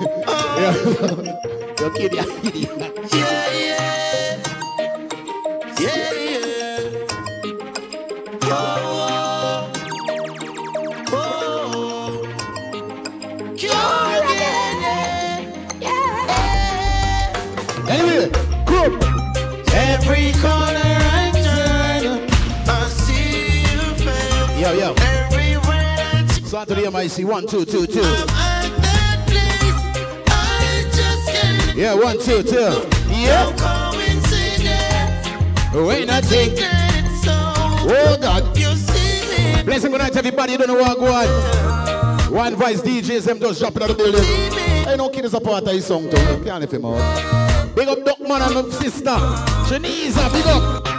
yeah. Your kid, yeah. Yeah, yeah. Yeah, yeah. Oh, oh, oh. Cure again, yeah. Anyway, come. Every corner I turn, I see you fail. Yo, yo. Everywhere Start to the MIC. One, two, two, two. I'm at Yeah, one, two, two. No Yeah. coincidence. Wait, oh, nothing. Oh, God. you see me, Blessing good night, everybody. You don't know what go on. One voice DJs, them just jumping out of the building. Hey, no kid is a part of his song too. Can't leave him out. Big up Duckman and my sister. Shaniza, big up.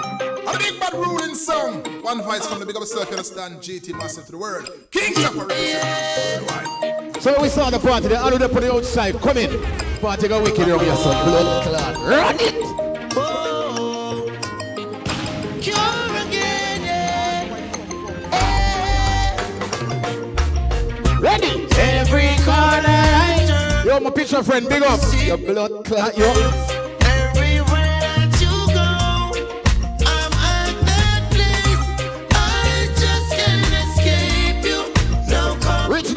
Song. One voice from the big up self, you understand? GT massive to the world. King Chopper represent. Worldwide. So we saw the party, the other put the outside. Come in. Party go wicked on your son. Blood clot. Run it. Oh, again, yeah. Ready. Every corner I turn, Yo, my picture friend, big up. Your blood clot, yo.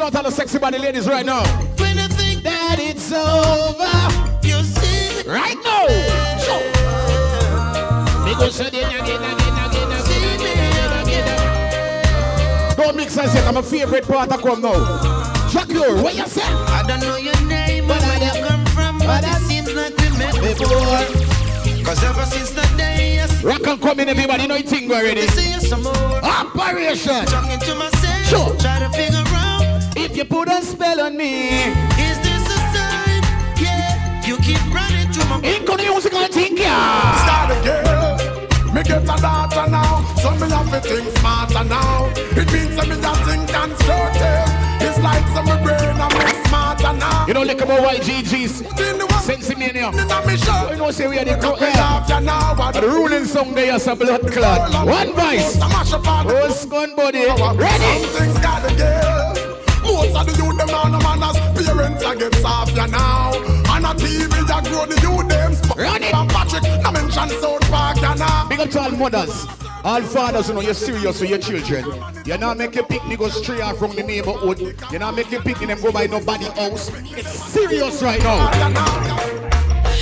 Out to the sexy body ladies right now. when I think That it's over. you see. Right now. Don't mix and say, I'm a favorite part come now. Jack your, what you say? I don't know your name or where you come from, but it seems like we met before. Cause ever since that day, I Rock and come in, everybody know your thing already. you. Operation. Talking to myself, Sure. try to figure If you put a spell on me, is this a sign? Yeah, you keep running through my ain't gonna musical thing, yeah. Start again. Me get a daughter now, so me have to think smarter now. It means that me a think constructive. It's like some me brain a make smarter now. You know, look about YGG's In the one Sensimania. inna me show. You know, say we are the Look group, yeah. now, what The ruling song there is a blood clot. One voice. Mash up all the Oh, scun body. Some Ready? things gotta give. Most of the youth them now no manners. Parents a get soft ya now. And a TV ya grow the youth them. Run it. Patrick, no mention South Park ya now. Big up to all mothers, all fathers, you know, you're serious with your children. You're not making picnic go stray off from the neighborhood. You're not making picnic them go by nobody else. It's serious right now.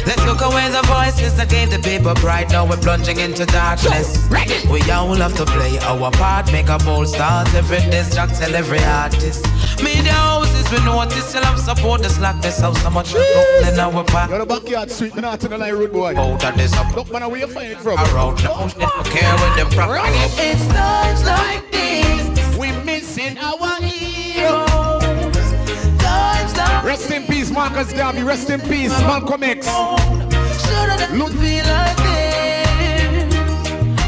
Ya now. Let's look away the voices that gave the people pride. Now we're plunging into darkness. We all have to play our part, make a bold start. Every distract, tell every artist. Media houses, we notice, still have support the slackness of so much in our part. You're the backyard sweet, me not in the line road boy. Out of this up Look, man, where you find it from? around now. They don't care when them crack Run it. It's times like these. we're missing our Rest in peace, Marcus Garvey. Rest in peace, Malcolm X. Should've done Look. be like this.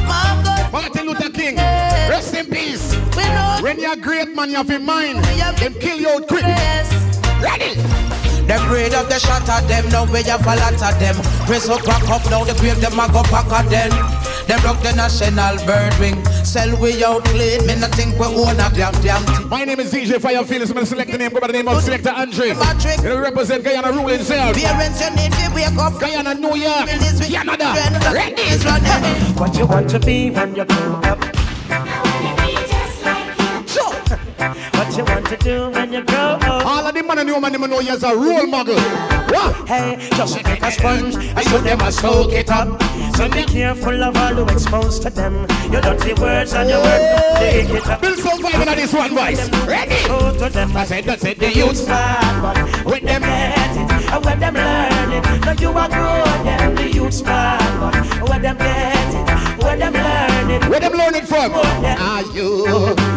My God, Martin Luther King. Rest in peace. we know When you're great, man, you have in mind. Them kill you out quick. this. Ready? The grade of the shot at them, now we have a lot of them. Press up, back up, now the grave them a go pack at them. Them broke the national bird wing. Sell we out clean, me not think we own a damn damn thing. My name is DJ Fire Feelings. I'm going to select the name. Go by the name of Selector Andre. Patrick. You know, represent Guyana ruling self. Parents, you need to wake up. Guyana, New York, This week, Canada. Ready? is running. What you want to be when you grow up? What you want to do when you grow up? All of the man and woman, them know you as a role model. What? Hey, just take a sponge and show them a soak it up. So be careful of all you expose to them. Your dirty words and your work, take it up. Build some vibe in this one voice. Ready? Show to them I said, that's it, the youths. bad, but when them get it, and when them learn it, now you are good, them the youths bad, but when them get it, when them learn it, Where them learn it from? Are ah, you?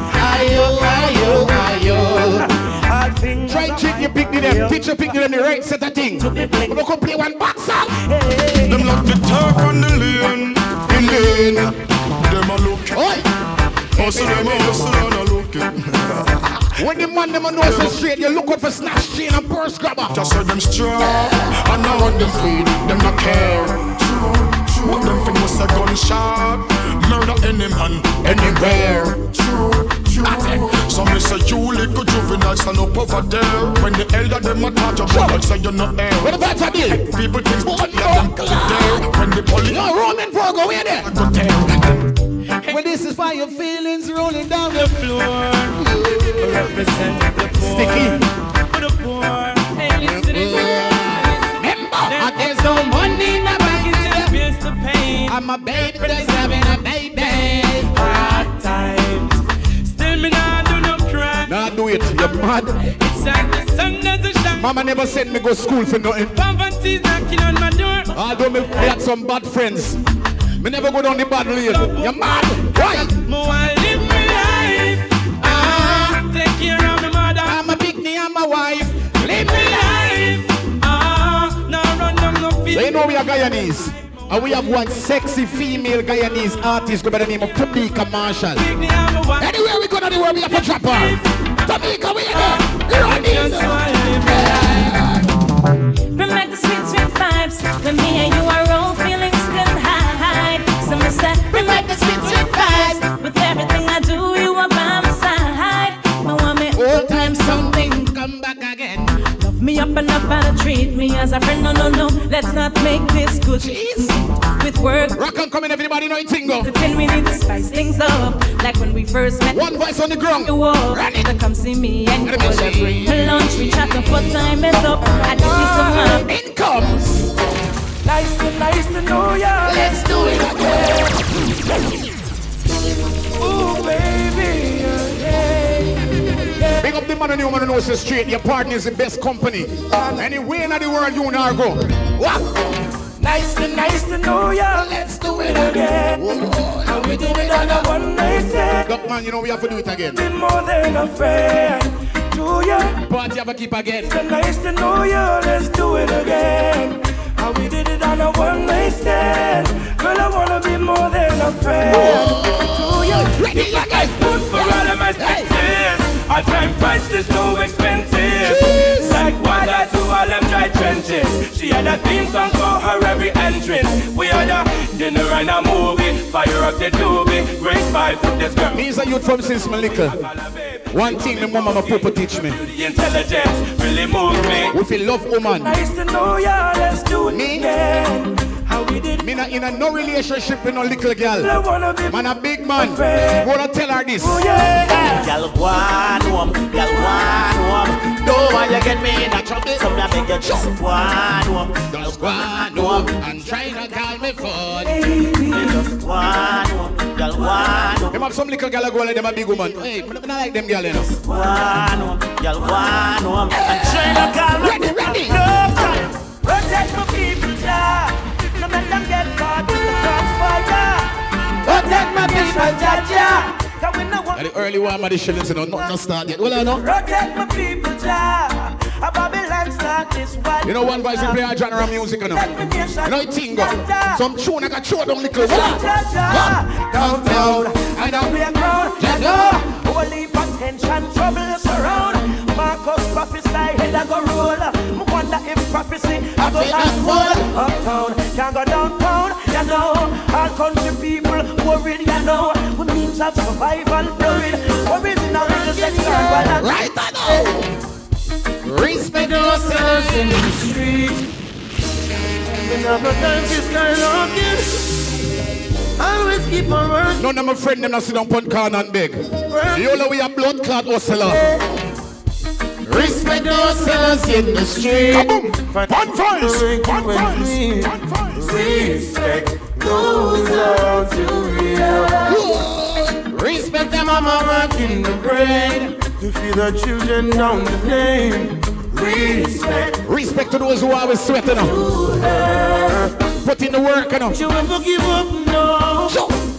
Things Try are cheat you pick them. Yeah. Teacher pick them the right set of thing. be bling. We don't come play one box song. Hey. Them lock the turf on the lane. In lane. Them a look. Oi. Hustle them a hustle and a look. When the man them a know so straight, you look out for snatch chain and purse grabber. Just so them strong. And now what them feed, them not care. A gunshot. Murder any man, Anywhere. True, true. So me say you little juvenile stand up over there. When the elder them a talk, your brother say you no air. What about a deal? People think but yeah, them there. When the police Yo, Roman Virgo, where there? go there. Well, this is why your feelings rolling down the floor. Represent the poor. Sticky. For the poor. Hey, listen to Remember, and there's no money in the bank. the bills to pay. I'm a baby that's having a baby. Hard times. Still me nah do no crime. Nah, do it. You're mad. It's like the sun doesn't shine. Mama never sent me go school for nothing. Poverty's knocking on my door. Although me, had some bad friends. Me never go down the bad lane. You're mad. Right. Mo I live my life. Ah, take care of my mother. I'm a picnic, I'm a wife. Live my life. Ah, now run down no fear. you know we are Guyanese. And we have one sexy female Guyanese artist by the name of Tamika Marshall. Anywhere we go world, we have to drop her. Tamika, we are. Up and up and treat me as a friend. No, no, no. Let's not make this good. Easy with work, Rock and coming, everybody know it tingo. pretend we need to spice things up. Like when we first met. One voice on the ground. You walk, Run it. to come see me and Let me call lunch. We chat up what time is up. I give you some love. In comes. Nice to, nice to know ya. Let's do it again. Man and you man who knows the street. Your partner is the best company. Anywhere in the world you now go. What? Nice to, nice to know ya. Let's do it again. And we did it on a one night stand. Look man, you know we have to do it again. Been more than a friend to ya. Party have to keep again. So nice to know ya. Let's do it again. And we did it on a one night stand. Girl, I wanna be more than a friend to ya. Ready again. Good for all of my senses. Our time price is too expensive. Like water to all them dry trenches. She had a theme song for her every entrance. We had a dinner and a movie. Fire up the doobie. Great vibes with this girl. Me is a youth from since Malika. One thing my mama my papa teach me. The intelligence really moves me. If you love woman, Nice to know ya. Let's do it Me? again. How we did me not in a no relationship with no little girl. Man a big man. Wanna tell her this. Oh, yeah. Y'all one home, y'all one home. Don't want you get me in a trouble. So me I beg you just one home. Just go on home and try not call me phone. Just one home, y'all one home. Them have some little girl go like them a big woman. Hey, me not like them girl, you know. One home, y'all one home. And try to call me. Ready, ready. No time. Protect my people, Jah. No let them get caught with the crossfire. Protect my people, Jah, Jah. 'Cause we no want At the early one, shillings, you know, not, not start yet. Well, I know. Protect my people, Jah. A Babylon start this one. You know one voice we play our genre music, you know. You know it thing. Some tune I got throw down little what? Downtown, and a playground, you know. Whole heap of tension, trouble surround. Marcus prophesy, head a go roll. Me wonder if prophecy a go unfold. Uptown, can't go downtown, you know. All country people worried, you know. We means of survival, worried. Original little sex carnival. Right, I know. Eh. Respect yourselves in the street. Another time she's skyrocketing. Always keep on working. None of my friend them not sit down on corner and beg. You know we a blood clot hustler. Eh. Respect yourselves in the street. One voice! One voice! One voice! Respect those out to real. Respect them, Mama rocking the brain to feed the children down the lane. Respect Respect to those who always sweating up. Put in the work, you know. you ever give up now.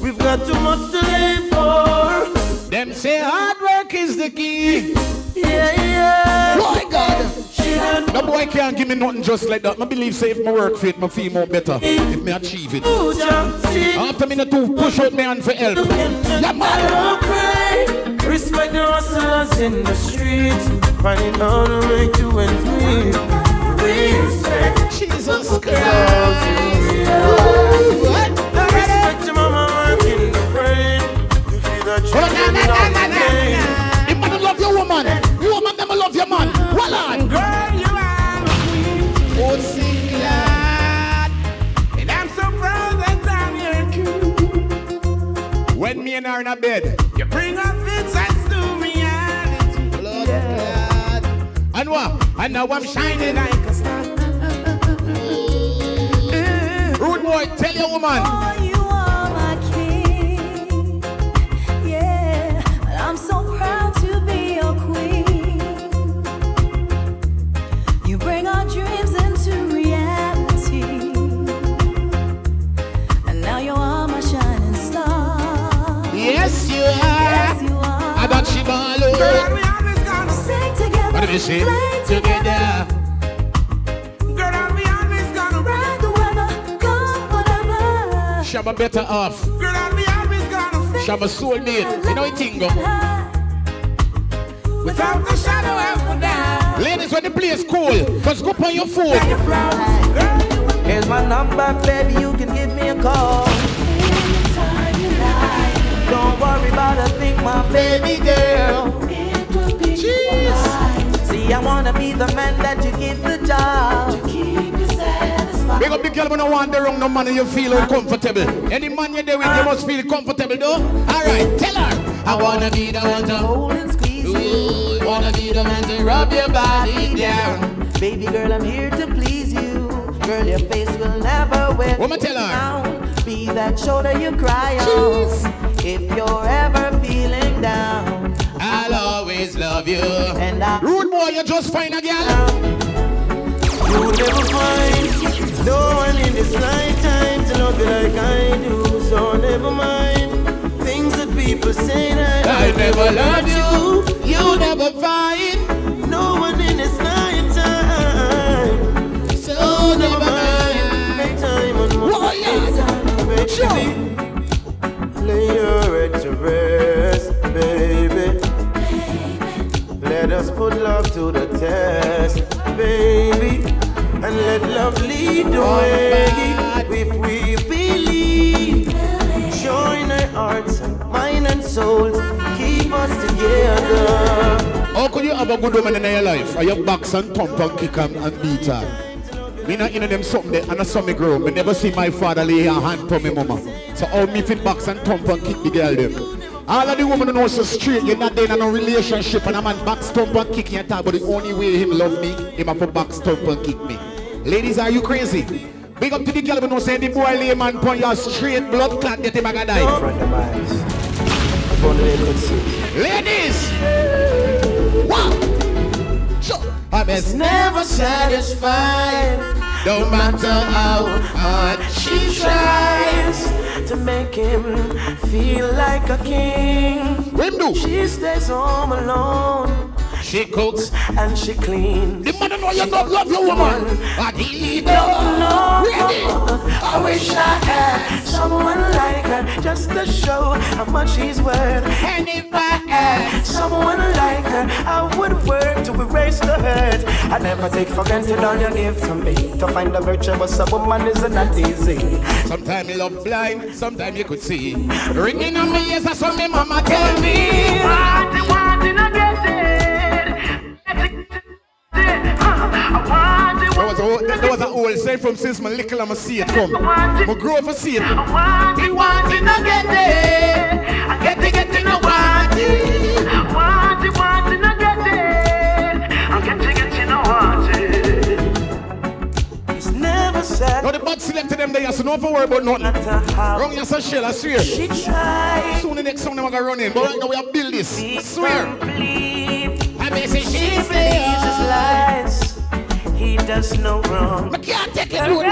We've got too much to live for. Them say hard work is the key. Yeah, yeah. My God. No boy can't give me nothing just like that. I believe say if my work fit, my feel more better. If me achieve it. After me to push out my hand for help. Yeah, man. I don't pray. Respect the hustlers in the streets. Finding all the way to and free. Respect. Jesus Christ. What? Respect your mama working the brain. You feel that you love your woman. The woman them love your man. Well on. Girl, you are the queen. Oh, sing glad. And I'm so proud that I'm your king. When me and her in a bed. You bring up insights to reality. Lord God. And what? And now I'm shining. Like a star. Mm. Rude boy, tell your woman. Together. What did you say? Play Together. Girl, we always gonna Ride the weather, come whatever. Shabba better off. Girl, we always gonna Shabba soulmate. You know it tingo. Without the shadow of a doubt. Ladies, when the place cool, just go on your phone. Your flowers, girl, Here's my number, baby, you can give me a call. Anytime you like, Don't worry about a thing, my baby girl. It will be alright. See, I wanna be the man that you give the job. Keep you satisfied. Big up the girl when I want the wrong no man and you feel uncomfortable. Any man you're there with, you must feel comfortable though. Alright, tell her. I wanna be the one to Hold and squeeze you. Ooh, wanna be the man to rub your body down. Baby girl, I'm here to please you. Girl, your face will never wear What me tell her? down. Be that shoulder you cry on. If you're ever feeling down, I'll always love you. and I Rude boy, you just find a girl. You'll never find no one in this lifetime to love you like I do. So never mind things that people say that I never loved you. You'll never find. No one in this lifetime. So never mind. Make time on my Oh, yeah. Put love to the test, baby. And let love lead the way. If we believe, join our hearts and mind and souls. Keep us together. How could you have a good woman in your life? Are you box and thump and kick and, and beat her? Me not in them something there, and I saw me grow. Me never see my father lay a hand to me mama. So all me fit box and thump and kick the girl them? All of the women know so straight, you're not there in no relationship and a man box thump and kick you talk, but the only way him love me, him have to box thump and kick me. Ladies, are you crazy? Big up to the girl who know say the boy lay man pon your straight blood clot get him a die. Front of my eyes. If only they could see. Ladies! Wow! Sure. I'm as Never satisfied. no matter how hard She tries to make him feel like a king. She stays home alone She cooks. and she cleans. Man know you don't love your woman. And he Don't know. Ready? I wish I had someone like her just to show how much she's worth. And if I had Someone like her, I would work to erase the hurt. I never take for granted all you give to me. To find a virtuous a woman isn't that easy. Sometimes you love blind, sometimes you could see. Ringing on me ears, that's what my mama tell me. Was a old, there was an old saying from since my little I'ma see it come. I grow up to see it. Wanting, wanting, I get it. I get it, getting, I want it. Wanting, wanting, I get it. I'm getting, getting, I want it. It's never sad. Now the bad selected them they so no have to worry about nothing. matter how Wrong yes a shell, I swear. she tries. Soon the next song them are gonna run in. But right now we have build this. I swear. I may say She she's believes his lies. He does no wrong. I can't take it, boy.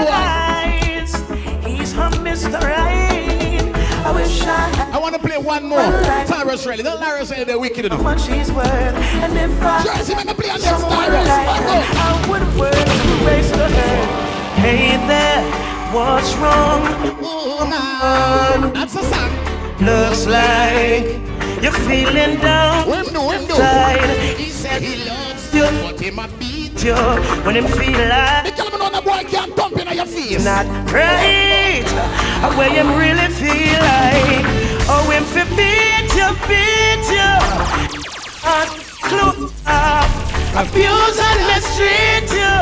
He's her Mr. Right. I wish I had I want to play one more. Tarrus Riley. Don't Tarrus Riley, they're wicked how enough. much she's worth. And if I Jersey, let me play on next Tarrus. I would work to erase the hurt. Hey there, what's wrong? Oh, man. That's a song. Looks like you're feeling down. Him do, him do. Tired. He said he loves you, but him a beat You when him feel like The girl me know the boy can't thump in your face. not right. Or where him really feel like. Oh, him fi beat you, beat you, and close up, abuse and mistreat you.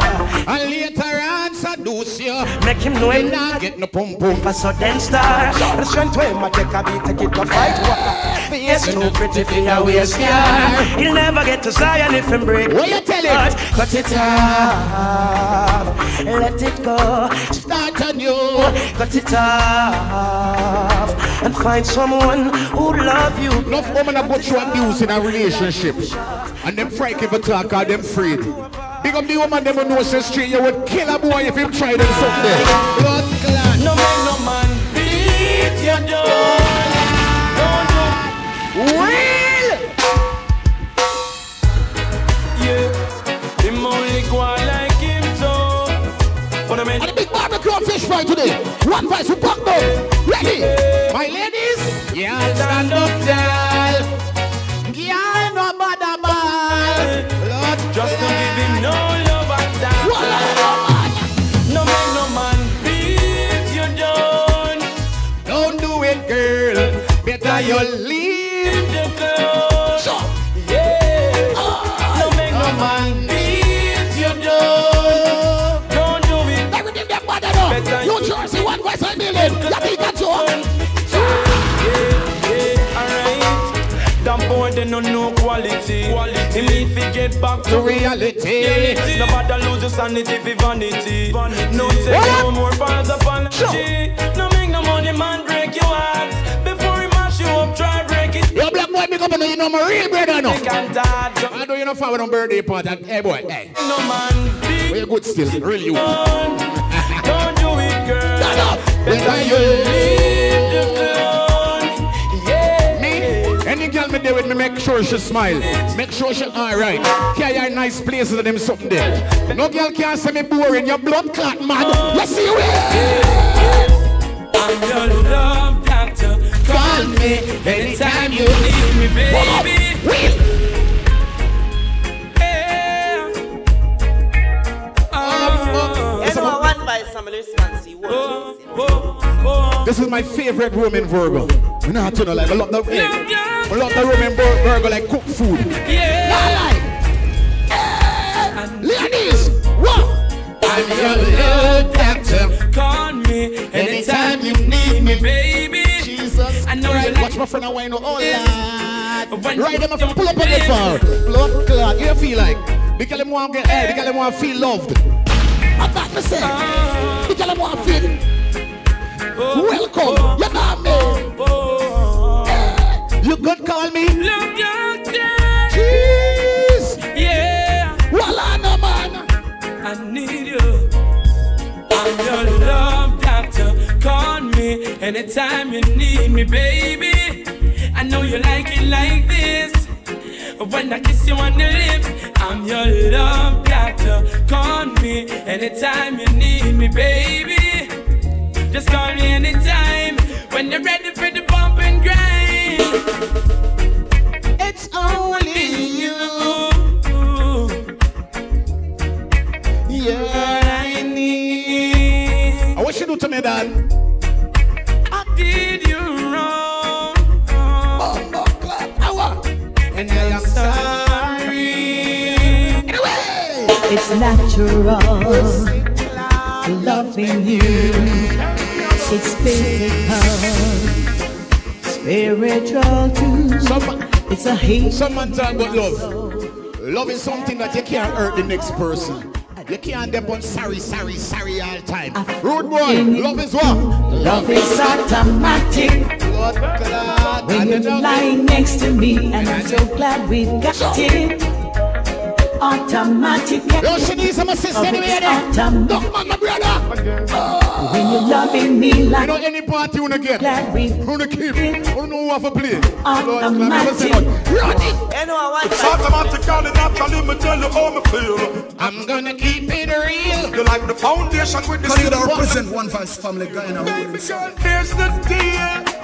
And later on, seduce you. Make him know Me him not get no pum pum. for sudden star. The strength way my take a beat, take it to fight. What? Face too pretty for your waist, scar. He'll never get to Zion if him break. What you tell him? heart. Cut it off, let it go. Start anew. Cut it off and find someone who love you. Enough women are go through abuse in a relationship. And them frightened for talk or them afraid. Big up the woman them who knows the street. You would kill a boy if him try them something. Blood clot. No man, no man beat you down. Don't do Real. yeah. Him only go like him so. But I mean, And the big barbecue and fish fry today. One vice, we pack them. Ready? My ladies? Yeah, stand up tall. No know quality. Quality. He need to get back To to reality. reality. Nobody lose your sanity for vanity. No take What? no more false apology. No make no money man break your heart. Before he mash you up, try break it. Yo, black boy, big up and you know my real brother now. I know you know forward on birthday party. Hey boy, hey. No man you good still? Real you. Don't do it, girl. No, no. Better you leave the gun. Yeah. Me, any girl me there with me, make sure she smile. Make sure she alright. Carry her nice places and them something there. No girl can't say me boring. Your blood clot, man. You see it? I'm your love doctor. Call me anytime you need me, baby. Yeah. Oh, You know, one by some response, This is my favorite room in Virgo. You know how to know like I love the I you. love the Vir- Virgo like cook food. Yeah. Ladies, eh, what? I'm your love doctor. Call me anytime you need me, baby. Jesus I know you Christ. like Watch my friend I wine. Oh, Lord. When Right, them you to pull up on the phone. Blood clot. You feel like? The girl them want get hey, the girl them want feel loved. I'm back to say. The girl them want to feel welcome. You know me. You could call me. love doctor. Jeez. Yeah. Walla no man. I need you. I'm your love doctor. Call me anytime you need me, baby. I know you like it like this. When I kiss you on the lips, I'm your love doctor. Call me anytime you need me, baby. Just call me anytime when you're ready for the bump and grind. It's only you. You're all I need. I what you do to me, dad? I did you wrong. And I am sorry. Anyway. It's natural loving you. It's physical, spiritual too. Some, It's a hate. someone talk about love. Love is something that you can't hurt the next person. You can't depend on sorry, sorry, sorry all time. Rude boy, love is what? Love is automatic when you're lying next to me, and I'm so glad we've got it. Automatic. Yo, she needs some assistance anyway. automatic Look, man, my brother. when you're loving me like. You like know any party you wanna get? glad we You wanna keep? You don't know who have to play? Automatic. Run You know, one It's by automatically, naturally, me tell you how me feel. I'm gonna keep it real. You like the foundation with the Consider silver. represent one vice family guy in a Baby girl, here's the deal.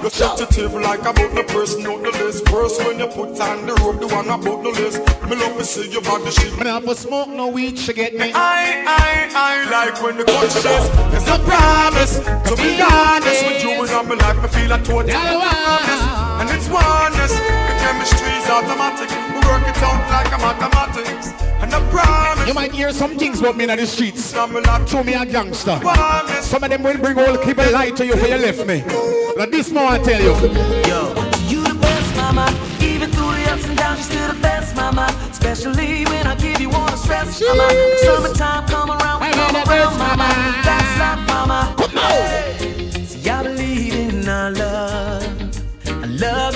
You're sensitive like about the person on the list. First when you put on the rope, the one about the list. Me love to see your body shit. Man, I for smoke no weed, she get me. I, I, I like when the country says It's a promise to be honest with you and I'm like me feel a total promise. And it's oneness. The chemistry's automatic. We work it out like a mathematics. And I promise. You might hear some things about me in the streets. Some will not Show me a gangster. oneness. Some of them will bring all keep a lie to you for you left me. But this more I tell you. You the best, mama. Even through the ups and downs, you're still the best, mama. Especially when I give you all the stress, mama. Summertime come around, we come around, mama. That's life, mama. Come on. See, I believe in our love. I love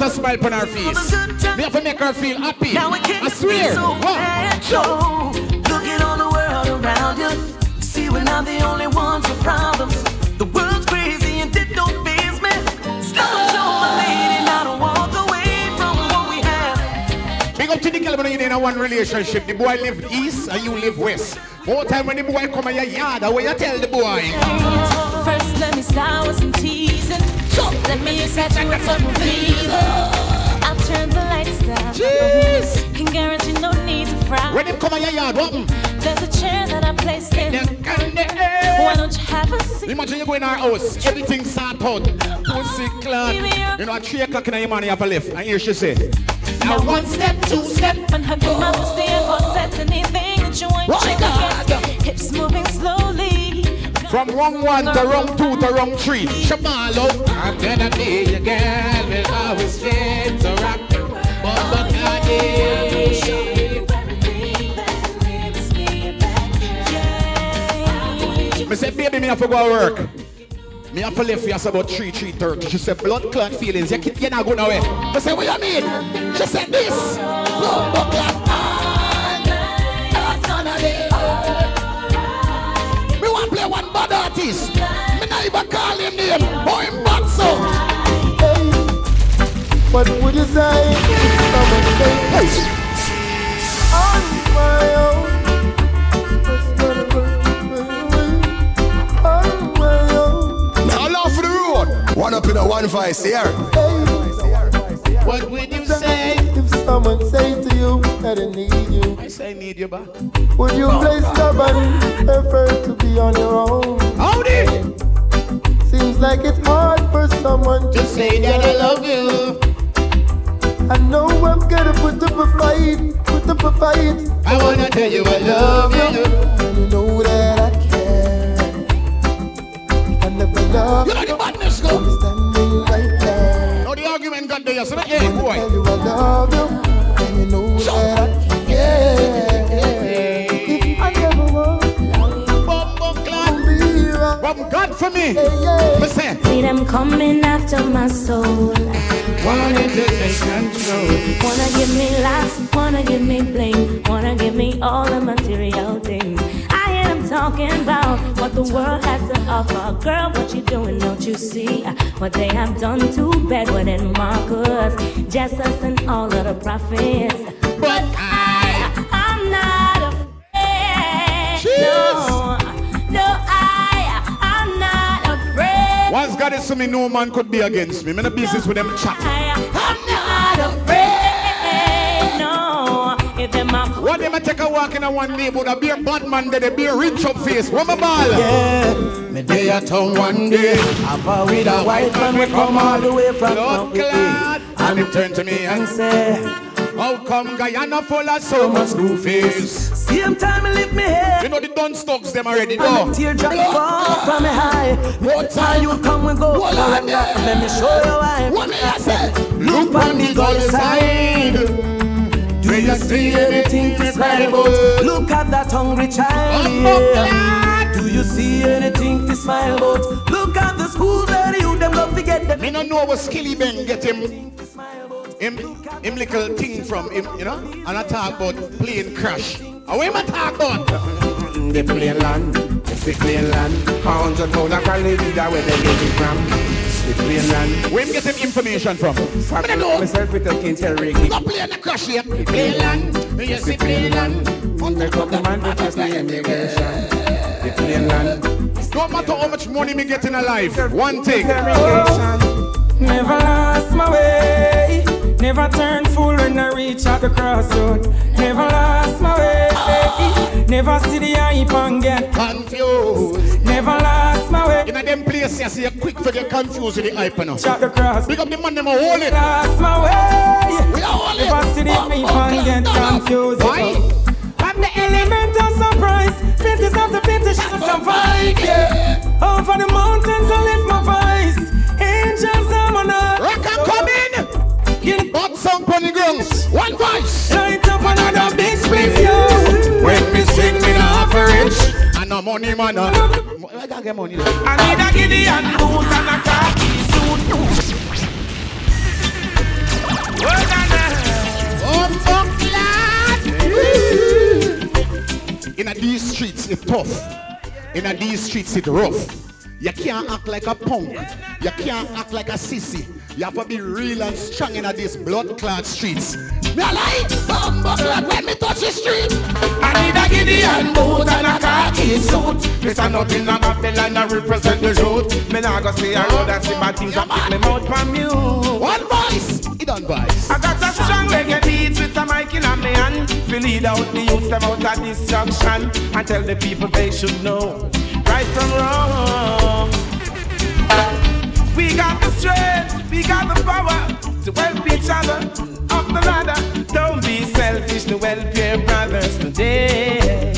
put a smile on her face. Me have to make her feel happy. Now it can't I swear. so bad, Joe. Looking on the world around you. See, we're not the only ones with problems. The world's crazy and it don't faze me. Stop, show my lady, now don't walk away from what we have. Big up to the girl when you're in a one relationship. The boy live east and you live west. More time when the boy come in your yard, the way you tell the boy. First, let me start with some teasing. Let me set you with some fever. I'll turn the lights down. Jeez. Can guarantee no need to frown. When him come in your yard, what? There's a chair that I placed in. Why don't you have a seat? Imagine you go in our house, everything sort out. Pussy oh, clot. You know, at 3 o'clock in the morning, you have a lift. And here she say, Now one step, two step, and your mouth, stay and corset anything that you Shake God. hips moving slowly. From wrong one to wrong two to wrong three. Shabalo. I'm gonna be your girl with always fit to rock. But Me say, baby, me have to go to work. Me have to leave for you about 3, 3.30. She said, blood clot feelings. You, you're not going away. I said, what do you mean? She said, this. Blood clot. Me one bad artist. Me not even call him name. Boy, him back so. What would you say if someone say, on my own? Just gonna run away on my own. The road. One up in a one voice here. What would you someone say to you that I need you, I say, need you back. would you play stubborn, prefer to be on your own? Howdy. Seems like it's hard for someone To say that I love you. I know I'm gonna put up a fight, put up a fight. I wanna tell you I love you. And you know that I care. If I never love You know the badness go. Argument got there. So, hey, boy. you I love you, and you know that I care. If I never want Bumbo clot. to be around, From God for me. yeah, Me say, See them coming after my soul. wanted to take control. Wanna give me laughs, wanna give me bling, wanna give me all the material things. I hear them talking about what the world has to offer. Girl, what you doing? Don't you see what they have done to Bedouin and Marcus, Jesus and all of the prophets? But I, I'm not afraid. Jeez. No, no, I, I'm not afraid. once God is to me, no man could be against me. Me no business with them chat. No, if them a One day I take a walk in a one neighborhood, a beer bad man there, they be a rich up face. What my ball? Yeah, me day at town one day. Papa with a white man, we come all the way from Blood Mount. And he turn to me and and say, How come Guyana full of so much blue face? same time I lift me head. You know the done stocks them already, And no? the teardrop fall from me high. More time. you come we go. Hold on there. Let me show you why. What me I say? Look on the other side. Do you see anything to cry about? Look at that hungry child. Yeah. Do you see anything to smile about? Look at the schools where you them love to get them. Me no know what Skilly Ben get him, to him, him little thing from him, you know? And I talk about plane crash. And what am I talk about? The plane land, it's the plane land. A hundred pound of quality that where they get it from. The plane land. Where him get him information from? Fuck Me no know. myself with a king tell Ricky. No plane a crash here. Plane land. Yes, the plane land. Make up the man with his immigration. The plane land. No matter how much money me get in a life, one thing. Never lost my way. Never turn fool when I reach at the crossroad. Never lost my way. Never see the hype and get confused. Never lost my way. In a them place, you see quick for get confused with the hype now. Shot the cross. Big up the man, them a hold it. Lost my way. We are holding. Never see the hype and get confused. Why? I'm the element of surprise. Fifties of the fifty shall survive. Yeah. Over the mountains I lift my voice. Angels I'm on Hot song on the grounds. One voice. Light up another big yo. When me sing, me not average. I no money, man. uh. I can't get money. I need a Gideon boot and a khaki suit. Well done, In a these streets, it's tough. In a these streets, it's rough. You can't act like a punk. You can't act like a sissy. You have to be real and strong in a these blood clot streets. Me a lie, bumbo clad when me touch the street. I need a Gideon boot and a khaki suit. Me stand up in a Babylon and represent the truth. Me nah go stay around and see my things and pick me mouth from you. One voice, it done voice. I got a strong reggae beat with a mic in a me hand. To lead out the youth them out of destruction and tell the people they should know right from wrong. We got the strength, we got the power to help each other up the ladder. Don't be selfish to help your brothers today.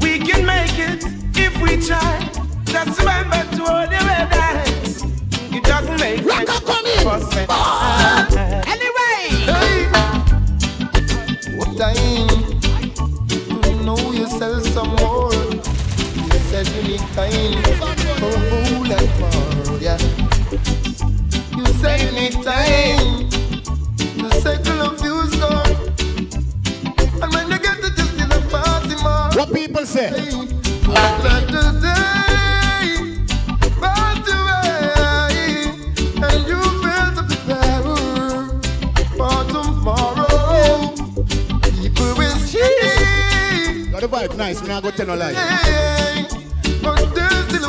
We can make it if we try. Just remember to hold your head high. It doesn't make Rock sense up, come in. for say- ah. Anyway, What time? Need time for a fool more, yeah. You said you need time. And when you get to just party what people say? And nice, me I go tell no lie.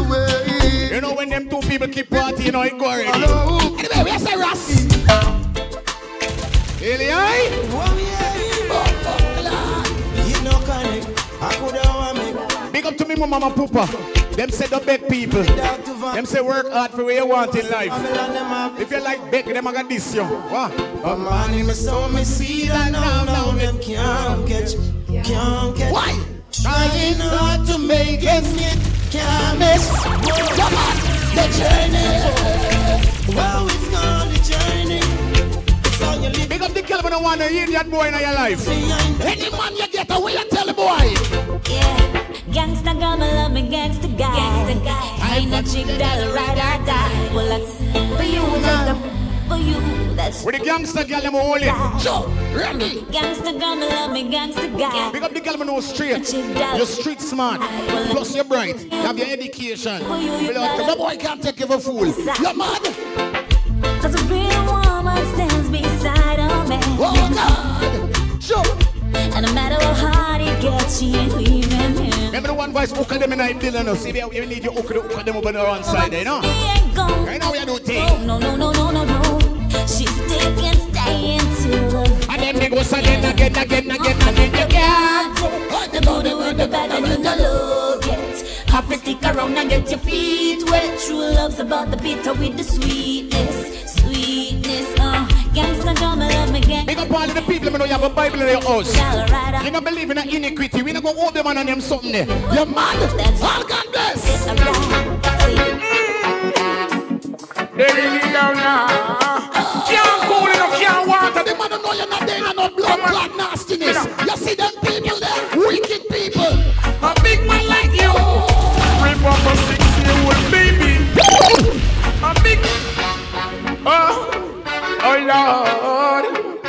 But there's still a way. You know when them two people keep partying, you know it go already. Hello. Anyway, where's the Ross? Really, aye? You know, connect. I could have want me. Big up to me, my mama and papa. Them say the beg people. Down to Van. Them say work hard for what you want in life. Babylon, them have If you like beg, them I got this, yo. What? A man in me soul, me see that now, now them can't catch, can't catch. Why? Trying hard to make it, can't miss. Come on, the journey. Wow, it's gone the journey. It's on your lips Big up the Kelvin one idiot boy in your life. Any man you get away, you tell the boy. Yeah, gangsta girl, me love me gangsta guy. Gangsta guy. I ain't a chick that'll ride or die. Well, that's for you, that's the for you. That's With the gangster girl, them hold it. Joe, ready. Gangsta girl, me love me gangsta guy. Big up the girl, me know straight. You're street smart. Plus you're bright. You have your education. Below, the boy can't take you for fool. You're mad. Cause a real woman stands beside a man. Oh God. Sure. And no matter how hard it gets, she ain't leaving him. Remember the one voice hook of them in night Dylan? See, we we need you hook the hook of them over the one side, you know? Ain't gone. Right now we are doing thing. no, no, no, no, no, no. She's sticking, staying till And then they go again, again, again, again, again, you can't. The booty with the bad and you no love yet. Have to stick around and get your feet wet. True love's about the bitter with the sweetness, sweetness. Uh, gangsta girl, me love me gang. Big up all the people, me know you have a Bible in your house. You don't believe in the iniquity. We don't go hold them on them something there. You're mad. All God bless. Alright. They really down now. Can't cool enough, can't water. The man don't know you're not there in no blood clot nastiness. You see them people there? Wicked people. A big man like you. Rip up a six-year-old baby. A big. Oh, oh Lord.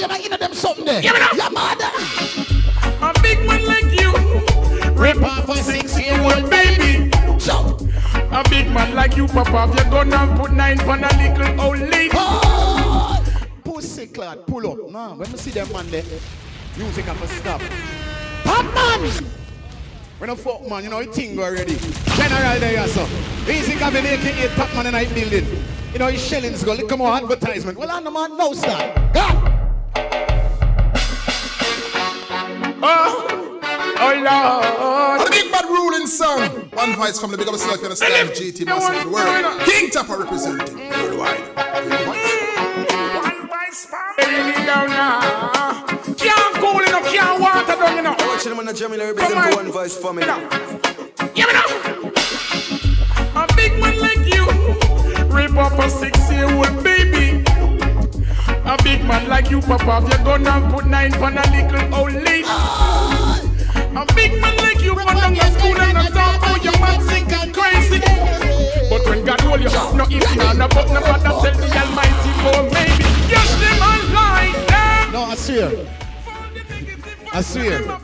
The man don't you're not in them something there. Give it up. You're mad. A big man like you. Rip off a six-year-old baby. Jump. A big man like you, pop off your gun and put nine on a little old lady. Oh. Pull we say, pull up. No, when we see them man there, music have to stop. Pop man! We no fuck man, you know, it thing already. General there, so. Easy Gavin, aka Top Man in the building. You know, his shillings go, look more advertisement. Well, I'm the man, no start. Go! Oh, oh Lord. The big bad ruling song. One voice from the big up yourself, you understand? GT Massive of the world. King Topper representing worldwide. One voice family down now. Can't cool enough, can't water down enough. Want you to Jamila represent one voice family. Give me now. A big man like you, rip up a six-year-old baby. A big man like you, Papa, if you're gonna put nine on a little old lady. A big man like you, man, down the school and not talk about oh, your man sick and crazy. But when God hold you, no if you no but no bother tell the Almighty for maybe. Yes, them online them. No, I swear. I swear.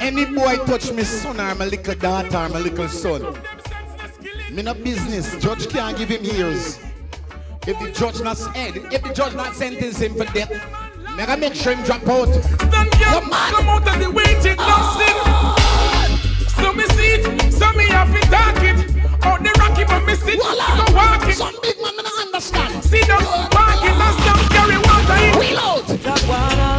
Any boy touch me son or my little daughter or my little son. Me no business. Judge can't give him years. If the judge not head, if the judge not sentence him for death, me gotta make sure him drop out. Stand up, come out of the waiting, nothing. So me see it, so me have to talk it. Out the rocky, but me sit, go walk it. Some big man, me not understand. See them, walk it, and stop, carry water in. Reload.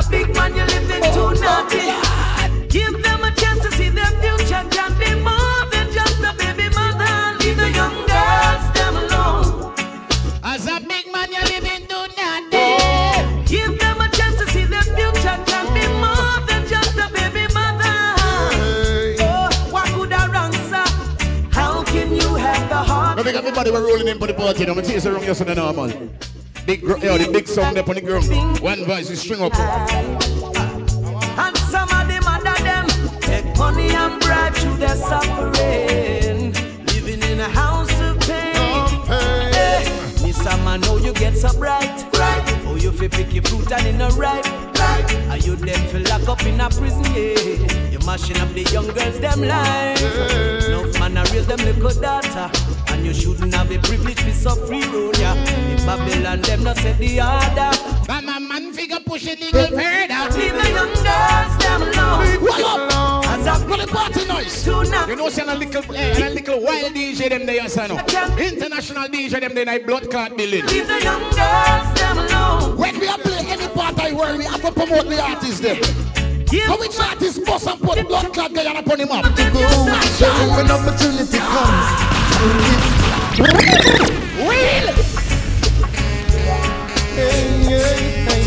A big man you living too oh, naughty. Give them a chance to see their future can be more than just a baby mother. Leave the young girls them alone. As a big man, you living too naughty. Give them a chance to see their future can be more than just a baby mother. Oh, what could I wrong, sir? How can you have the heart? Everybody were rolling in for the party. No, me chase around yesterday normal. Big, gr- yo, the big song there on the ground. One voice, you string up. And some of them under them take money and bribe through their suffering. Living in a house of pain. Eh, Me some know you get so bright. Right. Oh, you feel picky fruit and in a ripe. Right. Are you them feel lock up in a prison? Yeah. You mashing up the young girls them life. No man a raise them little daughter. And you shouldn't have the privilege to so free roll, yeah. If Babylon them not set the order. But my man figure push it little further. Leave the young girls them alone. What up? As a What the party noise? Tonight. You know, see a little, eh, a little wild DJ them there, son. International DJ them there, like blood clot building. Leave the young girls them alone. When we are play any part I worry, we have to promote the artist them. So which artist boss and put blood clot guy and upon him up? to go. When opportunity comes, Real! hey, hey, hey, hey.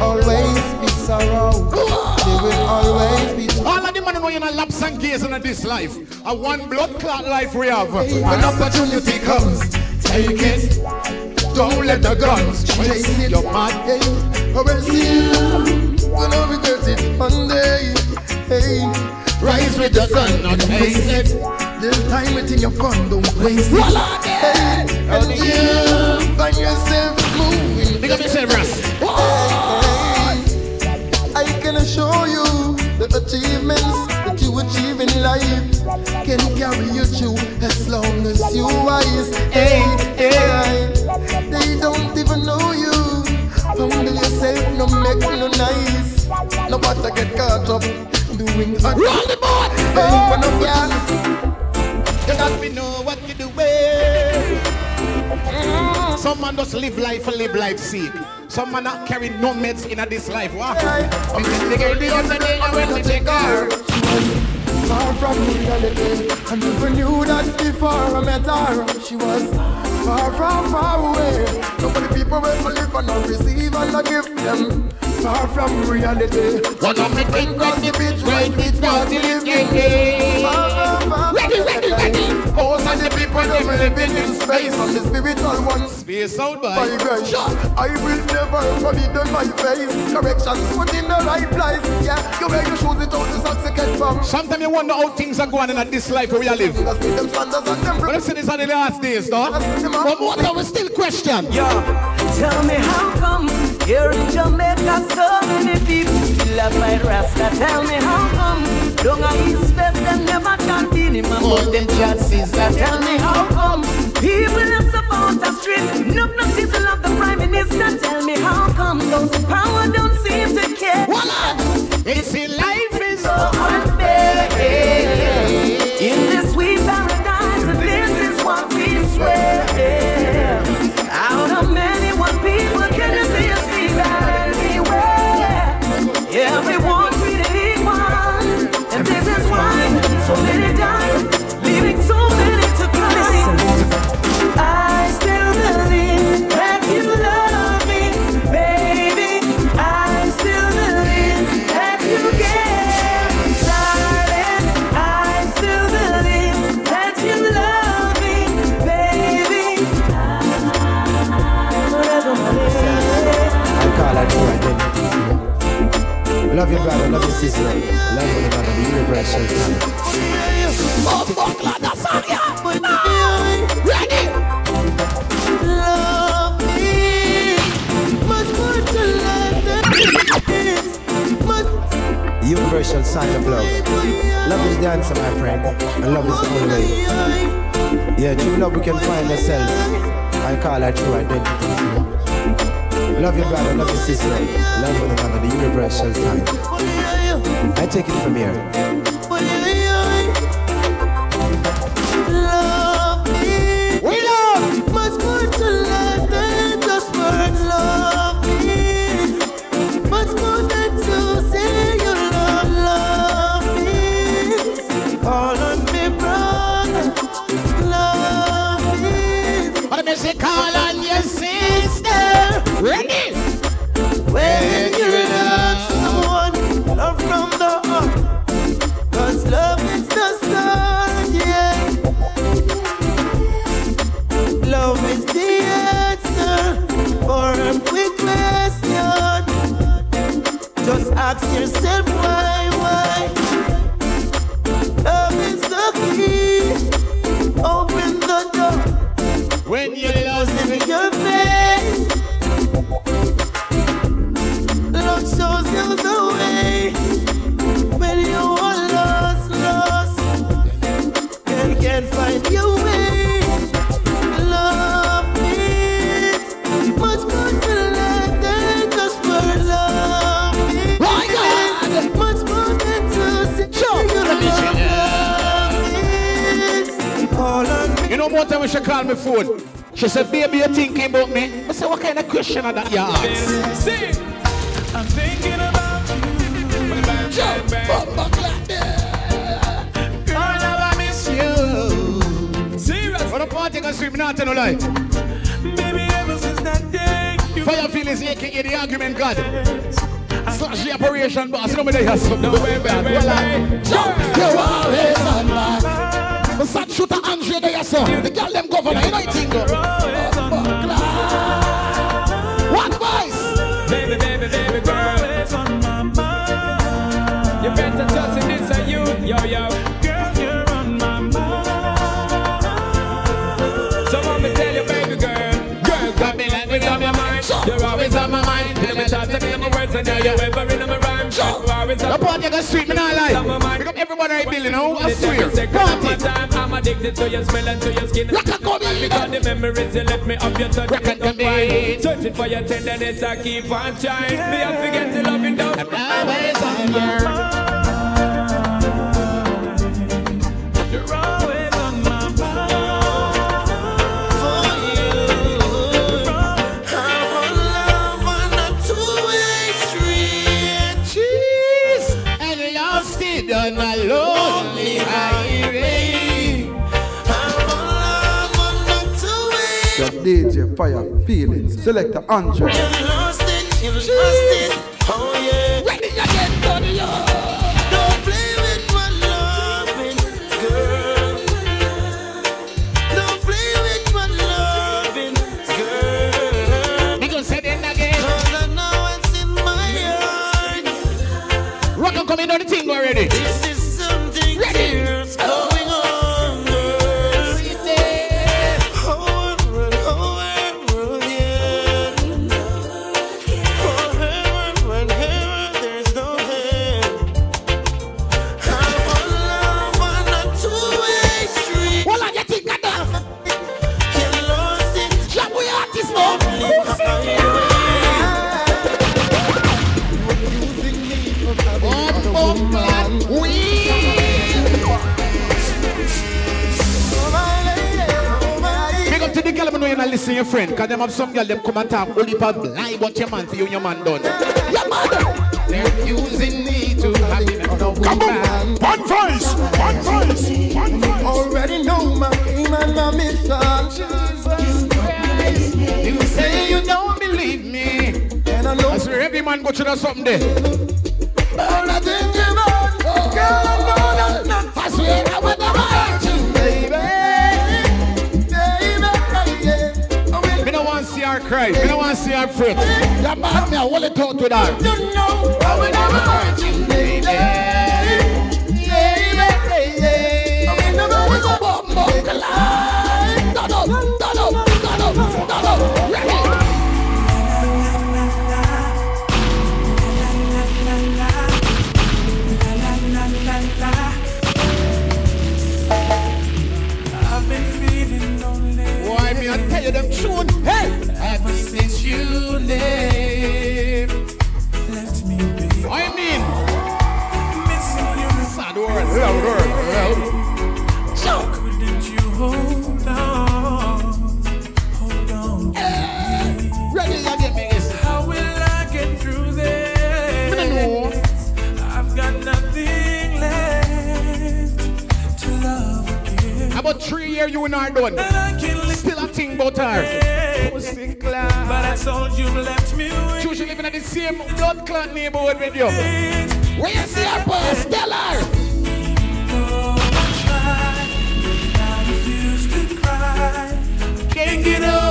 Always be sorrow. There will always be sorrow. All of the money going in a laps and gaze in this life. A one blood clot life we have. When opportunity comes, take it. Don't let the guns Chase it. You're mad. Hey, I will see you when I regret it one day. Hey, Rise with the sun, not face it. There's time it in your fun, don't waste it. Voila, Hey, and you find yourself moving. Big up yourself, achievements that you achieve in life can carry you through as long as you wise. Hey, hey, they don't even know you. Humble yourself, no make no nice. No matter get caught up doing a Roll the board. Hey, when I'm You got to know what you do. eh. Mm. Some man just live life for live life sake. Some man not carry no meds in a this life. What? Because the girl the other day I went to take her. far from reality. I never knew that before I met her. She was far from far away. So many people will believe and not receive and not give them. Far from reality. One of me think Cross the bridge, right it's party party living. Far from far when I'm living in space on the spiritual ones. Space out by. Vibration. I will never forbid on my face. Corrections put in the right place. Yeah, you wear your shoes without the socks you get from. Sometimes you wonder how things are going in this life where we are live. Them standards and them But I say this are the last days, though. But what are we still question? Yo, tell me how come here in Jamaica so many people still have fight Rasta? Tell me how come down a East West them never can beat him among them chances. Tell me how come people are support the street, enough not people love the prime minister. Tell me how come those in power don't seem to care. It's in life is so unfair. Love your brother, love your sister. Love one another, the universal plan. Love is much more to life than this. Universal sign of love. Love is the answer, my friend. And love is the only way. Yeah, true love we can find ourselves. I call her true identity. Love your brother, love your sister. Love one another, the universal sign. I take it from here. Phone? She said, baby, you thinking about me? I said, what kind of question are that you ask? Sing. I'm thinking about you. Jump up, back like that. Girl, I miss you. Serious. What a party can sweep, not no lie. Baby, ever since that day, you Fire feelings, aka the argument god. Slash the operation boss. You know me there, yes. No way back. Well, I jump. You always on my sad shooter yes, sir. The girl them governor, you know. One voice. Baby, baby, baby girl. You better trust in this and you, yo, yo. Girl, you're on my mind. So let me tell you, baby girl. Girl, got me like me on your mind. You're always on my mind. Tell me shots and in my words and now you're ever in my rhyme. On The party can sweep, me not lie. Pick up everybody right building, you know. I swear. Party. I'm addicted to your smell and to your skin. Rock and come. Because the memories you left me of your touch. Rock and come. Searching for your tenderness, I keep on trying. Me, I forget to love you down. Always on your DJ Fire Feelings, Selector Andre. Friend. Cause them have some girl, them come and talk only about lie what your man for you and your man done. Your man They're accusing me to have it. No, come on. One voice, one voice, one voice. Already know my aim and my mission. You say you don't believe me. And I know I swear every man go through that something there. all I think about. Girl, I know that not. I swear I would never want to see her cry. Me don't want to see her fret. That man, me I hold it out with her. You know I will never hurt you, baby. Baby, baby. I will never hurt you. Bumbo Three you and done. I can't Still a thing about her. Pussy But I told you left me with She living in the same blood clot neighborhood with you. Where you see her boss? Tell her. I tried, but I refuse to cry. Can't get over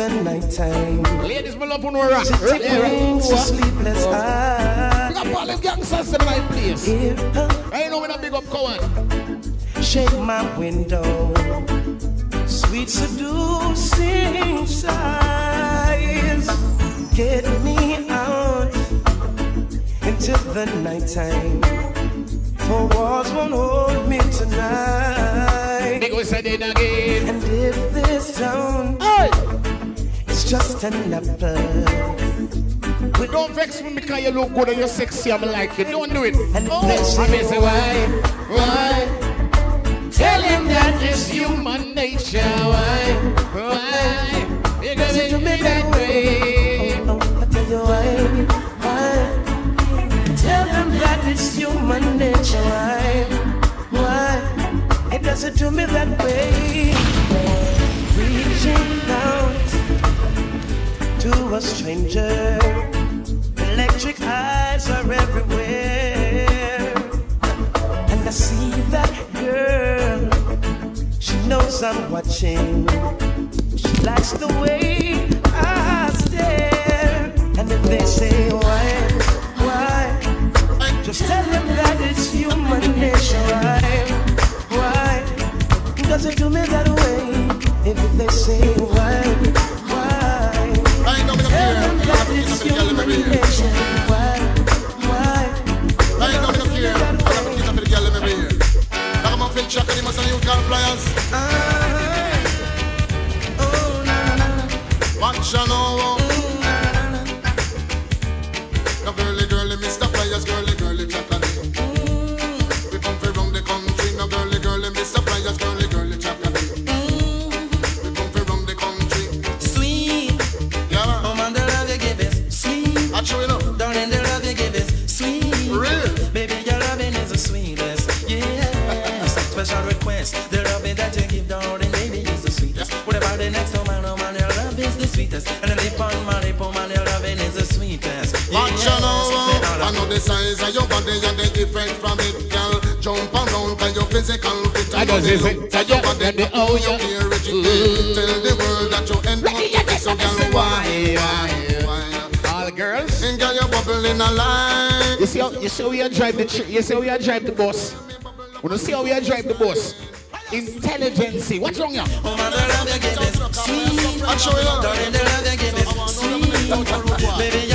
the nighttime. Ladies, my love on rock. Brings a sleepless Big eye. up all them gangsters in the right place. I know when I big up Cohen. Shake my window, sweet seducing sighs get me out into the nighttime. For walls won't hold me tonight. Big we said it again. And if this town is just an apple, We Don't vex me because you look good and you're sexy. I'm like it. Don't do it. And Oh, I may say why, why? Tell him that it's human nature. Why, why? You gonna make me that way. oh, oh, I tell you why, why? Tell them that it's human nature. Why, why? It doesn't do me that way. Reaching out a stranger. Electric eyes are everywhere. And I see that girl. She knows I'm watching. She likes the way I stare. And if they say why, why, just tell them that it's human nature. Why, why, does it do me that way? If they say why, new car ah, oh na na. Na. Watch ya the size of your body and the effect from it, girl. Jump around by your physical fit. I just is it. Tell your body the oh you can't. Tell the world that you end up with this, so girl, why, why, why? All girls. And girl, you bubbling a line. You see how you see how we drive the tr- you see how we drive the bus. We don't see how we drive the bus. Intelligence. What's wrong here? I'll show you. Ready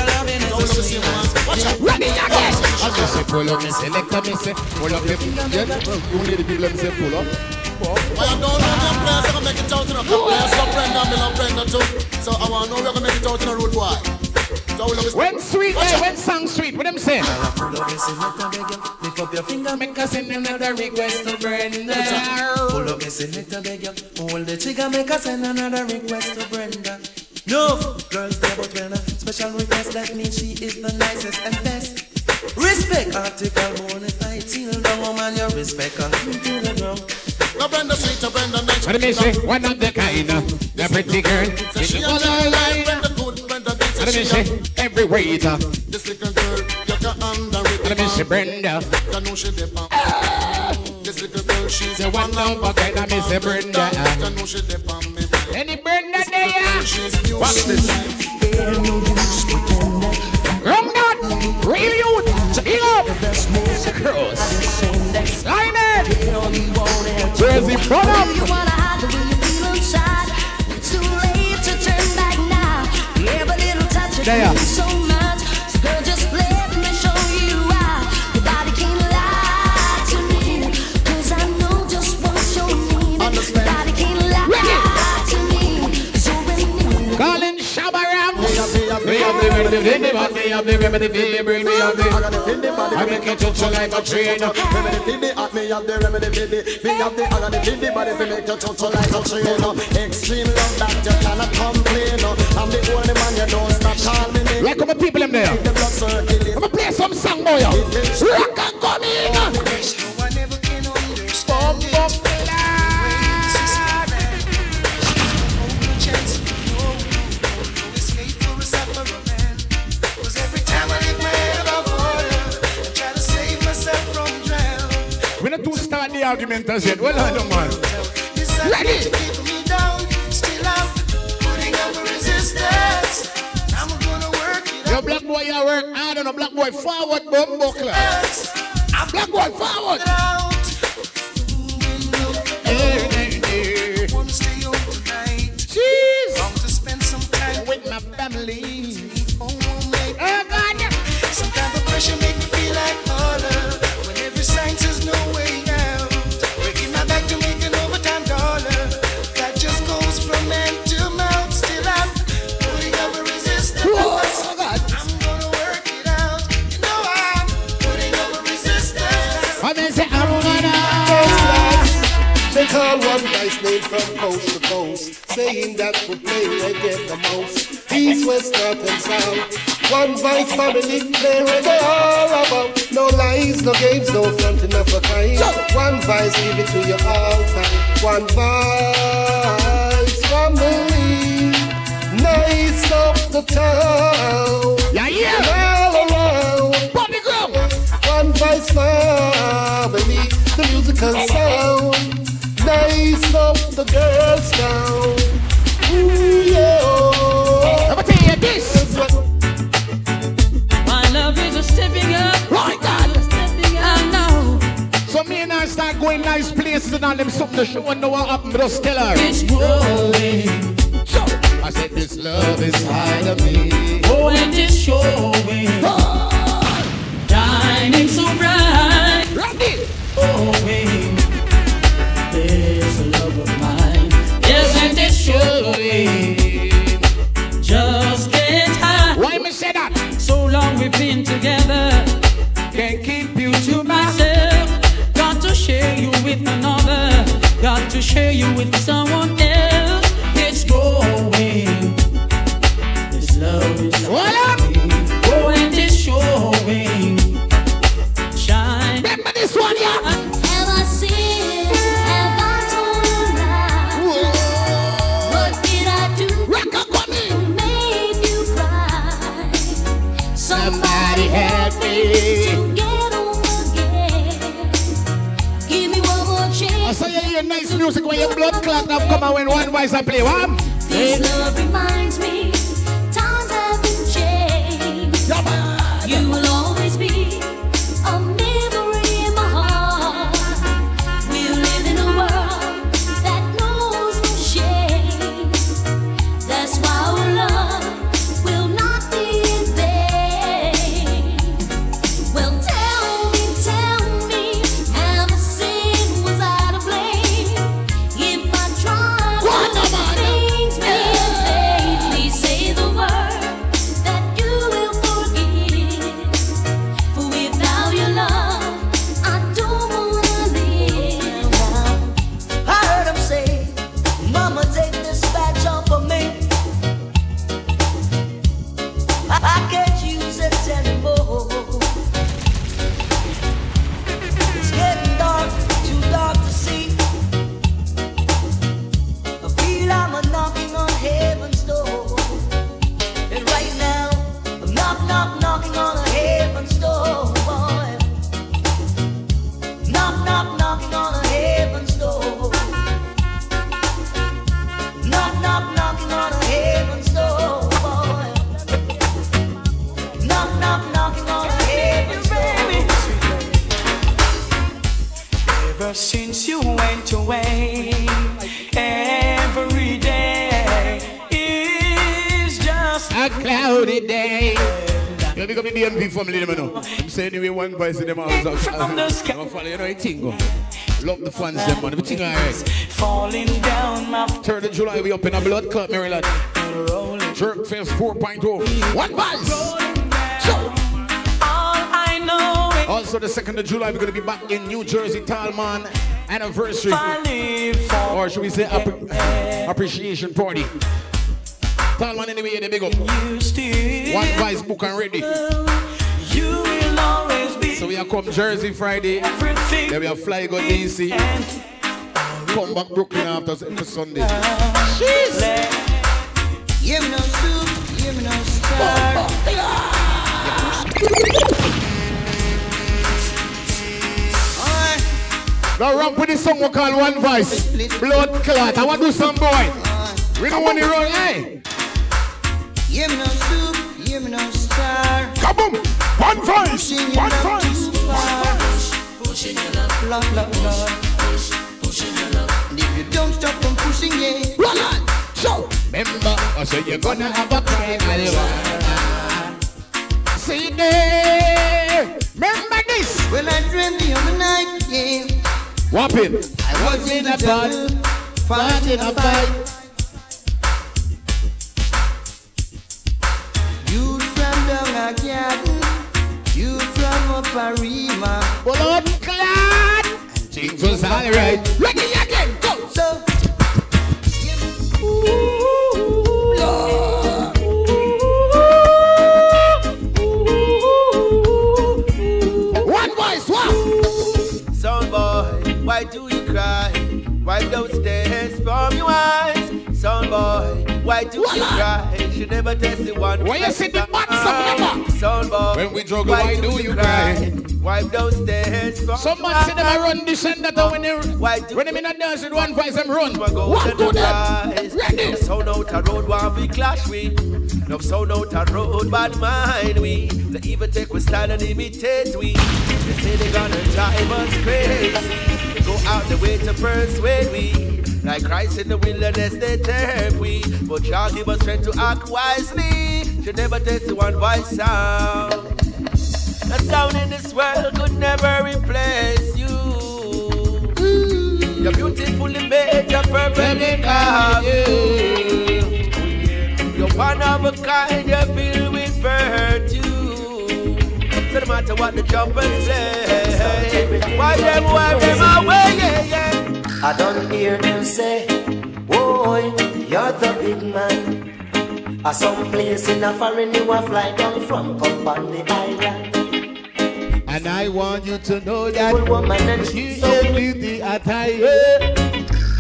pull up, me select me say pull up. me- Yeah, you need the people them say pull up. Why I don't know them players, I can make it out in a couple players. So Brenda, me love Brenda too. So I want to know we're gonna make it out in a road boy. So we love it. When sweet, Watch eh, when song sweet, what them say? Pull up, listen, let her beg you. Lift up your finger, make us send another request to Brenda. Pull up, listen, let her beg you. Hold the trigger, make us send another request to Brenda. No, girls there but when a special request that means she is the nicest and best. Respect article bonafide, seal down woman, your respect her to the ground. Now Brenda sweet, uh, Brenda nice. What do me say? One of the kind, uh, the pretty girl. Say She she the a one I child like like. Brenda good, Brenda big. What do Say me she say? Every waiter. this little girl, you can under it. What do me say? Brenda. You know she dip on. This little girl, she's The one of a kind, I miss a Brenda. You know she dip on me. Any Brenda there? She's new. Watch this. Wrong that. Real youth. Eat up. Cross. Where's the front Do you wanna hide the way you feel inside? It's too late to turn back now. Every little touch of There. so much. So girl, just let me show you why. Your body can't lie to me. 'Cause I know just what you need. Your body can't lie to me. So when Calling Shabba Ranks. We have the remedy, the body, we have the remedy, the bring me up the. I make it touch you like a train. Remedy for the heart, me have the remedy for the Me have the agony for the body fi make you touch you like a train. Extreme love that you cannot complain. I'm the only man you don't stop call me name Like come people them there. The blood circulate I'm gonna play some song boy. Rock and come in. Bum, bum, We not to start the argument as yet. Well, I don't man. Ready? Yo, black boy, you work hard on a black boy forward, bum buckler. A black boy forward. Jeez. With my family. Oh, God. Some kind of pressure make call one guy's name from coast to coast, saying that we play reggae the most. East, west, north, and south. One voice family play reggae all about. No lies, no games, no fronting of a kind. One voice give it to you all time. One voice family, nice up the town. Yeah, yeah. All around. Body ground. One voice family, the musical sound. Nice up the girls down. Ooh, yeah. Let me tell you this. My love is a stepping up. Right, God. Know. So me and I start going nice places and all them something to show and know what happened. Just tell her. It's growing. I said this love is high to me. Oh, and it's showing. Oh. Shining so bright. Ready? Oh, babe. There's love of mine. Yes, and it's showing. Just can't hide. Why me say that? So long we've been together. Can't keep you to myself. Got to share you with another. Got to share you with someone else. Music when your blood clot have come when one voice I play. This love reminds follow, you know, it go. Love the fans, them, man. Everything alright. falling down my 3rd of July, we up in a blood clot, Maryland. Jerk Fest 4.0. One voice. All I know is Also, the 2nd of July, we're going to be back in New Jersey, Talman anniversary. I live for Or should we say appre- appreciation party? Talman anyway, they big up. One voice book and ready. So we are come Jersey Friday. everything. Then we are fly go DC. Come back Brooklyn after Sunday. Give me no soup, give me no star. Now ramp with this song we call One Voice. Blood clot. I want to do some boy. We don't want to run. Hey. Give me no soup, give me no star. Kaboom! One voice! One voice! Too far. Pushing your love, love, love, love. Pushing your love. And if you don't stop from pushing it, Run on! So, remember, I said you're gonna have a cry, See there! Remember this! Well, I dreamed the other night, yeah. Whopping! I was in a battle, fighting a fight. You from down a garden, you from up a rima. Blood clot! Things was alright. Ready again, go! So, One voice, what? Sound boy, why do you cry? Wipe those tears from your eyes. Sound boy, why do you cry? Should never test the one. Why you sit the box up, never? Sound boy, When we juggle, why do you cry? Wipe those tears from Somebody say them run this and that when they when them in a dance with one voice them run. What to them? Ready? No sound out a road while we clash we. No sound out a road bad mind we. They even take we style and imitate we. They say they gonna drive us crazy. Go out the way to persuade we. Like Christ in the wilderness they tempt we. But y'all give us strength to act wisely. Should never test the one voice sound. The sound in this world could never replace you. You're beautifully made, you're perfectly carved. You're one of a kind, you're filled with virtue. So no matter what the jumpers say, why them, why them away, yeah, yeah. I don't hear them say, Boy, you're the big man. A some place in a foreign you a fly down from come on the island. And I want you to know that woman and she only the attire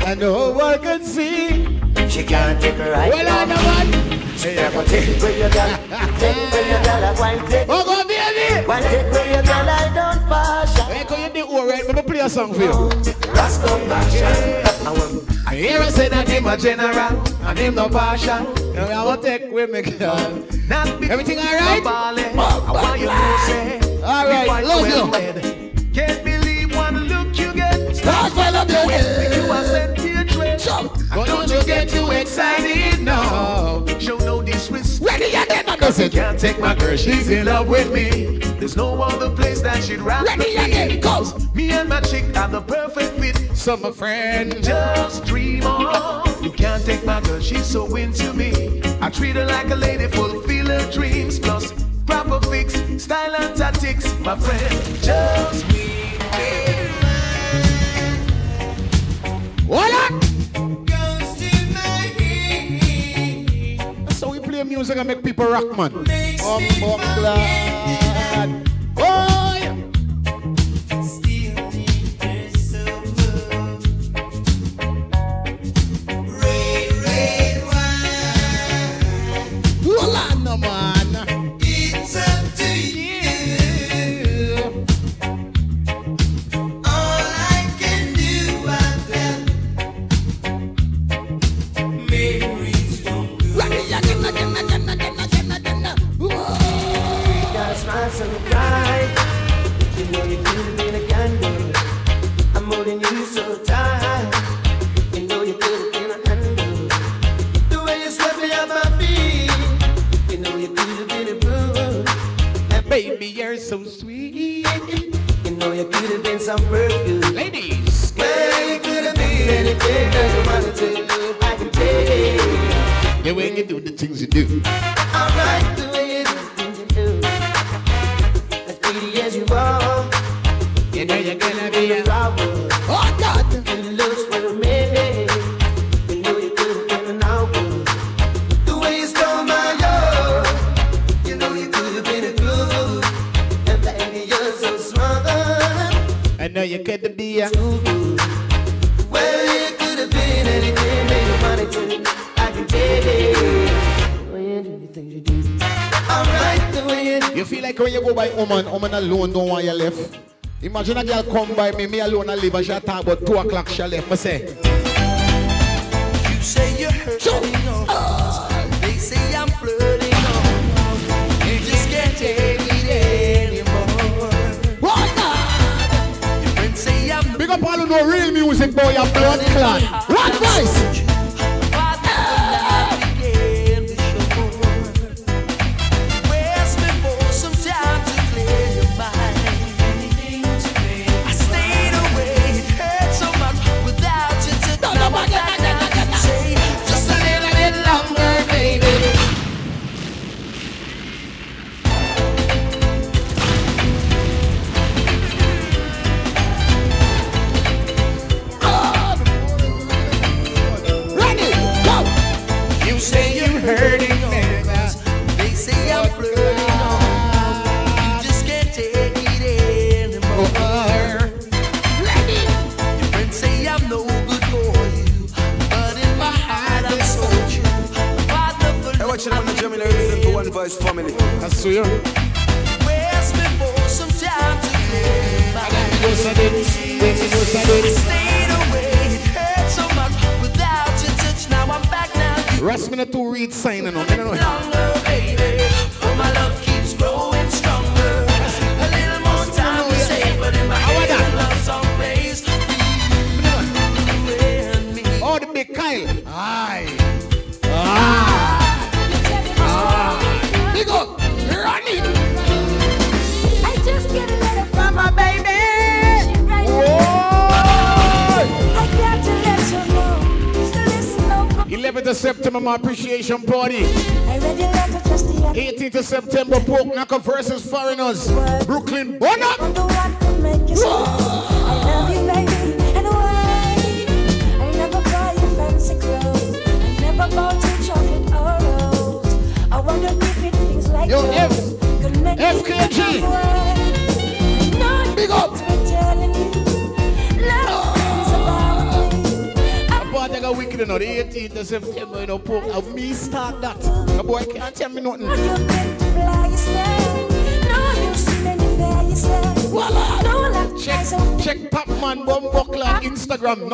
and the whole world can see. She can't take her eyes Well, I know what. Take where you got, take where you got, I want take. Oh, go Why take away your girl I don't passion? Hey, can you do alright? Let me play a song for you. Rasta passion. I hear her say that him a general and him no partial. Now I want to take with me, girl. Everything alright? I want you to say. Alright, love you. Can't believe one look you get. Start your You are sent hatred. But don't you get too excited now. Show no disrespect. Ready again, I does it. Can't take my girl, she's in love with me. There's no other place that she'd rather Ready be. again, goes. Me and my chick are the perfect fit. Summer friend. Just dream on. You can't take my girl, she's so into me. I treat her like a lady, fulfill her dreams. Plus, proper fix, style and tactics. My friend, just me. Voila! So we play music and make people rock, man. Um, um, glad. Oh, some perfume. By woman, woman alone don't want you left. Imagine a girl come by me, me alone and leave and she talk about 2 o'clock she left. Me say, You say you're hurting on. They say I'm flirting on. You just can't take it anymore. Your friends say I'm Big up all who know real music, boy, your blood clot. Rock voice! Versus Foreigners.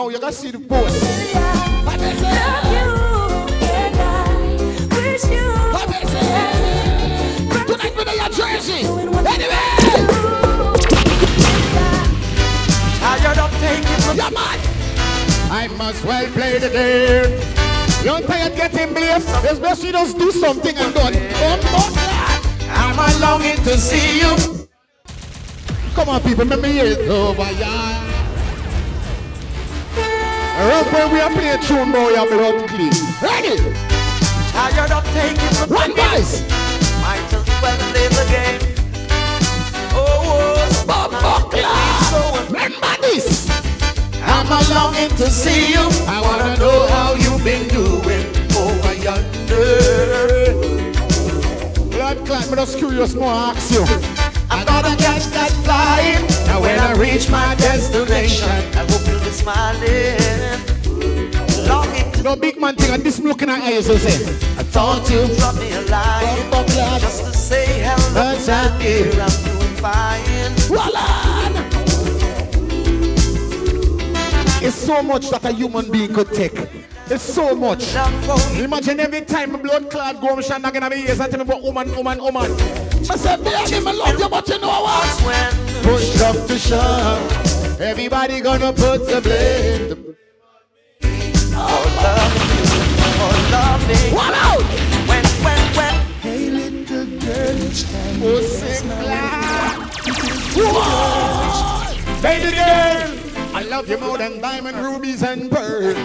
Now you gotta see the post. Tonight your jersey. Anyway. Yeah, man. I must well play the game. You're tired getting blamed. There's best you just do something and buckler. I'm longing to see you. Come on, people, let me hear it oh, over ya. Around where we are playing tune, boy, your blood clean. Ready? Tired of taking One voice. Might as well live again. Oh, oh. Buckler. Remember this. I'm a longing to see you. I wanna know how you've been doing over yonder. Blood clot, me just curious more ask you. I gotta catch that flying. Now when I reach my destination, I hope you'll be smiling. No big man thing, and this looking at eyes, you say. I thought you to drop me a line. Just to say hello. A Here. I'm doing fine. It's so much that a human being could take. It's so much. Imagine every time a blood clot go, I'm shine again at my ears and tell me about woman, woman, woman. I said, baby, I love you, but you know what? Push up to shove. Everybody gonna put the blame. Diamond, rubies, and pearls.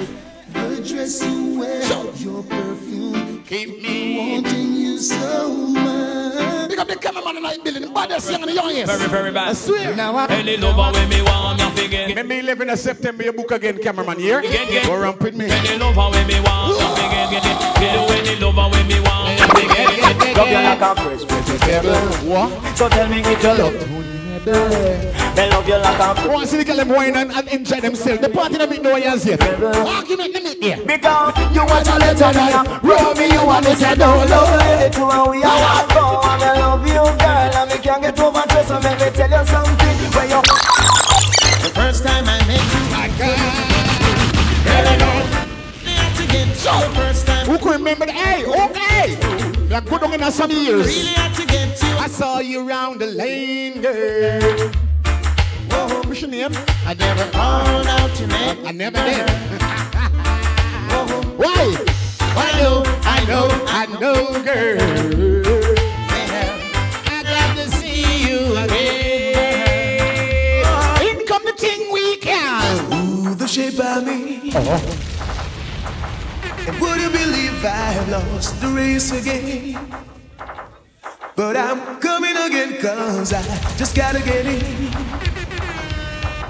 The dress you wear, your perfume, Keep me wanting you so much. Pick up the cameraman and I building the baddest young in the youngest. Very, very bad. I swear. Now I Any lover when me want me forget. Let me live in a September you book again, cameraman. Here, Again, again. go ramp with me. Any lover when me want me forget. Get it. Get. Any lover when me want me forget. Love you like a fresh vegetable. What? So tell me if you love Me love you like a I want to see the girl them wine and, and enjoy themselves. The party don't make no years yet. Argument them make there. Because you want a letter now Roll me you want to say don't love it to and we are go And oh, I love you girl and me can't get over to So let me tell you something Where you The first time I met you, My girl. had to get you. The first time, Who can remember the hey, okay. You're good on in some years. really had to get you. I saw you round the lane, girl. Whoa, what's your name? I never called out your name. I never did. Why? I know, I know, I know, girl. I'm glad to see you again. Oh. In come the thing we can. Ooh, the shape of me. Uh-huh. And would you believe I've lost the race again? But I'm coming again cause I just gotta get in.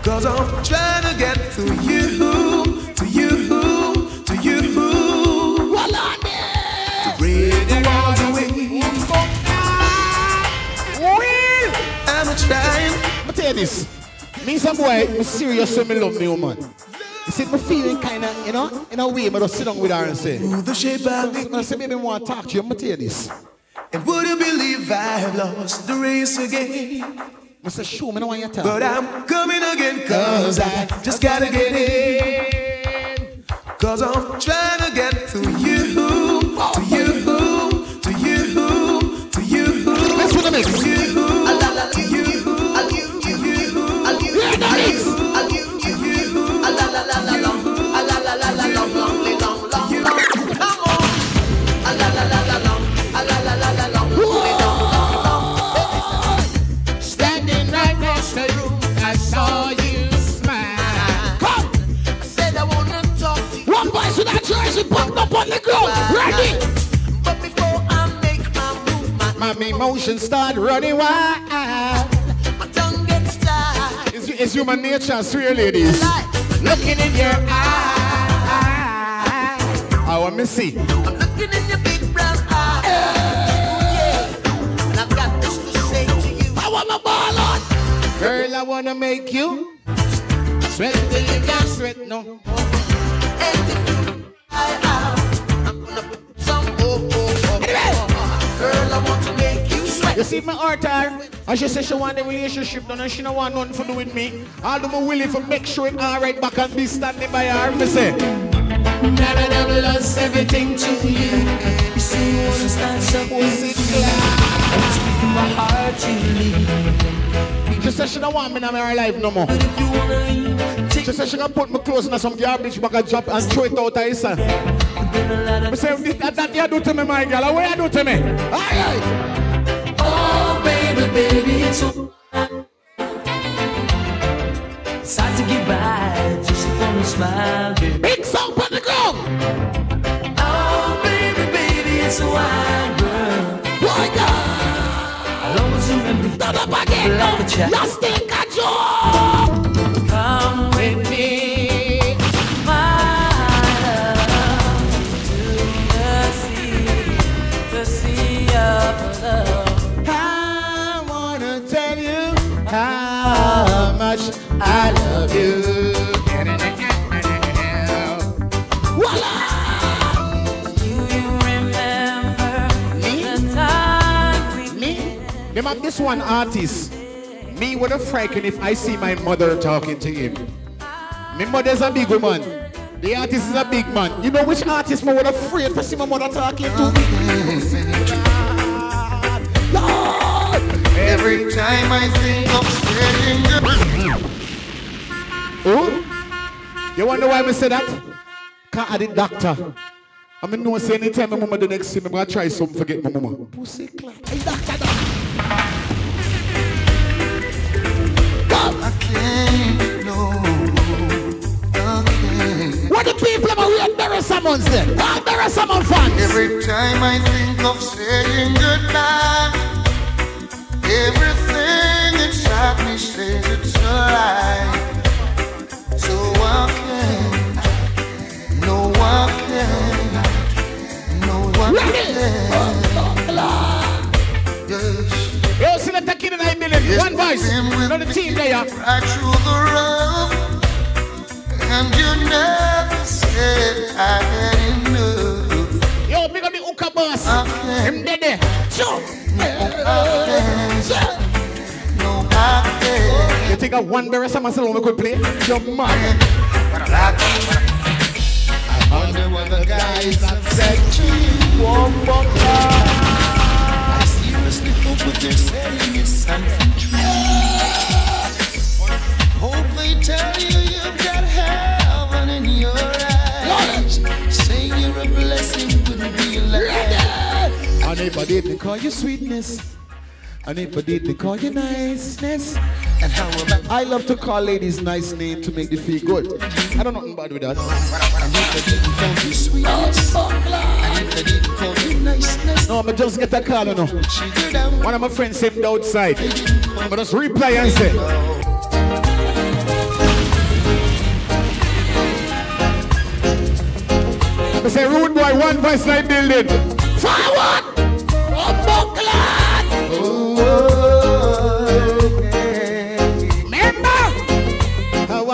Cause I'm trying to get to you, to you, to you. To break the walls away. I'm trying. Me tell you this. Me some boy, me serious when me love me woman. You see, me feeling kind of, you know, in a way, but just sit down with her and say, Ooh, the shape of me. I say, baby, I want to talk to you. I'm going to tell you this. And would you believe I've lost the race again? I say, show me, I want you to talk. But I'm coming again cause I just gotta get in. Cause I'm trying to get to you, to you, to you, to you. Let's put the mix. To you, My, emotions start running wild. my tongue gets tied It's, it's human nature, swear ladies. Looking in your eyes. I oh, want me see. I'm looking in your big brown eyes yeah. And I've got this to say to you I want my ball on. Girl, I wanna make you sweat till you can't sweat no. And if you cry out I'm gonna put some oh, oh, oh, oh. Girl, I want to you see my heart her, and she said she want the relationship done and she don't want nothing to do with me. I'll do my willing to make sure it alright back and be standing by her. Me say, That I never lost everything to you. You see, you wanna start something. Speaking my heart to leave. She said she don't want me in her life no more. She said she gonna put my clothes in some garbage bag and drop and throw it out of his son. I say, that, that you do to me, my girl. What you do to me? Aye, Oh, baby, it's so It's hard to get by just upon a smile, baby. Big song on the ground. Oh, baby, baby, it's a wine girl. Why long as you remember, Stand up again. like a child. You still control. This one artist. Me would have frightened if I see my mother talking to him. My mother's a big woman. The artist is a big man. You know which artist me would have afraid to see my mother talking to? Lord! Every time I think of staying Oh? You wonder why I say that? Cause I the doctor. I mean, no say anytime my mama the next me, I'm gonna try something forget my mama. Pussy clap. Doctor, doctor. I can't, no, I can't. What the people about we at Barry Summons then? Ah, Summons fans. Every time I think of saying goodbye, everything inside me says it's a lie. So I can't, no I can't, no I can't. Oh, yes. Yo, select a kid in a million. One voice. Not the team there. Right through the rough, and you never said I had enough. Yo, big up the Uka boss. Him dead there. Sure. I can't. You think of one Barry Summons alone we could play? Your man. I wonder what the guys have said to you. One I seriously hope what they're saying is something true. Hope they tell you you've got heaven in your eyes. Say you're a blessing wouldn't be like And if I didn't call you sweetness, and if I didn't call you niceness, I love to call ladies nice name to make them feel good. I don't know nothing bad with that. and if I didn't call you sweetness, and if I didn't call you niceness, No, I just get a call, you know. One of my friends sent me outside. I just reply and say, I say, rude boy, one voice night building. Forward!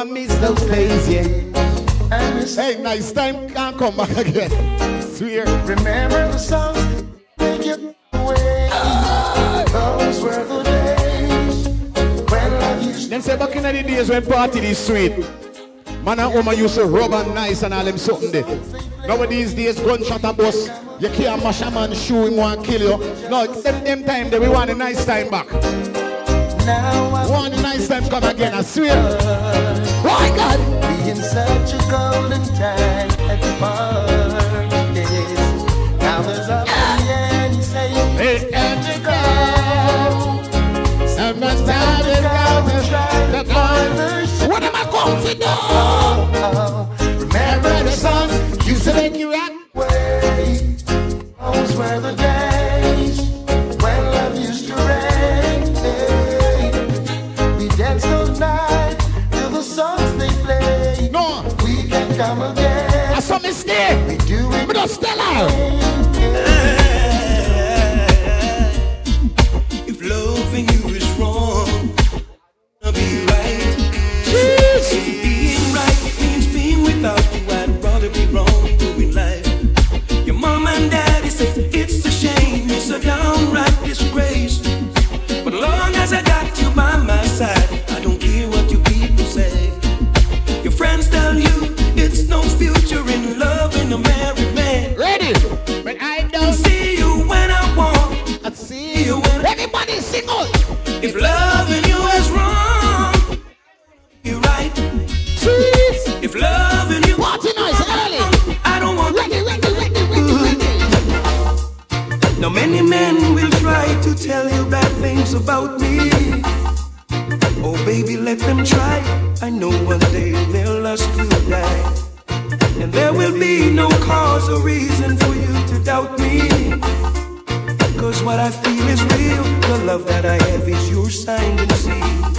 I miss those days, yeah. Hey, nice time can't come back again. Swear. Remember the songs make you away. Those were the days when love used Them say back in the days when party is sweet. Man and woman used to rub and nice and all them something there. Nowadays days gunshot and bust. You can't mash a man shoe him want kill you. No, them, them time there we want a nice time back. Now I Want a nice time come again, I swear. Why God? being such a golden time at the parties. Now there's a and you say It's time to go. Tired of counting the. What am I going to do? Oh, Remember the songs used to make you rock? way. Those were the come again. I saw me stay. We do it Me just tell her. You Party early. I don't want Ready, ready, ready, ready, ready. Now many men will try to tell you bad things about me. Oh baby, let them try. I know one day their lust will die. And there will be no cause or reason for you to doubt me. Cause what I feel is real. The love that I have is your signed and sealed.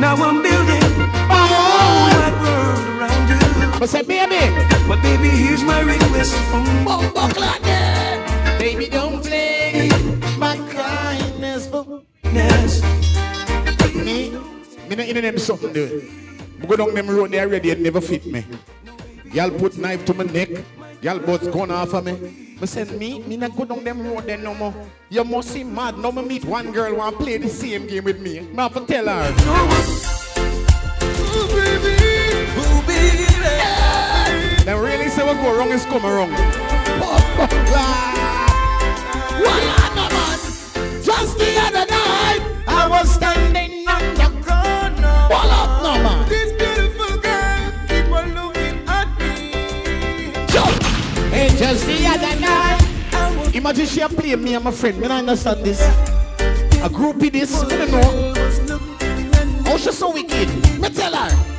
Now I'm building a whole wide world around you. But say, baby. But baby, here's my request from Baby, don't play my kindness for Yes. me. Me not in them something there. Me go down them road there already, it never fit me. Y'all put knife to my neck. Y'all both gone off of me. Me said me, me not go down them road there no more. You must see mad. No, me meet one girl want play the same game with me. Me have to tell her. Them really say what go wrong is come wrong. Just the other night, I was standing on the corner. Pull up, no man. This beautiful girl keep on looking at me. Jump. Hey, just the other night. Imagine she a play me and my friend. Me not understand this. A groupie this. I don't know. Oh, she's so wicked? Me tell her.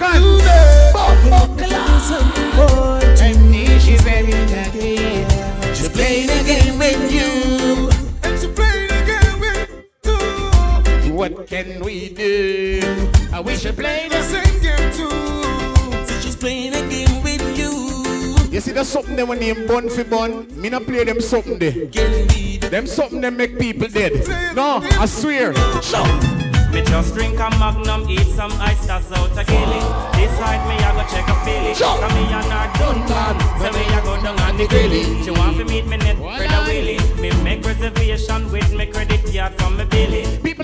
Little African. And me, she's very lucky. She's playing a game with you. And she playing a game with you. What can we do? I wish I played The same game too. So she's playing a game with you. You see, there's something them when they bun for bun. Me not play them something there. Them something them make people dead. No, I swear. Me just drink a magnum, eat some ice, that's out a gilly. Decide me, I go check a filly. Come me and her done plan. So me, I go down on the grilly. She want to meet me net, brother Willie. Me make reservation with me credit card from me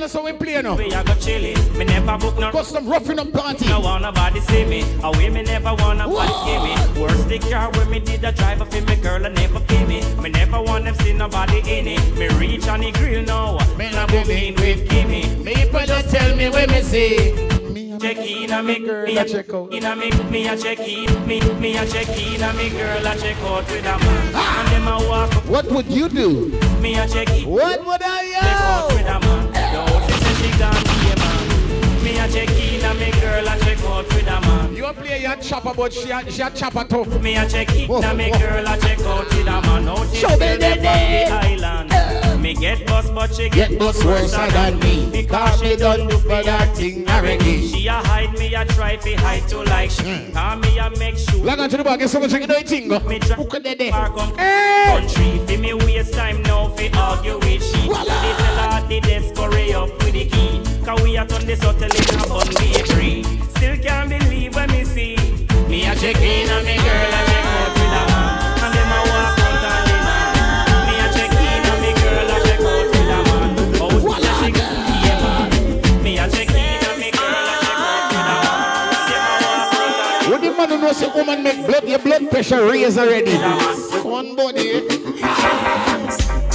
People are so we play now. We I go chilly. Me never book no custom roughing up party. No want nobody see me. Away me never want nobody give me. Worst the car where me did a drive for me girl and never pay me. Me never want them see nobody in it. Me reach on the grill now. Me not moving with Kimmy. People just tell me where me see. Check in a me girl, me a check out. In a me, me a check in, me, me a check in a me girl a check out with a man. Ah! And them a walk What would you do? me a check in. What would I Check out with a man. Check in a me girl a check out with a man. You play your chopper, but she a, she a chopper too. Me a check in a me girl a check out with a man. Out in Show me the the day. island. Me get bus, but she Get get bus bus worse worse than me. Because she done do for that thing already. She a hide me, a try fi hide to like she. Hmm. Call me a make sure. Log on to the bag, get someone check it out, tingo. Me try Who could they there? far come country. Fi me waste time now fi argue with she. They tell her the desk hurry up with the key. Cause we a turn this hotel in a bun bakery. Still can't believe when me see. Me a check in and me girl a check out with a man. And them a walk out and they man. Me a check in and me girl a check out with a man. Oh, she a she be man. Me a check in and me girl a check out with a man. Them a walk out and When the man who knows the woman make blood, your blood pressure raise already. One body.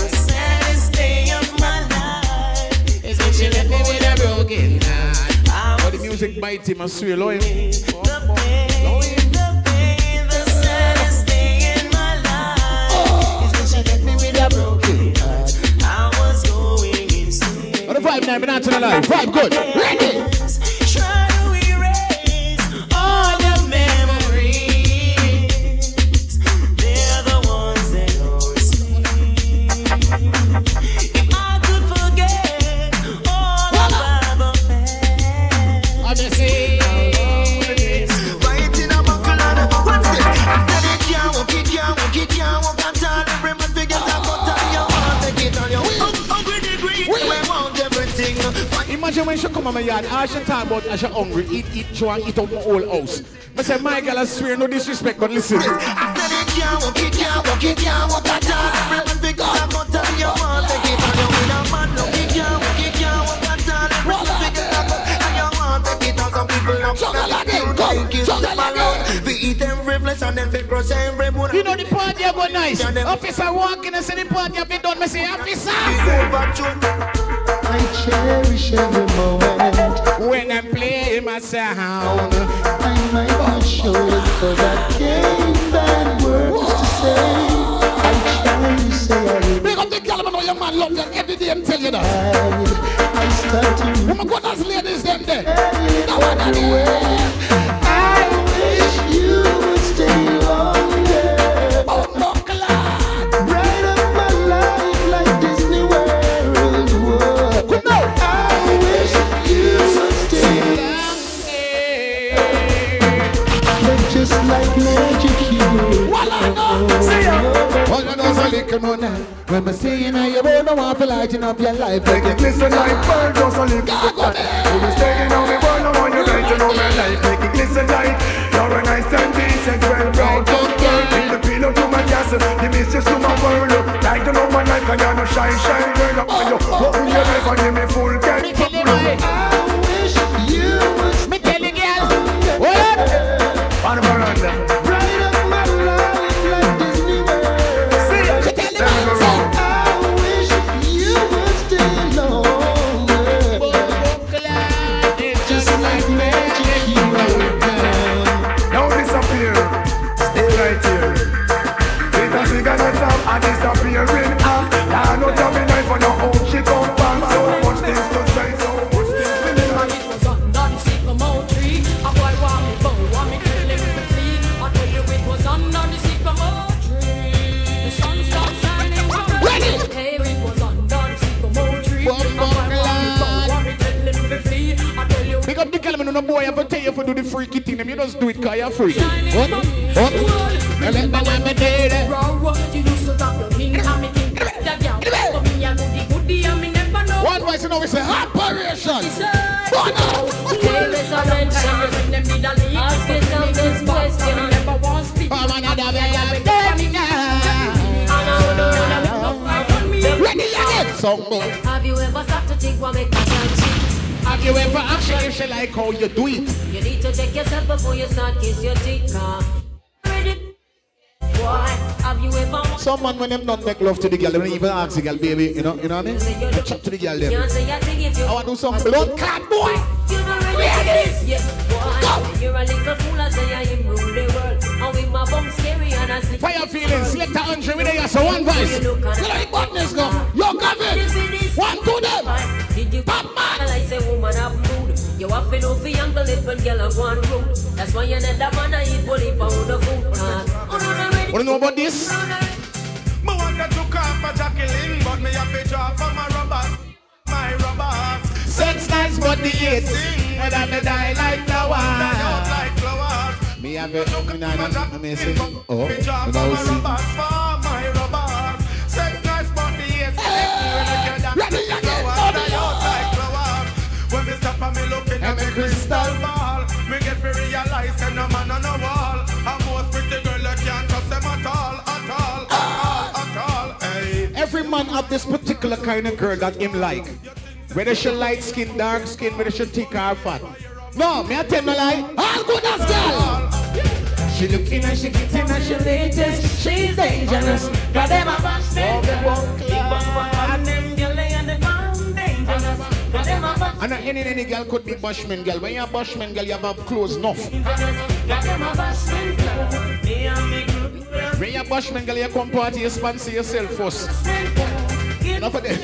Saddest day of my life is when she left me with a broken heart. But the music bites him, I swear, Lord. The saddest day in my life is when she left me with a broken heart. I was going insane. On the vibe now, been out to the live. Vibe good. Ready. Imagine when she come on my yard, all she talk about as she hungry, eat, eat, chew and eat out my whole house. I say, my girl, I swear, no disrespect, but listen. You know the party go nice. Officer walking and say the party have been done. Me say, officer. I cherish every moment. When I play my sound. I might not show it cause I can't find words to say. I try to say I. Big up the girl, I know your man love you every day and tell you that. I start to Oh my goodness, ladies, them there. Now what are they? Know is a little more now. When I see you now, you don't want to lighten up your life. Make it glisten like pearl, just a little bit of You be staying on me, burn, I want you right, you know my life. Make it glisten like You're a nice and decent, well brown Don't girl, bring the pillow to my castle. The mistress to my world Like you know my life, and you're no shine, shine girl I want you oh, oh, oh. open your life and give me full care Them you just do it 'cause you're free. What? What? Remember when me did it? Raw, you used to talk your king, and me king. That girl, but me a goody goody, and me never know. One voice, you know, we say operation. There is a mention. Ask yourself this question. Never want speak. Man, another way of Ready again. Have you ever stopped to think what make a child cheat? Have you ever actually she like how you do it? You need to check yourself before you start kiss your teeth. Ready? Why? Have you ever Some man when them not make love to the girl, they don't even ask the girl, baby, you know, you know what I mean? They chat to the girl them. Can't say a thing if you I want to do some blood clot boy. You're ready for this, You're a little fool, I say I am rule the world. And with my bum Fire feelings, select a hundred with you, so one voice. You like buttons go. Yo, Gavin. One to them. Pop man? I say woman have mood. You have to know for younger lip when girl have one rude. That's why you need that man I eat bully pound of food. No. Want to know about this? Me want to took off Jacqueline, but me have to draw for my robot, my robot. Sex nice, but the hate. And I die like. Like flowers. Me have it, me nah, nah, me say, oh, Me me now see. my. Sex nice, but the hate. Ready again, like flowers. When me stop and me looking at me crystal ball, me get to realize that no man on the wall. And most pretty girl you can't trust them at all, at all, at all, at all. Hey. Every man have this particular kind of girl that him like. Whether she light skin, dark skin, whether she thick or fat. No, me I tell no lie. All good as girl. She looking and she fitting and she latest. She's dangerous. Got them a busted. Uh, and them girl they and the man dangerous. Got them a bust. And uh, any any girl could be bushman girl. When you're a bushman girl, you have clothes enough. Got them a bust. Me and me group. When you're a bushman girl, you come party, you sponsor yourself first. Enough of them.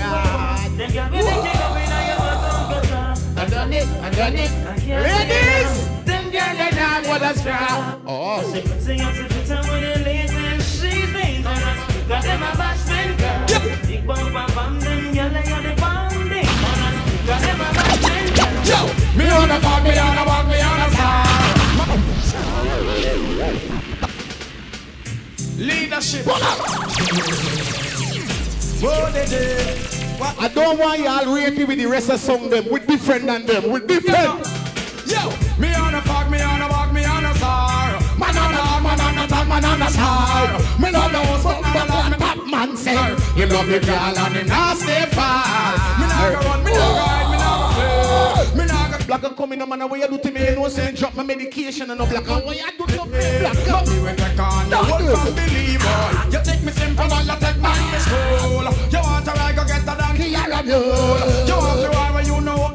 I done it, I done it. Ladies! Them girl they not what a straw. Oh. Sing up to fit with the. She's dangerous. Got them a bashman girl. Big bum bum bum. Them girl they are the dangerous. Got them a bashman girl. Yo, me on fuck, me on me on star. Leadership. Pull up. They I don't want y'all rate with the rest of song them. We different than them. We different. Yo, me on a fuck, me on a walk, me on a star. Man on a man on a top, man on a star. Me love the host, but man on a top man say. You love the girl and the nasty far. Me nah go run, me me nah go Black and coming, no man, what you do to me? You know, saying drop my medication and no black and what you do to me? Black But me take on the whole from believer. You take me simple and you take to school. You want to ride, go get a donkey or a mule. You want to ride you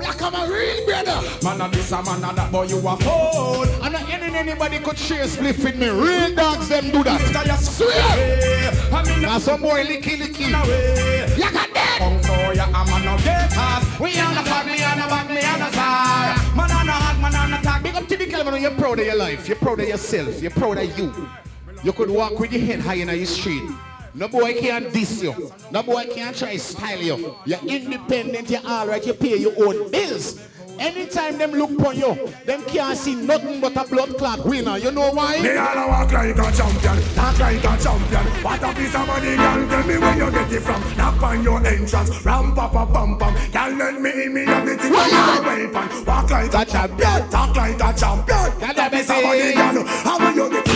black I'm a real brother. Man a this a man a that, boy you a fool. And not any anybody could share split with me. Real dogs them do that. Swear. Now some boy licky licky. You got? Come for ya, I'm a no get us. We on the fuck, me on the back, me on the side. Man on the hot, man on the tag. Big up to the Kelman, you're proud of your life. You're proud of yourself. You're proud of you. You could walk with your head high in the street. No boy can diss you. No boy can try to style you. You're independent, you're alright, you pay your own bills. Anytime them look for you, them can't see nothing but a blood clot winner. You know why? Me all walk like a champion, talk like a champion. What a piece of money, girl. Tell me where you get it from. Knock on your entrance, ram pa pa pam pam. Girl, let me in me have the thing on your. Walk like a champion, talk like a champion. What a piece of money, girl. How will you get it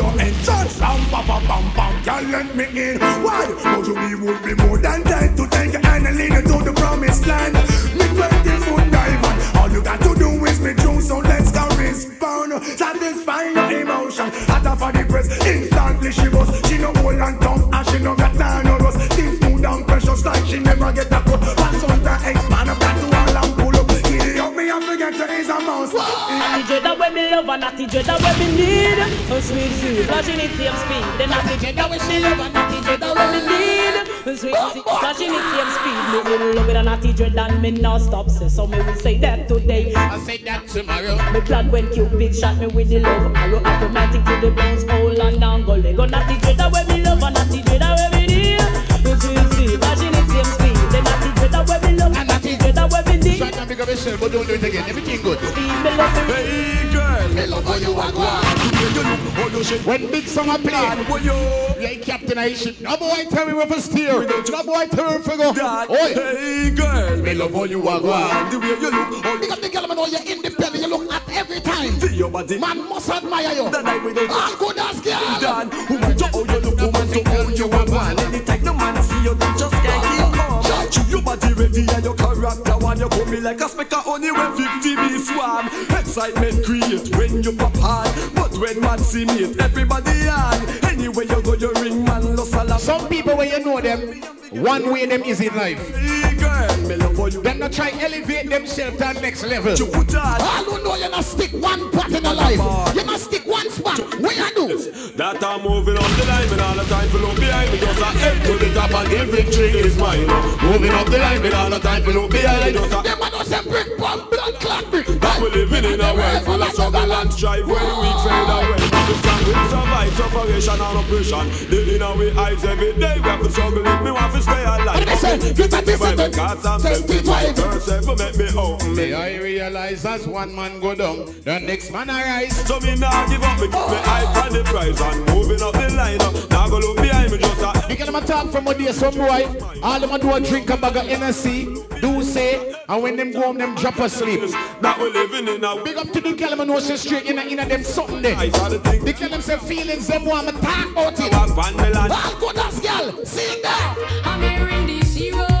your entrance, ram pa pa pam pam. Girl, let me in. Why? But you be would be more than dead to take you and lead you to the promised land. Me twenty foot diamond. All you got to do is me true, so let's go respond. Satisfy your emotion. Hotter for the press, instantly she was. She no hold and tough, and she no got time no rust. Things smooth and precious like she never get a cut. Pass on the expand Giddy up, me and forget to is a mouse. Natty Jada where me love and Natty Jada where me need A sweet sweet flashing it same speed. The Natty Jada where she love and Natty Jada where me need A sweet sweet flashing it same speed. Me will love it and Natty Jada and me not stop say. So me will say that today. I say that tomorrow. Me glad when Cupid shot me with the love. Arrow Automatic to the bones hole and angle Lego. Natty Jada where me love and Natty Jada where me need A sweet sweet flashing it same speed. The Natty Jada where me love and Natty Jada where me need Try to big up yourself, but don't do it again. Everything good. Hey girl, me love how you walk, walk. The way you look, how you shake. When big I play, yeah, captain shit. No boy tell me where to steer. No boy tell me where to go. Oi. Hey girl, me love how you walk, walk. The way you look, you Big up the girl, man, know you're independent. You look at every time. feel your body. Man must admire you. That I will do. Ah, good as girl. Dan, woman to how you look, woman to how you are one. Anytime no man see you, them just can't keep calm. Your body ready and your character one. You come me like a speck of honey when 50 bee swarm. Excitement create when you pop hard, but when man see me, everybody on. Anywhere you go, you ring man, lost a lot. Some people when you know them, one way them is in life. Hey girl, me love how you. Them not try elevate themselves to the next level. You put on. All who know you not stick one part in your life. You not stick one spot. What you do? That I'm moving up the line, and all the time for look behind me. Just a head to the top, and the victory is mine. Moving up the line, and all the time for look behind. Uh. A Them man don't say brick bomb, blood clot that we living in a world full of struggle and strife. When we weak fade away, we with survive separation and oppression. Living our eyes every day, we have to struggle. If me want to stay alive, Get a if I make cards and self Yourself will make me open May. I realize as one man go down, the next man arise. So me nah give up, me keep me eye on the prize and moving up the line. Now go look behind me, just uh. a You can them talk from a day, some boy. All them a do a drink a bag of Hennessy, do say, and when them go home, them drop asleep. That we living in a Big up to the girl, man, know straight in a, in a them something there. The girl them say feelings, them want me talk about it. All good as girl, sing that. I'm hearing these heroes.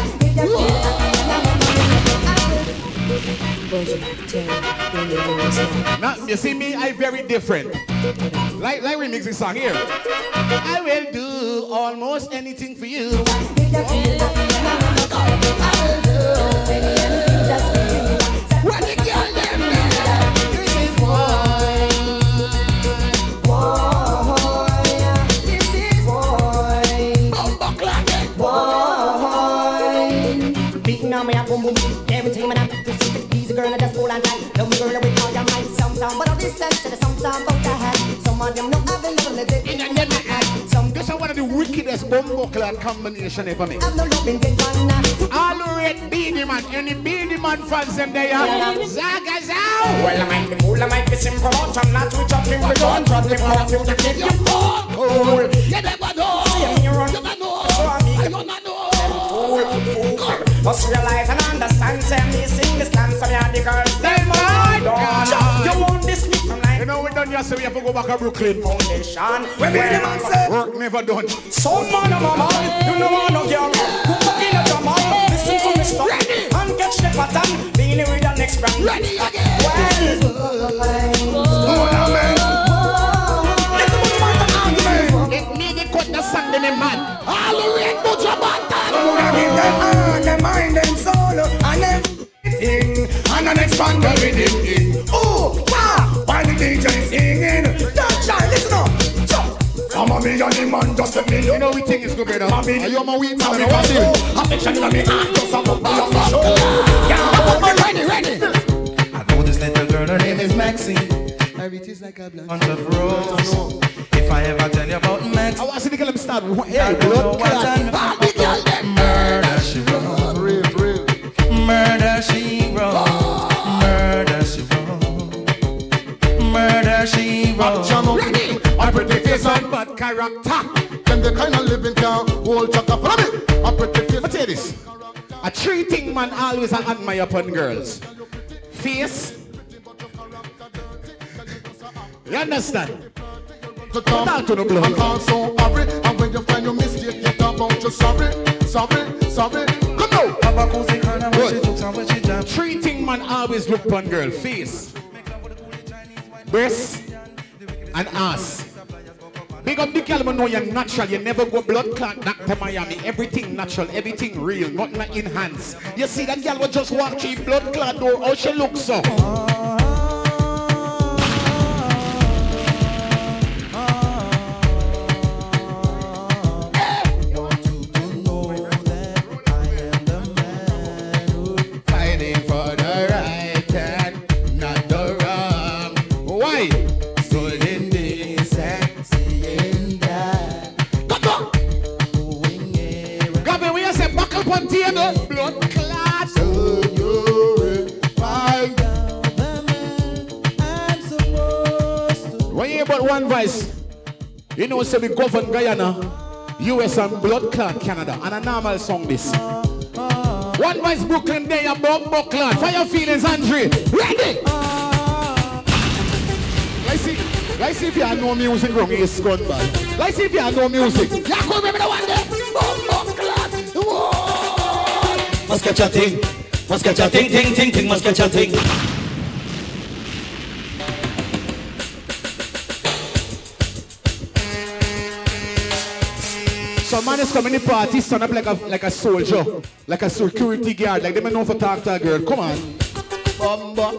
Now, you see me, I very different. Like, like remix this song here. I will do almost anything for you. Go like that. Love me girl with all your might, some sound, but all this sense, and some sound about the hat. Some of them know I've been living the day. In the act. Some This is one of the wickedest bumbo clad combination ever made. have no love in them All the red Beenie Man, any Beenie Man fans them there. Zaga Zow. Well, I might be cool, I might be simple, but I'm not too chopping. We don't drop the curfew to keep you cool. You never know. See me run. You never know. So I mean, I don't know. fool, fool. Must realize and understand, say me sing this dance, some of the girls, them all done. You won't diss me from like You know we done yesterday, we have to go back to Brooklyn. foundation. When the man say, Work never done. some man of a man, you know want no girl. Who cook in a drama, listen to me stop. And catch the pattern, being with the next brand. Ready again. Let me get cut the song them man. And the next one girl with him in. Oh, wow! While the DJ singing, don't try, listen up. Jump. Come on, me and the man, just let me know. You know we think it's good, brother. Are you my weed man? Mommy, I want what's you. it? Affection in me heart, just a bubble on my shoulder. Yeah, Ready, ready. I know this little girl, her name is Maxine. Her it is like a blood. Bunch of roses. If I ever tell you about Max, I want to see the girl them start. Hey, don't know blood what clot. I know. The girl them. Murder she wrote. Murder she wrote. Murder she wrote. Murder she wrote. Ready. A pretty face and bad character. Them the kind of living can hold chaka from me. A pretty face. Let me tell this. A three thing man always I admire upon girls. Face. You understand? to come Talk to the blood. and also hurry and when you find your mistake you talk about you sorry sorry sorry come now Have a cozy kind of when she jokes and when she jam. Three thing man always look upon girl. Face. Breast. And ass. Big up the girl, know you're natural. You never go blood clot back to Miami. Everything natural, everything real, nothing enhanced. You see that girl will just walk through blood clot door. How she looks so? Know, we govern Guyana, US and blood clot Canada, and a normal song this. One voice Brooklyn Day and Bumbo Clot. For your feelings, Andre. Ready? Let's see. Let's see if you no music wrong. It's gone bad. Let's see if you no music. Yeah, come remember the one. Bumbo Clot. Whoa. Must catch a thing. Must catch a thing, thing, thing, thing. Must catch a thing. Some man is coming to the party, stand up like a like a soldier, like a security guard, like they may know for talk to a girl. Come on. Bumbo.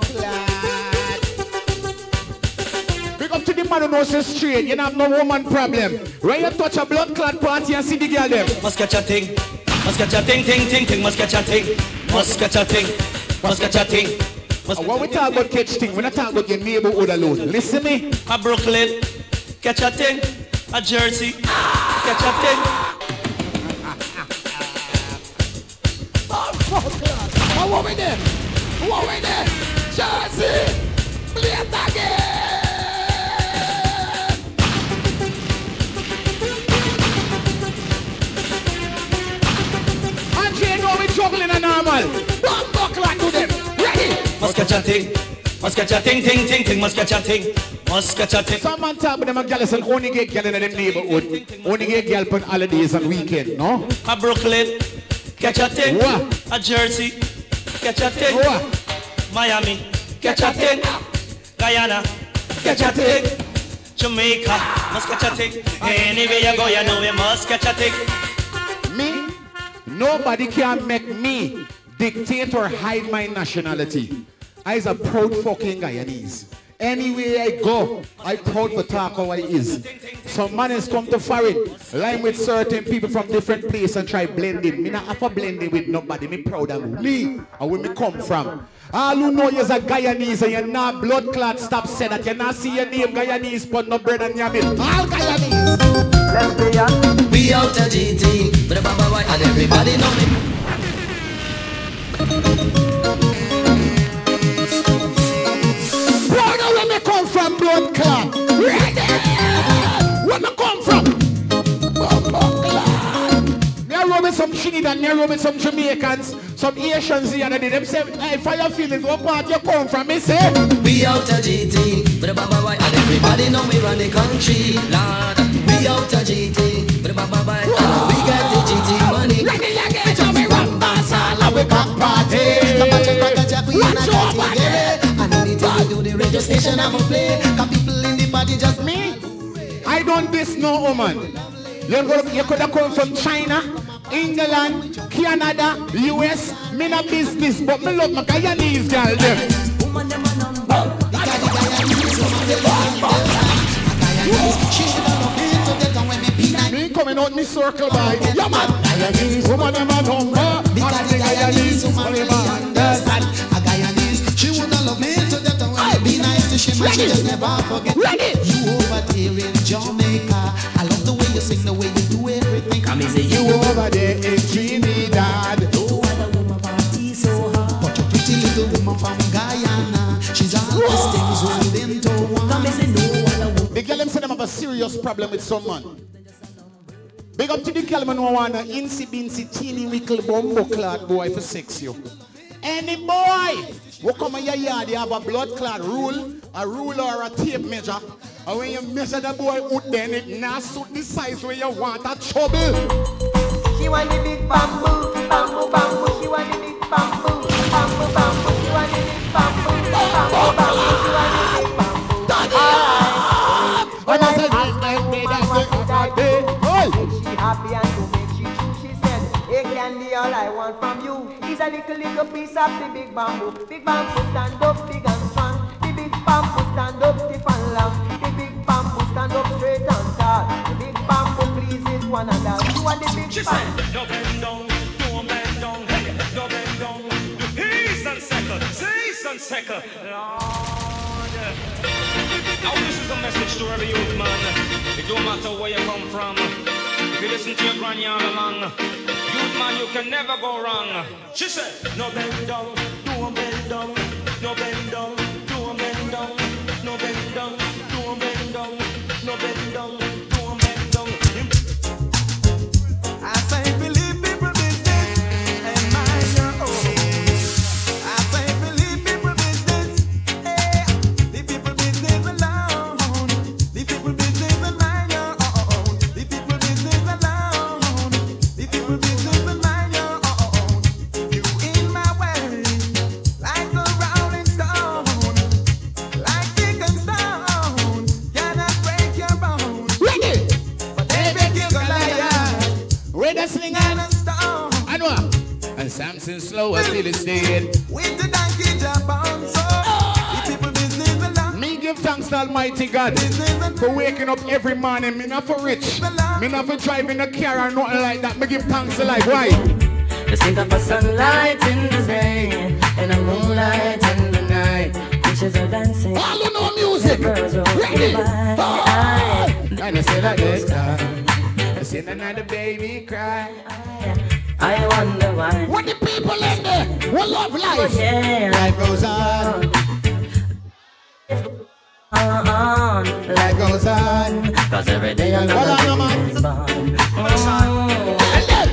Big up to the man who knows the straight. You don't have no woman problem. When you touch a blood clot party and see the girl them. Must catch a thing. Must catch a thing, thing, thing, thing. Must catch a thing. Must catch a thing. Must catch a thing. And when we talk about catch thing, we're not talking about your neighborhood alone. Listen to me. A Brooklyn, catch a thing. A Jersey, catch a thing. We there? What we there? Jersey! Play it again! Andre know we juggling a normal. One buckle to them. Ready? Must catch a thing. Must catch a thing, thing, thing, thing. Must catch a thing. Must catch a thing. Some man talk about them a gal and only get gal in them neighborhood. Only get gal on holidays and weekend, no? A Brooklyn, catch a thing. What? A Jersey, catch a. What? Miami, catch a thing. Guyana, catch a thing. Jamaica, must catch a thing. Anywhere you go, you know you must catch a thing. Me? Nobody can make me dictate or hide my nationality. I I's a proud fucking Guyanese. Anywhere I go, I proud to talk I is. Some man has come to foreign, line with certain people from different places and try blending. Me not have a blending with nobody. Me proud of me and where me come from. All who know you're a Guyanese and you're not blood clot, stop say that. You're not see your name Guyanese, but no bread and yam it. All Guyanese. We out a GT, but a baba and everybody know me. Blood clot. Ready? Where me come from? Bumbo clot. Roll with some Trinidad, roll with some Jamaicans, some Asians here, and they them say, hey, fire feelings, what part you come from? Me say, We out a GT, but a baba white and everybody know we run the country, Lord. We out a GT, but a baba white and we got the GT money. Ready so we run Basala, we cock party. Radio station I'ma play. Cause people in the party just me. I don't this no woman. You, go, you could have come from China, England, Canada, US. Me not business, but me love my Guyanese girl them. Me coming out me circle by. Yeah man, Guyanese woman them a number. Because the Guyanese woman them a she, but she never forget. Ready. You over there in Jamaica, I love the way you sing, the way you do everything. Come say You over there in Trinidad. No other woman party so hard. But a pretty little woman from Guyana, she's all these things rolled into one. Come say no other woman. The girl them say them have a serious problem with someone. Big up to the girl man who want a insy binsy teeny wickle bumbo clot boy for sex you. Any boy who come in your yard, you have a blood clot rule, a rule or a tape measure. And when you measure the boy then it not suit the size where you want a trouble. She want the big bamboo, bamboo, bamboo. She want the big bamboo, bamboo, bamboo. A little little piece of the big bamboo. Big bamboo stand up big and strong. The big bamboo stand up stiff and long. The big bamboo stand up straight and tall. The big bamboo pleases one another. You are the big She bamboo. said, no bend down, don't bend down, hey, no bend down. Peace and second, cease and second. Lord. Now this is a message to every youth man. It don't matter where you come from. If you listen to your granny all along, youth man, you can never go wrong. She said, no bend down, don't bend down, no bend down, don't bend down, no bend down, don't bend down, no bend down, And Samson slow as Philistine. With the donkey jump on so the people business alone. Me give thanks to Almighty God for waking up every morning. Me not for rich. Me not for driving a car or nothing like that. Me give thanks to life. Why? Just think of a sunlight in the day and a moonlight in the night. Fishes are dancing. All who know music. Girls are Ready? by. Five. And I say like this. I see another baby cry. I wonder why. What the people in there? What love oh, life? Oh, yeah. Life goes on. On, Life goes on. Cause every day Hold on, another no, man. is born. Oh.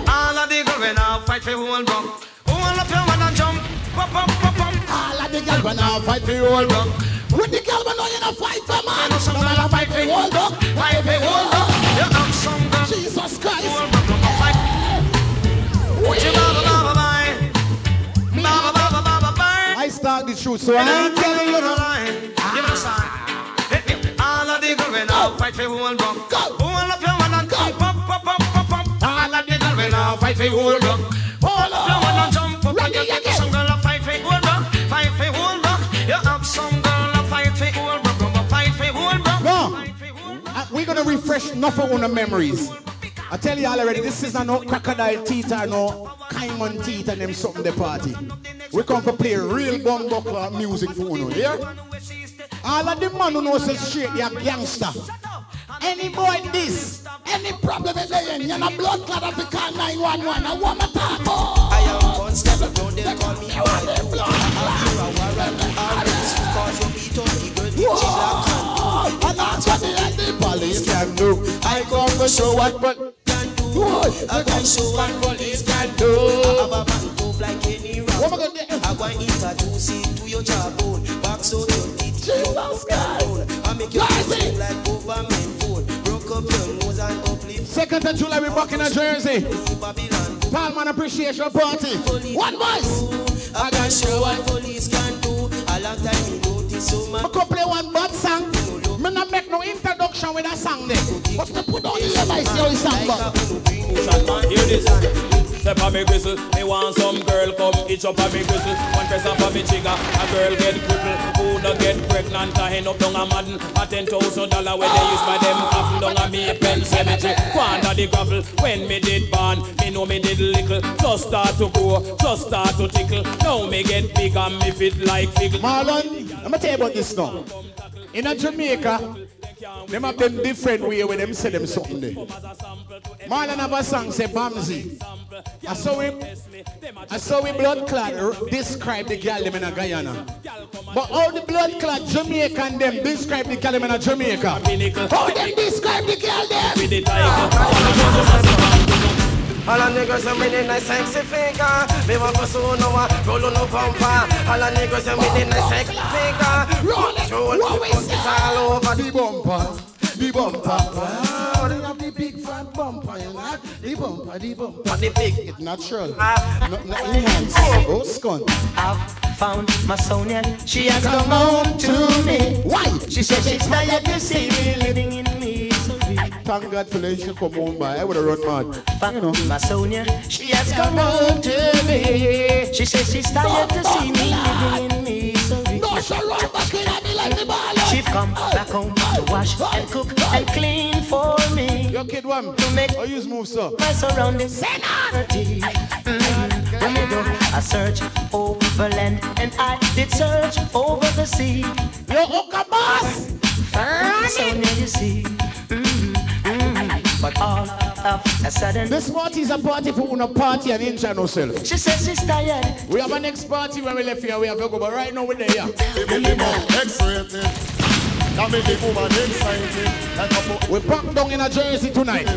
All of the going out fight for whole block. Hold up your one and jump. Pop, pop, pop, pop. All of the girls when I fight for you all dog. With the girl when I you know fight for man. know some No man man a fight for you all dog. Fight for whole block. You have some girl. Jesus Christ. I start the truth, so I ain't telling you no lie. All of the girls when I fight for who and go. Who and up your one and jump up, up, up, up, up. All of the girls when I fight for who and go. Who and up your one and jump up, you got some girl to fight for who and. Fight for who and. You have some girl to fight for who and go. Fight for who and. No, uh, we're gonna refresh enough of our memories. I tell you all already, this is not no crocodile teeth or no cayman teeth and them something the party. We come to play real bumbuckler music for you, yeah? All of the man who knows it's straight, they are gangster. Any boy this, any problem in the end, you're not blood clot of the call 911. I want my talk. I am one step around, they call me boy. I'm here a warrant, arrest, cause you beat up the girl, the killer And that's what the, the police can do. I come to show what but I can show what police can do. I have a man move like any rock. What am I gonna do? I want introduce it to your jawbone. Back so your teeth, your down. I make you feel like government phone. Broke up your nose and uplift. Second of July, we're back in a Jersey. Palman Appreciation Party. One voice. I can show what police can do. A long time me notice so much. I could play one bad song. Me not make no introduction with a song there. But me put on the level, I see how sound back. Hear this. Step on me gristle, me want some girl come itch up on me gristle. One press up on me trigger, a girl get crippled. Who no get pregnant, a hen up down a madden. A ten thousand dollar when they use by them coffin down a me pen cemetery. Quanta the gravel when me did born, me know me did little. Just start to grow, just start to tickle. Now me get big and me fit like figgle. Marlon, I'm gonna tell you about this now. In a Jamaica, them have them different way when them say them something there. Marlon have a song say Bamsey. I saw him, I saw him blood clot describe the girl them in a Guyana. But how the blood clot Jamaican them describe the girl them in a Jamaica? How them describe the girl them? All the niggas are the nice sexy figure. Me want to so no one roll on no bumper. All the niggas are the nice sexy figure. Roll it, roll it, it's all over the bumper. The bumper. Oh, they have the big fat bumper, you know. The bumper, the bumper. the big. It's natural. Ah. Not, not enhanced. Oh, scone. I've found my Sonia. She has Come come on home to to me. me. Why? She said she's tired to see me living in misery. Thank God for letting you come home by. I would have run mad. You know. My Sonia, she has come home to me. She says she's tired to see me living in misery. No, she run back in at me like the ball. She come back home to wash and cook and clean for me. Your kid one. To make I use move, sir. my surroundings dirty. Mm. When we do a search over land and I did search over the sea. Yo, Oka boss. So now you see. Mm. But all of a sudden, This party is a party for una party and enjoy yourself. she says she's tired. We have a next party when we left here. We have to go, but right now we're there. X-rated. That make the woman excited. Like a po- We pack down in a Jersey tonight.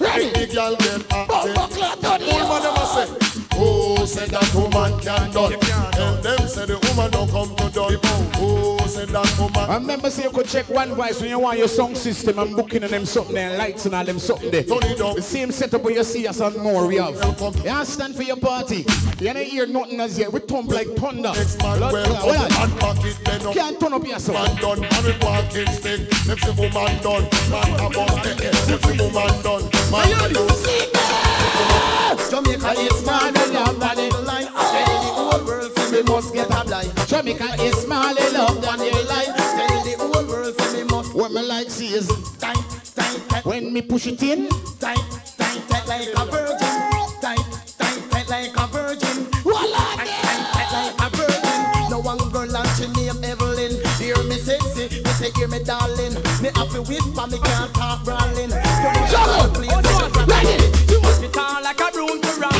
Ready? The girl get eh. active. Old man never say, Oh, said that woman can done. And them say the woman don't come to done. Oh, said that woman. I remember say you could check one voice when you want your song system and booking and them something there, and lights and all them something there. The same setup where you see us and more we have. You understand for your party. You don't hear nothing as yet. We thump like thunder. Man, Blood well, clot. come What it, then up. Can't turn up yourself. Man done, man with walking stick. If the woman done, man a bust the head. If the woman done, man. Jamaica is small and love than it line. Tell the whole world for me must get a blind. Jamaica is small and love than it line. Tell the whole world for me must. What me like see is tight, tight, tight. When me push it in, tight, tight, tight like a virgin. Tight, tight, tight like a virgin. Voila, tight, tight, tight like a virgin. No one girl and she name Evelyn. Hear me sexy, me say hear me darling. Me have to whisper, me can't talk brawling. Juggle, ready. Be tall like a broom to down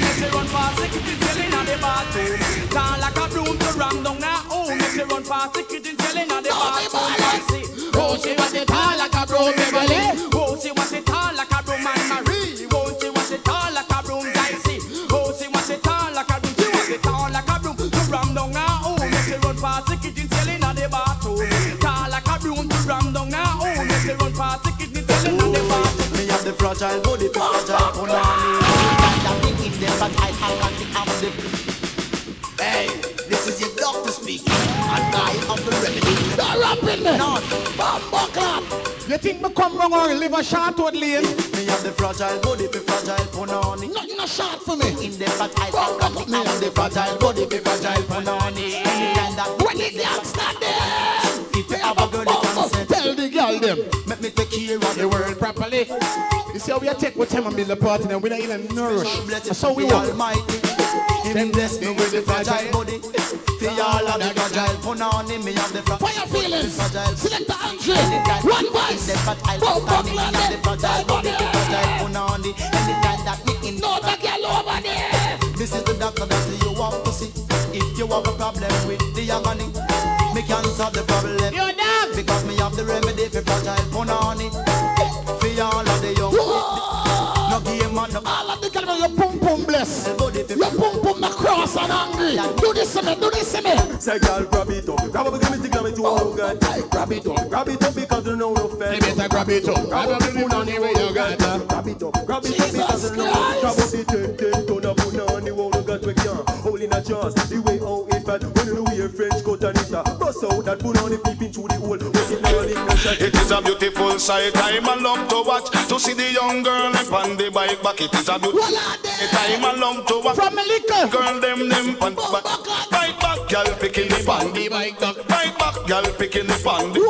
make you run it in the bathroom. Tall like a broom to down make you run it Me fragile body, the fragile punani. And the in the but I the have. Hey, this is your doctor speaking, and I am the remedy. Don't rap in me. Not You think me come wrong or live a short wood lane? Me have the fragile body, the fragile punani. Nothing a short for me. In the but I have the have the fragile body, the fragile punani. When the gangsta there, tell the the girl them. Make me take care of the world properly. You see how we take what time and build the party and we're not in a no rush. That's how we work. Him bless me with the fragile body. For all of the fragile put on him, me have the fragile Fire feelings. Select the Andre. One voice. The fragile put on him, me have the fragile body. The fragile put on the anytime that me in. No, the girl over there. This is the doctor that you want to see. If you have a problem with the agony, me can solve the problem. You're dog. Because me have the remedy for fragile put on it. For all of the young. No game man, no All of the girl with your pum pum bless. Your pum pum cross and angry. Do this to me, do this to me. Say, girl, grab it up. Grab up, give me the grab it Oh, up, girl. Grab it up. Grab it up because you know no fair. You better grab it up. Grab up the money where you got it. Grab it up. Grab it up because you know. Grab up the ten, ten ton of on the wall, you got we can. Hold in a chance. The way how it fat. When you wear French coat and it a bust out that put on the peeping through the hole. When it now the pressure. It is a beautiful sight, time I love to watch To see the young girl up on the bike back. It is a beautiful time I am love to watch. From Malika Girl them them on back Bike back, girl picking the bandy Bike back. Bike back, girl picking the bandy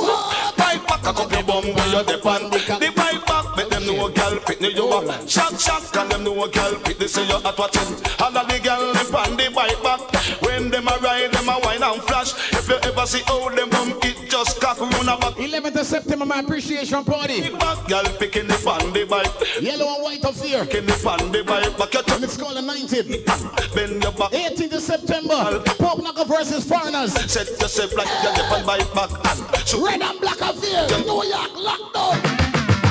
Bike back, a couple bum when you're the bandy The bike back, make them know a girl pick me you up. Shock, shock, can them know a girl pick They say you hot watching All of the girl them on the bike back. When them a ride, them a wine and flash. If you ever see how them it just cock run a back 11th of September, my appreciation party. back, girl picking the bandy bike. Yellow and white of here. Picking the bandy bike. Back your And it's called the 19th. bend your back. 18th of September, Pop Knocker versus Foreigners. Set yourself like you're the pan bike back. And so Red and black of here. New York lockdown.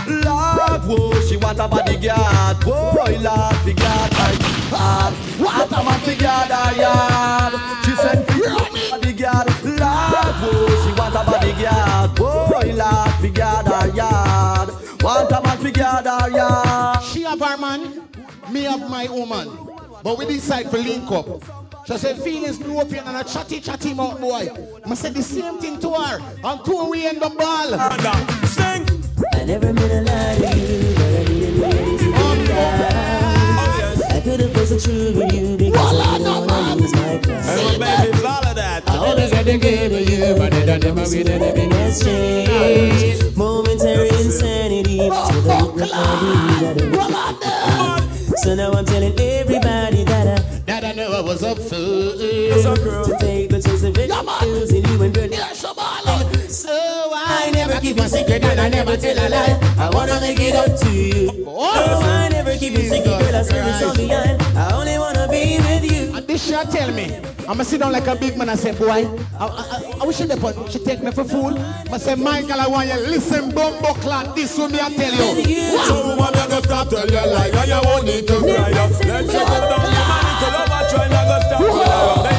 Lord, whoa, she want a bodyguard. Boy, Lord, fi guard her yard. What a man fi guard her yard. She sent fi bodyguard. Lord, whoa, she want a bodyguard. Boy, Lord, fi guard her yard. Want a man fi guard her yard. She have her man, me have my woman. But we decide to link up. She said, feelings blew up here and a chatty chatty mouth boy. I said the same thing to her. And two we end the ball. Sing. I never meant to lie could have posted true with you because I didn't wanna lose my class. Hey, baby, it's all of that. I always had to give to you, but I never with anything has changed. Momentary insanity, with a look did. So now I'm telling everybody that I that I know I was up for. To take the chance of it, losing you and burning. So I never keep a secret and I never tell a lie. I wanna make it up to you. Oh, I never keep a secret, girl. I swear it's all behind. I only wanna be with you. And this shit tell me, I'ma sit down like a big man and say, boy, I, I, I, wish you depot. She take me for fool. I say, Michael, I want you listen, bumbo clan. This will me I tell you. So woman, I go stop tell you lie, and you won't need to cry. Let's it down, the man into love, I try not go stop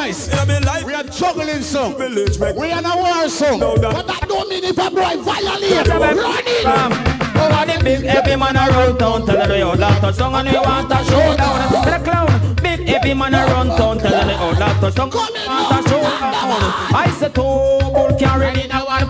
voice. In a me life, We are juggling song. village. We are in a war song. But that don't mean if a boy violate, run in. Over the big heavy man a run town, tell the old lot touch down and he want a showdown. The clown, big heavy man a run town, tell the old lot touch down, want a showdown. I said two bull carry in our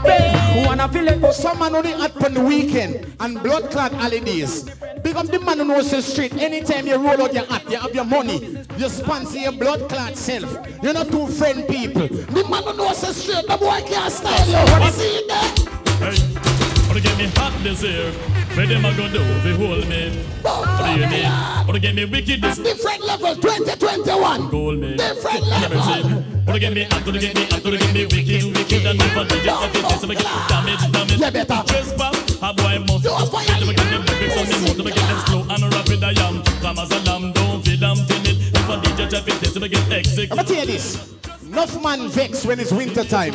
play. Wanna feel it? Some man only out on the weekend and blood clot holidays. Up the man who knows the street. Anytime you roll out your hat, you have your money. You sponsor your blood clot self. You're not two friend people. The man who knows the street, the boy can't style you. What see it there? Wanna get me hot this year? Where them a gonna do they hold me? What do you mean? Get me wicked this Different level 2021. gold me? Different Let me level. see. Wanna get me hot, wanna get me hot, wanna get me wicked, wicked, and I did it, if it is, if I get damage, damage. Yeah, better. Trespass, a boy must. If I get them lyrics on me mouth, if I get them slow and rapid, I am. Calm as a lamb, don't feel damn timid. If it, if it is, I get exit. I'm gonna tell you this. Enough man vex when it's winter time.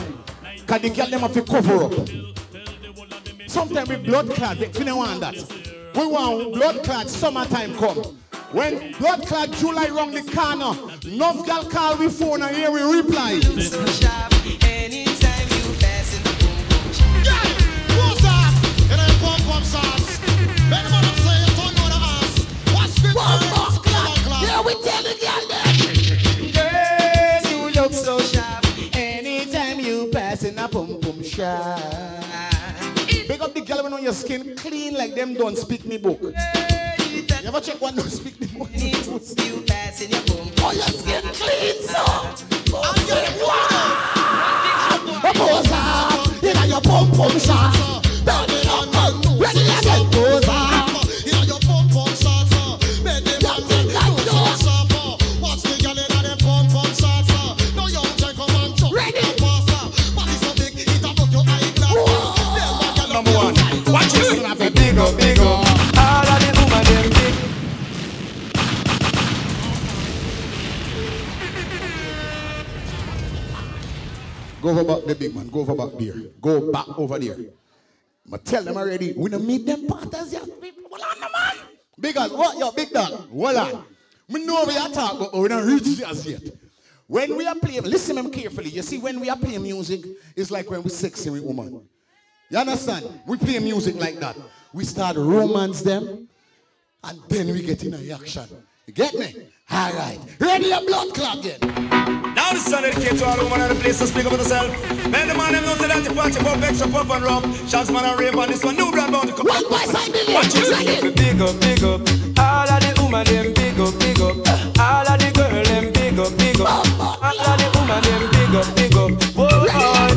Cause the girl them have to cover up. Sometimes we blood vex, we don't want that. We want blood clot summertime come. When blood clot July round the corner, enough girl call we phone and here we reply. You Yeah, we tell the girl that. Girl, you look so sharp. Anytime you pass in a pum pum shop. Big up the girl on your skin clean like them don't speak me book. You ever check one don't speak me book? Oh, your skin clean, sir. I'm uh, your wow. Opposer, you got your pump pump shot. Go over back the big man. Go over back there. Go back over there. But tell them already, we don't meet them partners yet. Hold on, man. Big as what? Yo, big dog. Hold on. We know we are talking, but we don't reach as yet. When we are playing, listen them carefully. You see, when we are playing music, it's like when we sexy with woman. You understand? We play music like that. We start romance them, and then we get in a action. You get me? All right. Ready a blood clot again. Now this song dedicated to all women in the place to speak up for themselves. Man, the man them know say that the party pop extra pop and rum. Shots man and rave on this one. New brand bound to come. One by side, Watch it. Big up, big up. All of the woman them big up, big up. All of the girl them big up, big up. All of the woman them big up, big up. Whoa,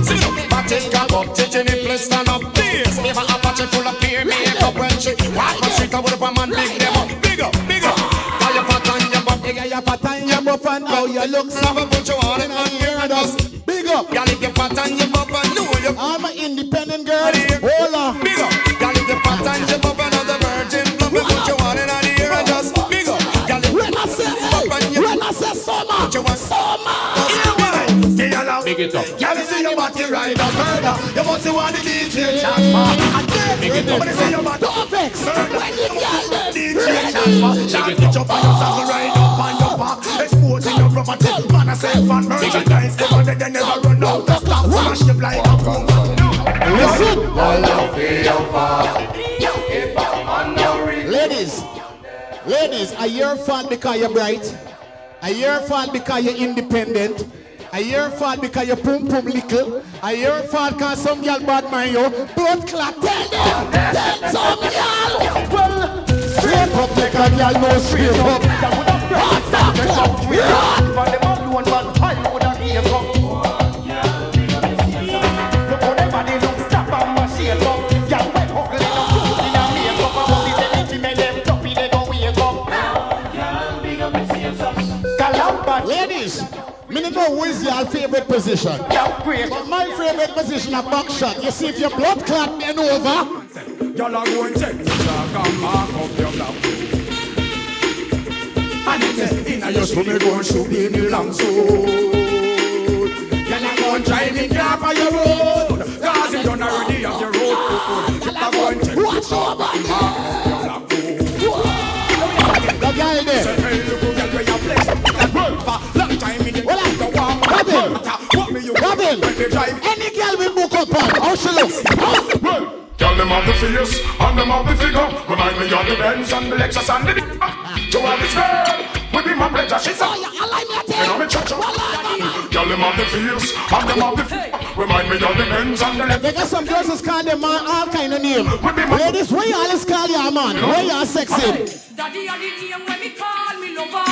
Sit up, back it, grab up, titty nipple, stand up, please. Never Apache full of fear, makeup when she walk on street, I would have a man big them up, big fat and your buff and how you look. Never put your hand in and hear us. Big up. Y'all if your fat and your buff and know you. I'm an independent girl. Hold on. Big up. Y'all if your fat and your buff and other virgin, love me, put your hand in and hear us. Big up. Y'all if when I say, hey, when I say summer, put your hand. Summer. Stay along. Big it up. Can you see your body ride a murder? You must see what the DJ transfer. Big it up. When you see your body Don't vex. When you get them. DJ transfer. Shot it up on your saddle, ride up on your back. Exposing your property. Man, I say fan merchandise. Ever they they never run out of stock. Smash them like a boom. Listen. Ladies, ladies, are your fault because you're bright? Are your fault because you're independent? Are your fault because you pum pum little? Are your fault because some girl bad mind you? Blood clot, tell them, tell some girl. Well, straight up like a girl, no straight up. Ladies, who is your favorite position. But my favorite position a back shot. You see if your blood clot over. And mark up your block. And it in a your stomach go and shoot in the long sword. Y'all are going to drive in car on your road. Cause you don't already have your road. Y'all are going to take the jack and mark up your block. The guy there. Say, hey, look who get where you flex. That work for long time in the the warm. Robin. What me you Robin. when they drive? Any girl we book up on, how she look? Girl, them have the fierce and them have the figure. Remind me of the Benz and the Lexus and the To have this girl, would be my pleasure. She's a you know me cha-cha. Girl, them have the fierce and them have the figure. Remind me of the Benz and the Lexus. They got some girls that's call them man all kind of name. Ladies, where you always call your man? Where you sexy? Daddy are the name when me call me lover.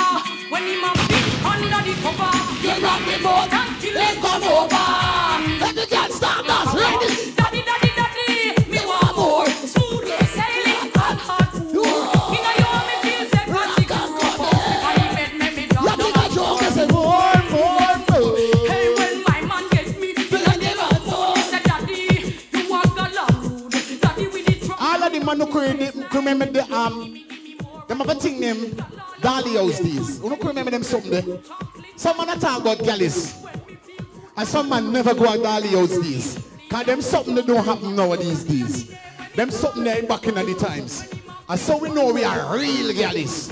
When him a big under the cover, you rock me boat until it come over. Let the girl start us ready. Remember the um, them have a thing named Dolly House these. Who could remember them something? Some man talk about galleys. And some man never go at Dolly House these. Cause them something that don't happen nowadays these. Them something there back in the times. And so we know we are real galleys.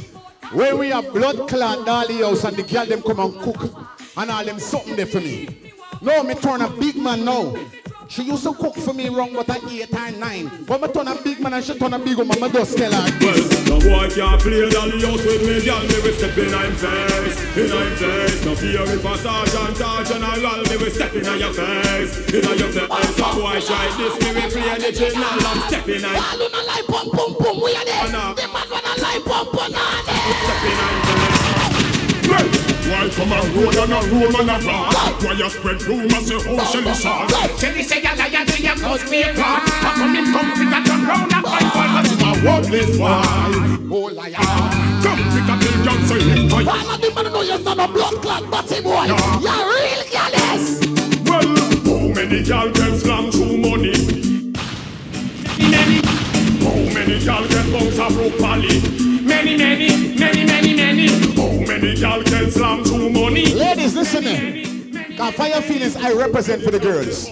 Where we have blood clot Dolly House and the girl them come and cook. And all them something there for me. No, me turn a big man now. She used to cook for me wrong but at eight and nine. But me turn a big man and she turn a big woman, I just tell her. Well, no boy can't play dolly house with me, girl. Me will step in I'm face, in I'm face. No fear if a sergeant or general, me will step in on your face, in your face. So boy try this, me will play the general. I'm stepping I'm. All on a lie, pum pum pum, we are there. Uh, the man gonna lie, pum pum, nah there. Well, why come a road and a room and a rock? Why you spread rumors say how shall you start? Tell you say you liar to your close me a car. I'm coming come pick a turn round and fight for us. You a worthless boy. Oh liar. Come pick a pill, John, so you boy. All of the man know you're not a blood clot, batty boy. You're real gallus. Well, how many gal get slam through money? Many. How many gal get bounce a broke valley? Many, many, many, many, many. Ladies, listen in. Cause fire feelings I represent for the girls.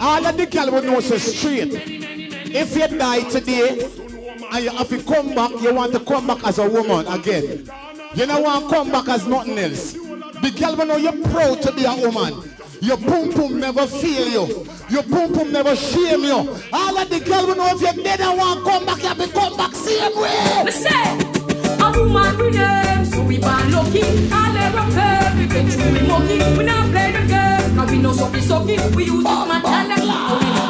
All of the girl would know so straight. If you die today and you have to come back, you want to come back as a woman again. You don't want to come back as nothing else. The girl will know you're proud to be a woman. Your boom boom never fail you. Your boom boom never shame you. All of the girl will know if you're dead and want to come back, you have to come back same way. Say, a woman so we born lucky. All their affair, we get through we monkey. We not play the game, now we know sucky sucky. We use it man and.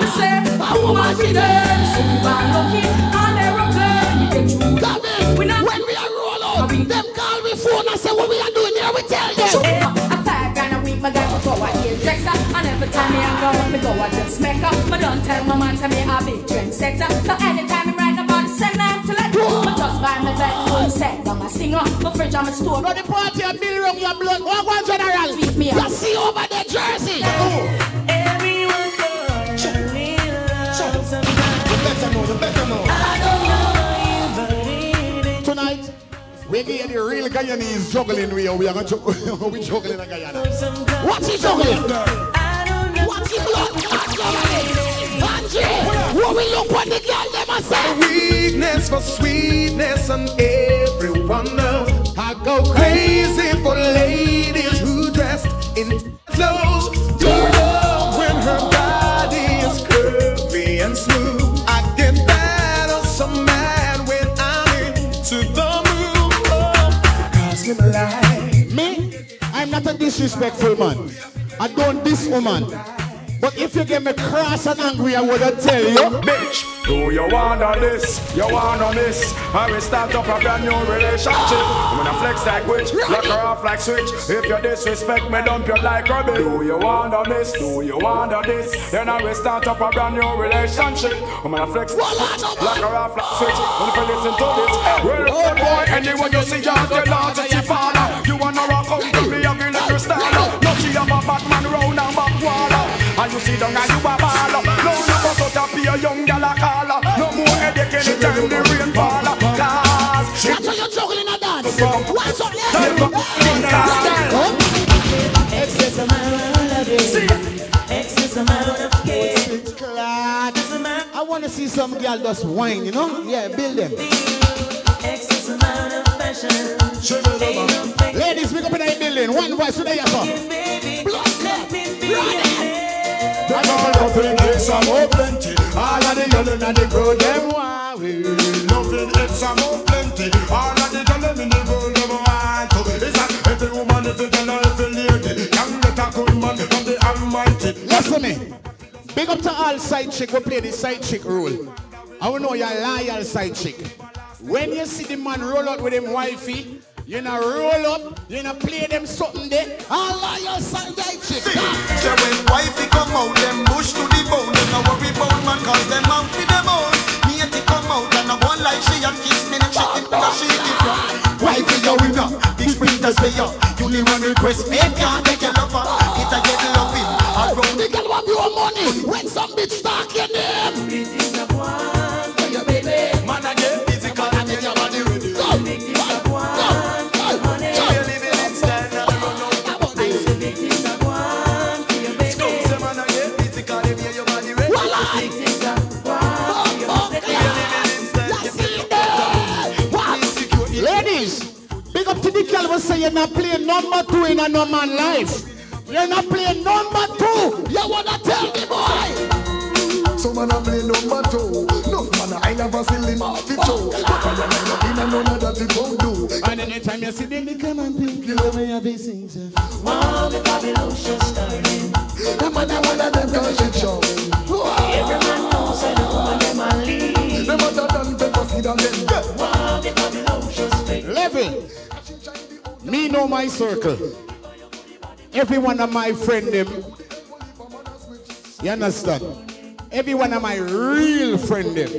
Me say, a woman with them, so we born lucky. All their affair, we get through. We not when we are roll out, them call me phone and say what we are doing here. We tell them. A five grand a week, my guy go to a hairdresser And every time me a go, me go a just make up Me don't tell my man to me a big trendsetter So anytime me write about send them to let go Me just buy me bedroom set, singer My fridge and my store Run the party and bill around your blood What one general? Sweet me up You see over the jersey Everyone knows truly loves a man. You better know, you better know I don't know you believe it. Tonight we get the real Guyanese juggling we are we are going to we juggling in Guyana. What's he juggling? What's he blood? Andre, what we look on the girl them say Weakness for sweetness and everyone knows I go crazy for ladies who dressed in clothes Do love when her body is curvy and smooth I man when I'm Me, I'm not a disrespectful man. I don't diss woman. But if you get me cross and angry, I would have tell you. Bitch, do you wanna this? You wanna miss? I will start up a brand new relationship. I'm gonna flex like witch, lock her off like switch. If you disrespect me, dump you like rubbish. Do you wanna miss? Do you wanna this? Then I will start up a brand new relationship. I'm gonna flex, lock her off like switch. When you listen to this, well, oh boy, anyone you see, you're the largest you father. You wanna rock out to me, I'm gonna crystal. No, she have a Batman round headache anytime the rain fall Cause That's why you're juggling a dance. What's up, Excess amount of it. Excess amount of care. I want to see some girl just whine, you know? Yeah, build them. Excess amount of fashion. Ladies, pick up in the building. One voice today, yes, sir. Blood clot. Them a loving it some more plenty All of the girl inna the crowd them want we Loving it some more plenty All of the girl in the crowd them want to It's like every woman, every girl, every lady Can get a good man from the Almighty Listen me. Big up to all side chick who play the side chick role. I will know you're loyal side chick. When you see the man roll out with him wifey, you know roll up, you know play them something there. All loyal side chick. So when wifey come out, them push to the bone. Them no worry about man, cause them man for them own Matey come out and I go like she and kiss me The chicken because she give ya. Wifey you winner, big sprinters they up You need one request, me. Can't take your lover It a get loving, around The girl want your money. When some bitch talking them. Man you're not playing number two in a no man life. You're not playing number two. You wanna tell me, boy? Some man a play number two No man I never see him off the show But I am not in a none of that it won't do And anytime you see them, they come and pick you up and you be sing, say, While the Babylonians starting. The man a one of them cause she showing Every man knows that the woman them a lead. Them other than pepper seed and then get While the Babylonians fake. Level. Me know my circle. Every one of my friend them. You understand? Every one of my real friend them.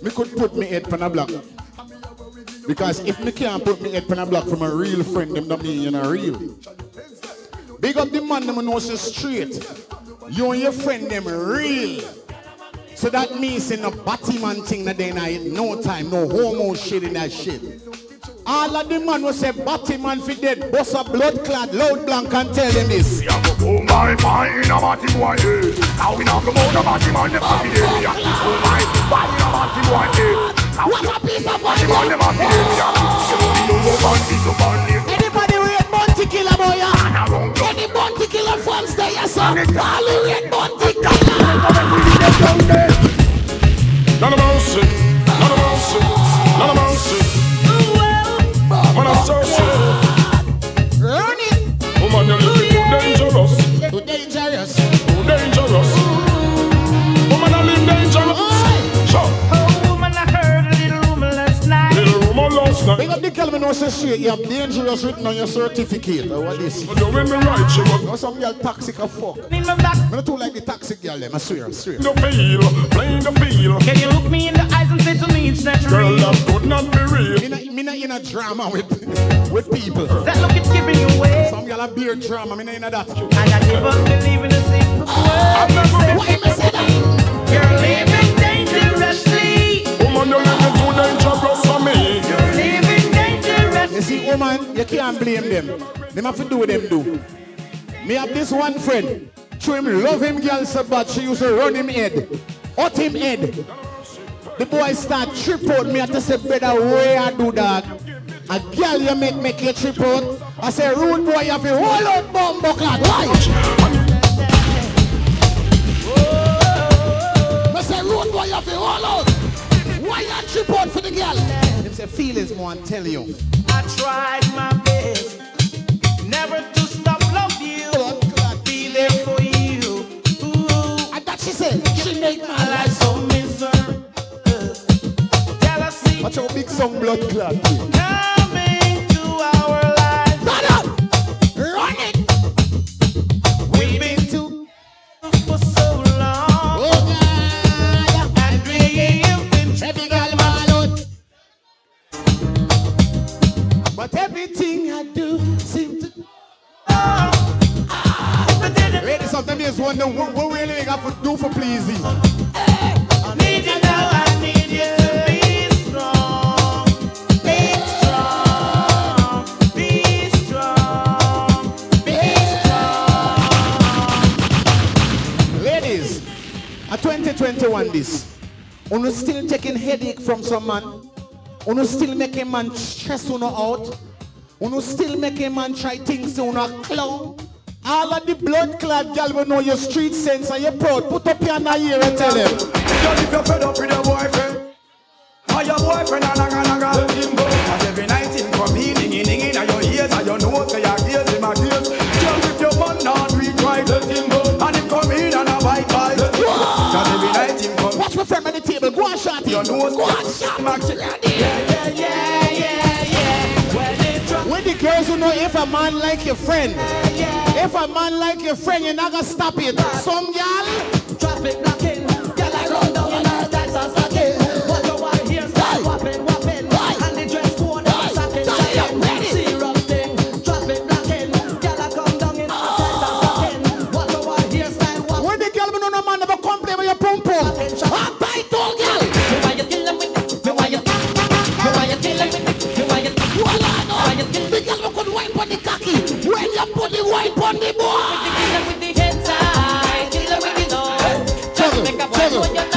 Me could put me head on a block. Because if me can't put me head on a block from a real friend them, that mean you're not real. Big up the man them knows you straight. You and your friend them real. So that means in the batty man thing that they night, no time, no homo shit in that shit. All of the man will say batty man fi dead, bust a blood clad, loud blank and tell them this. Oh my, my, in a batty boy, eh. Now we not come out a batty man, happy day, yeah. Oh my, my, in a batty boy, eh. What a piece of batty man, them happy day, yeah. You know what man is so funny. Anybody rate Bounty Killer boy, yeah? Any Bounty Killer fans there, yes sir? All who rate Bounty Killer. None of mercy, Little rumor last night. Big up the girl, me know say straight. You have dangerous written on your certificate. Or what this? But you're in the right, she was. Know some girl toxic as fuck. Need my back. Me not too like the toxic girl them. I swear, I swear. The feel, playing the feel. Can you look me in the eyes and say to me it's not Girl, real? that could not be real. Me not, me not in a drama with with people. That look it's giving you away. Some girl a beer drama. Me not in a that. And I never believe in a single word. Why me say woman, you can't blame them. Them have to do what them do. Me have this one friend. Show him love him girl so bad she used to run him head. Hurt him head. The boy start trip out. Me have to say, brother, where I do that? A girl you make make you trip out. I say, rude boy, you have to hold out bomb buckler. Why? I say, rude boy, you have to hold out. Why you trip out for the girl? Say, feelings more and tell you. I tried my best never to stop love you. Be there for you. Ooh. And that she said, she make my life so miserable. Jealousy Watch how big some blood clot. Ready something is wonder what, what really got to do for please you. I need you now, I need you to be strong. Be strong. Be strong. Be strong. Ladies, a 2021 this. Uno still taking headache from some man. Uno still making man stress uno out. Uno still making man try things to uno clown. All of the blood clad gal will know your street sense and you're proud. Put up your hand here and tell him. Girl, if you're fed up with your boyfriend, or your boyfriend a naga naga, let him go. And every night him come in, dinging dinging, and your ears and your nose, say your ears, him a tears. Girl, if your man not reach right, let him go. And him come in and a bite bite. And every night him come. Watch my friend on the table. Go on, shot Your nose, Go on, shot Max, Yeah, yeah, yeah, yeah. Know if a man like your friend, if a man like your friend, you're not gonna stop it. Some gal, traffic blocking, the nose. Just make a boy put your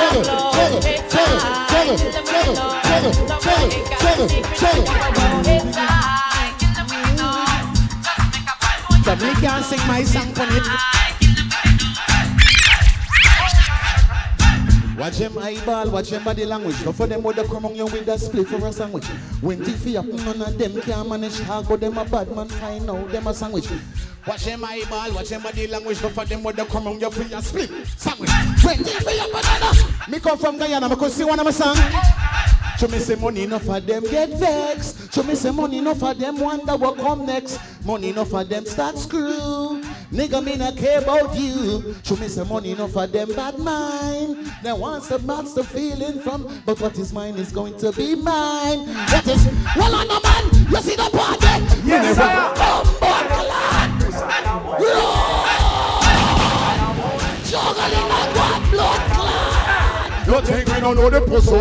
Jamaica can sing my song for it. Watch them eyeball, watch them body language. Go for them with the come on you with the split for a sandwich. When TV up, none of them can manage talk, but them a bad man find out them a sandwich. Watch them eyeball, watch them body language. Go for them with the come on you for a split sandwich. When TV up, banana. Me come from Guyana, me could see one of my song. Show me say money enough for them get vexed. Show me say money enough for them wonder what come next. Money enough for them start screw. Nigga me not care about you. Show me some money enough for them bad mind. They wants to match the feeling from, but what is mine is going to be mine. What is well on the man? You see the party? Yes, sir. Juggling like one blood clot. You think we don't know the pussy?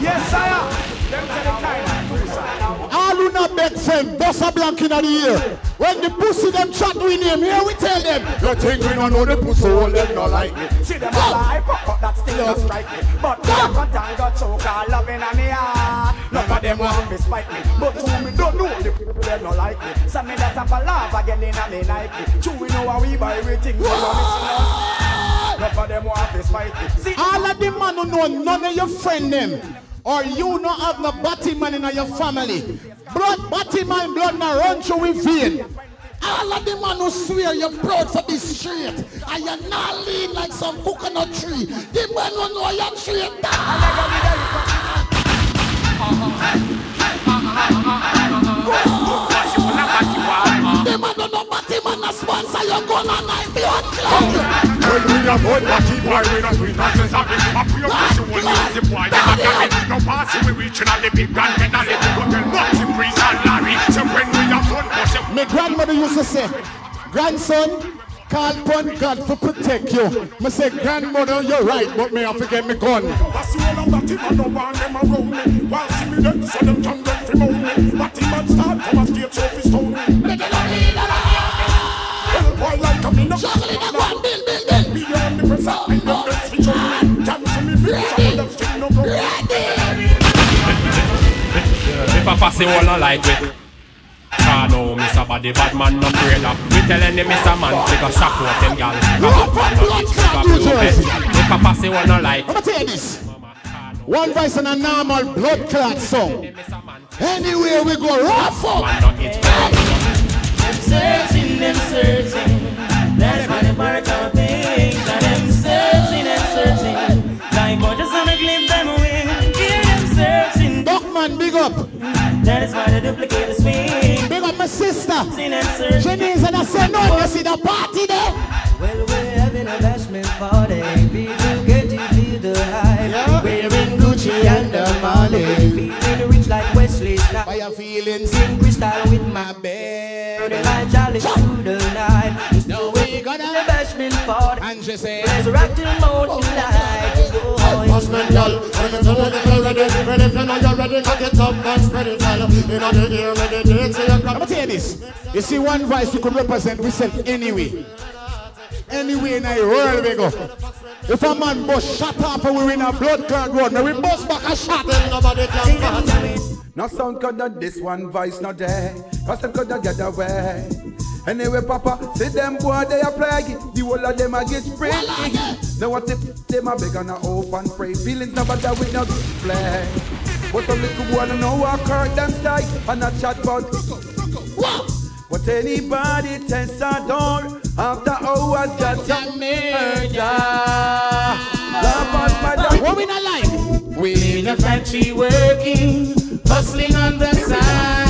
Yes, sire. A big friend, boss a blank in the ear. When the pussy them chat with him, here we tell them. You think we don't know the pussy, all them not like me. See them lie, but that still don't strike me. But me a cut and got choke all loving on me heart. None of them want to spite me, but who me don't know the people them not like me. So me that's a palaver again in a me Nike. True we know how we buy everything, we don't us. None of them want to spite me. See All of the man who know none of your friend them. Or you not have no man in your family. Blood, batty man blood now run through with vein. All of the man who swear you're proud for this street. And you're not lean like some coconut tree. The man who know you're straight The man who know batty man a sponsor your gun and I blood clot. When we a boy, batty boy, we not doing nonsense of it. A pure pussy will use the boy, them a carry. No pass we reaching on the big grand medal. But then Moxie, Priest and Larry. So when we a fun pussy, My grandmother used to say, grandson, call upon God to protect you. Me say, grandmother, you're right, but me I forget get me gun. That's the one of batty man, no one them around me. While see me dead, so them can get from on me. Batty man start come a state so fi stone me. Well, boy, like a me no Juggling a one, bill, bill, If I pass it all no like it. Ah no, Mr. Body bad man no afraid of. We tell any Mr. Man take a support them gal. Cause bad man no itch take a blue bed. If I pass it all no like. I'ma tell you this. One voice and a normal blood clot song. Anywhere we go, rough up. Man no itch Them searching, them searching. That's why they bark out That is why they duplicate the swing. Big up my sister. Searching and searching. Janice and I say no, you see the party there. Well, we're having a bashment party. People get to feel the hype. Wearing Gucci and the Molly. Feeling rich like Wesley Snipes. By your feelings. Sing crystal with my bed. And I jolly through the night. Bashment party. And she say, Resurrect till morning light. Oh, Husband, girl, when you tell me that you're ready, ready if you know you're ready, cock it up and spread it, girl. You know the ear, meditate, so you grab I'ma tell you this. You see one voice we could represent ourselves anyway. Anyway in the world we go. If a man bust shot off and we in a blood clot road, now we bust back a shot. nobody can pass. No sound could not this one voice not there. Cause them could not get away. Anyway, Papa, see them boy they are plaguing. The whole of them a get sprayed. Now what if them a beg and a hope and pray? Feelings never that we not play. But some little boy don't know what hurt them style and a chat about. What anybody test a door after hours got a murder. Love us, my dog. What we not like? We in a factory working, hustling on the side.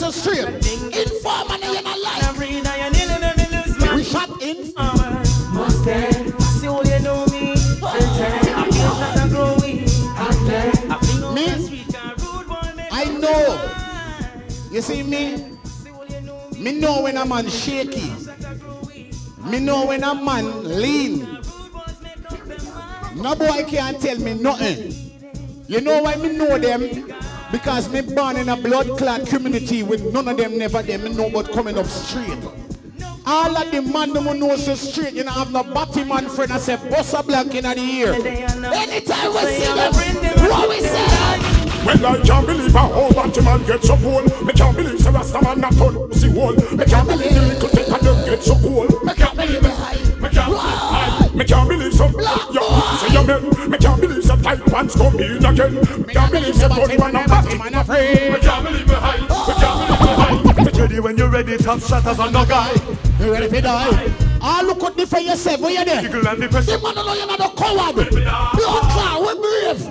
So straight. Informer, now you're not like. Every day I nearly nearly lose my We shot in. armor. Must stand, see all you know me. I feel shot and growing. I feel on Me? the street, can rude boy make I know. You see me? Me know when a man shaky. Me know when a man lean. No boy can't tell me nothing. You know why me know them? Because me born in a blood clot community with none of them never them. Me know about coming up straight. All of the man them who know so straight, you know, have no batty man friend. I say, bust a blank in the ear. Anytime we see them, what we say? Well, I can't believe a whole bunch of man get so cool. Me can't believe the rasta man not turn pussy wall. Me can't believe the little thing and them get so cool. Me can't believe it. Me can't believe Me can't believe some yo say your men. Me can't believe some tight pants come in again. Me can't believe some body man man afraid. Me can't believe me high. Me can't believe me high. Ready when you're ready. Top shatters on no guy. You ready for die? Ah, look at the for yourself. Where you there? Jiggle the pressure. The man know you're not a coward. Blood clot, we brave.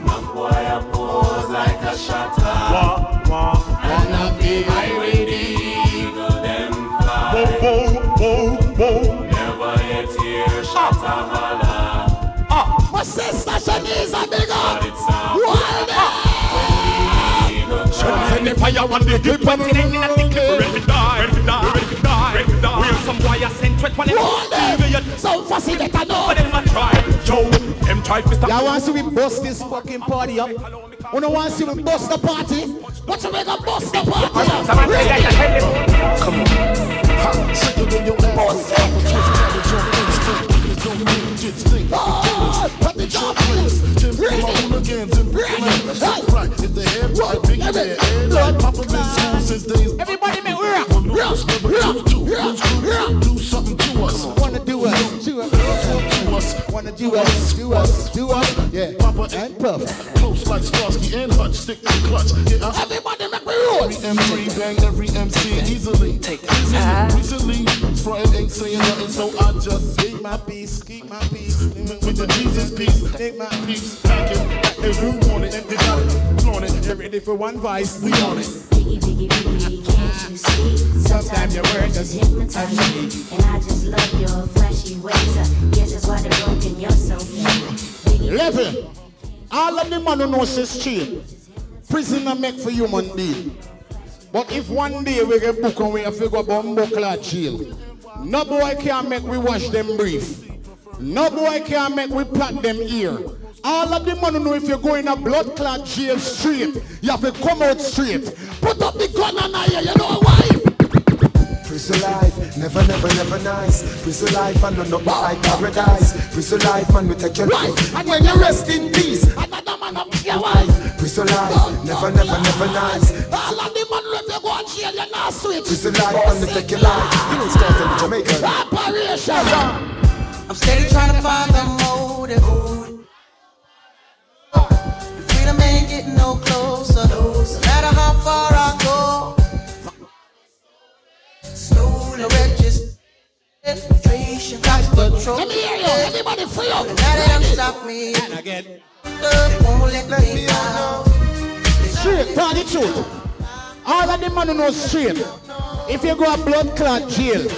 Wah, wah. And a big Whoa, whoa, whoa, whoa. My sister Shanice a big up. Send the fire on the hip and Ready to die, ready to die, ready to die, ready to die. We're some boy a sent with one in the so fussy that I know. But them a try, yo. Them try to stop. Y'all want to see we bust this fucking party up? You don't want to see we bust the party? What you make a bust the party up? Come on. Come on. Sicker than your ass. Opportunity, jump instinct. There's no midget stink. Put the jump Tim for my hooligans and Brooklyn. Right, if the head right, big head, head like Papa been school since days. Wanna do us, do us, do us, yeah. Papa and Puff. Close like Starsky and Hutch, stick to clutch. Yeah, I, Everybody make me roll. Every M3 bang every MC easily. Take that. Recently, frontin' ain't saying nothing, so I just keep my peace, keep my peace. With the Jesus piece, take my peace, pack it, and you want it, and they got it, Get ready for one vice, we on it. Sometimes your words just hypnotize me, and I just love your flashy ways. Guess that's why they're broken. You're so mean. Level. All of the man who knows this street, prisoner make for human being. But if one day we get book and we have to go bumbo clad jail, no boy can make we wash them brief. No boy can make we plait them ear. All of the man who know if you're going a blood clot jail straight, you have to come out straight. Put up the gun and I hear, you know why? Prison life, never, never, never nice. Prison life, and no nothing like paradise. Prison life, man, we take your life. And when you rest in peace, another man up your wife. Prison life, never, never, never nice. All of the man who if you go on jail, you're not sweet. Prison life, man, we take your life. You don't start in Jamaica. Operation. I'm steady trying to find the motive. Freedom ain't getting no closer. No matter how far I go. Slowly registration. Got the trouble. Let me hear you. Everybody free up. Now they don't stop me. And again. They won't let me down. Straight, tell the truth. All of the man who know straight. If you go a blood clot jail,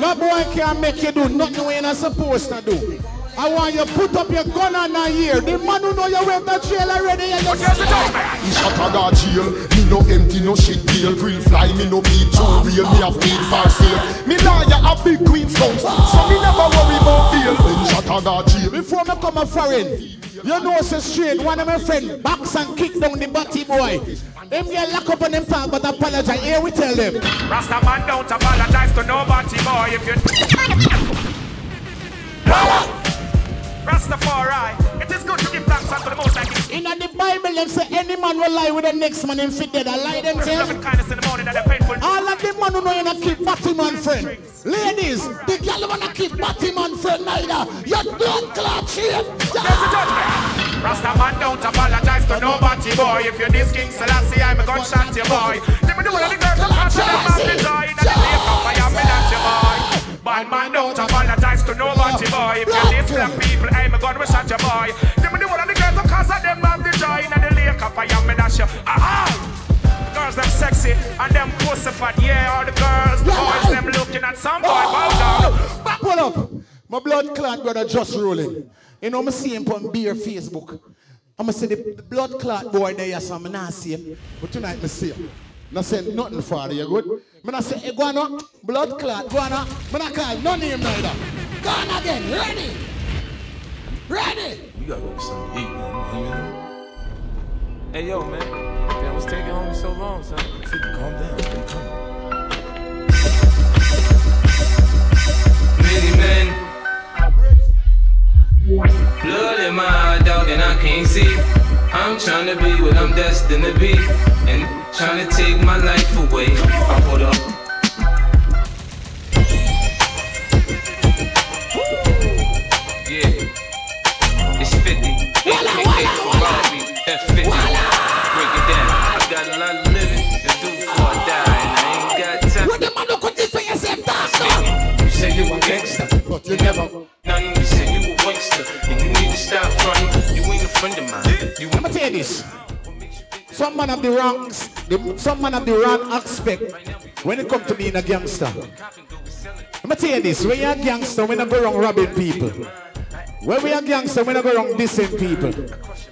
no boy can make you do nothing when you're not supposed to do. I want you to put up your gun on a year. The man who know you went to jail already. And you He shot a guard jail. Me no empty, no shit deal. Grill fly, me no beat too real. Me have weed for sale. Me lawyer a big queen house, so me never worry about bail. Then shot a guard jail. Before me come a foreign, you know so straight. One of my friend box and kick down the body boy. Them get lock up on them talk, but apologize. Here we tell them. Rasta man don't apologize to nobody boy if you. Rastafari, it is good to give thanks unto the most I high. In the Bible, them say any man will lie with the next man in fit dead. I lie them say. Loving kindness in the morning and the painful. All of them man who know you not keep batty man friend. Ladies, the girl wanna keep batty man friend neither. You don't blood clot shit. Rasta man don't apologize to nobody boy. If you're this King Selassie, I'm a gunshot your boy. Let me do what the out them have the joy. In the lake of fire, me that's your boy. Bad man don't apologize to nobody boy. If you're this black people, I'm gun we shot your boy. Let me do what the girls come cause of them have the joy. In the lake of fire, me that's your. Aha! Girls them sexy and them pussy fat. Yeah, all the girls, boys them looking at some boy. Bow down. One up. My blood clot brother just rolling. You know, me see him on beer Facebook. I'ma say the, the blood clot boy there, so I'm not see him. But tonight me see him. Not say nothing for you, good? Me not say, hey, go on up. blood clot, go on. Me not call no name neither. Go on again, ready? Ready? You gotta go get something to eat, man. Hey, yo, man. Damn, what's taking on you so long, son? Calm down. They coming. Many men. Blood in my eye, dog, and I can't see. I'm trying to be what I'm destined to be. And trying to take my life away. I put up. Yeah. It's 50. AKA Ferrari. F50. Break it down. I got a lot of living to do before I die. And I ain't got time. What the man look at this for yourself, dog? You say you a gangster, but you never nothing. You say you a wankster, and you need to stop fronting. You ain't a friend of mine. You me tell you this. Some man have the wrong, the, some man have the wrong aspect when it come to being a gangster. Me tell you this. When you're a gangster, we not go wrong robbing people. When we are gangster, we not go wrong dissing people.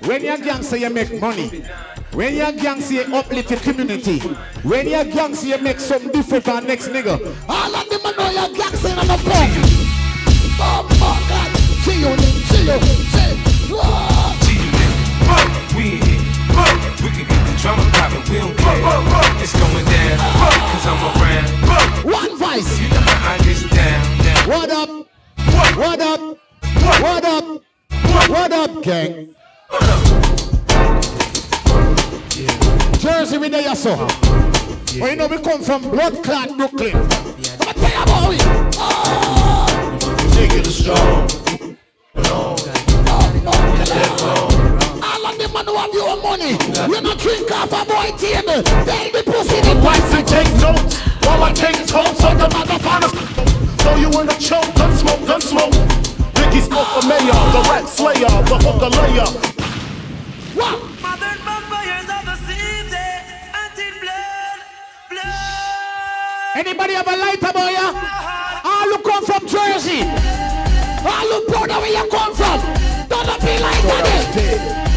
When you're a gangster, you make money. When you're a gangster, you uplift your community. When you're a gangster, you make something different for next nigga. All of them know you're gangster in the pub. See you, see you, see you. We. We can drama poppin', we don't care. It's going down, cause I'm around. One voice. You know how I get down, down. What up? What up? What up? What up, gang? Jersey with the yasso. Well, you know we come from blood clot Brooklyn. I'ma tell you about it. Take it strong. All of them man who have your money. You not drink off a boy table. Tell the pussy the Wax and take notes while I take totes of the motherfuckers. Throw you in the choke, gun smoke, gun smoke. Biggie smoke for mayor, the rat slayer, the hooker layer. What? Modern vampires of the season, until blood, blood. Anybody have a lighter boy? Yeah? All who come from Jersey. All who proud of where you come from. Don't be like that.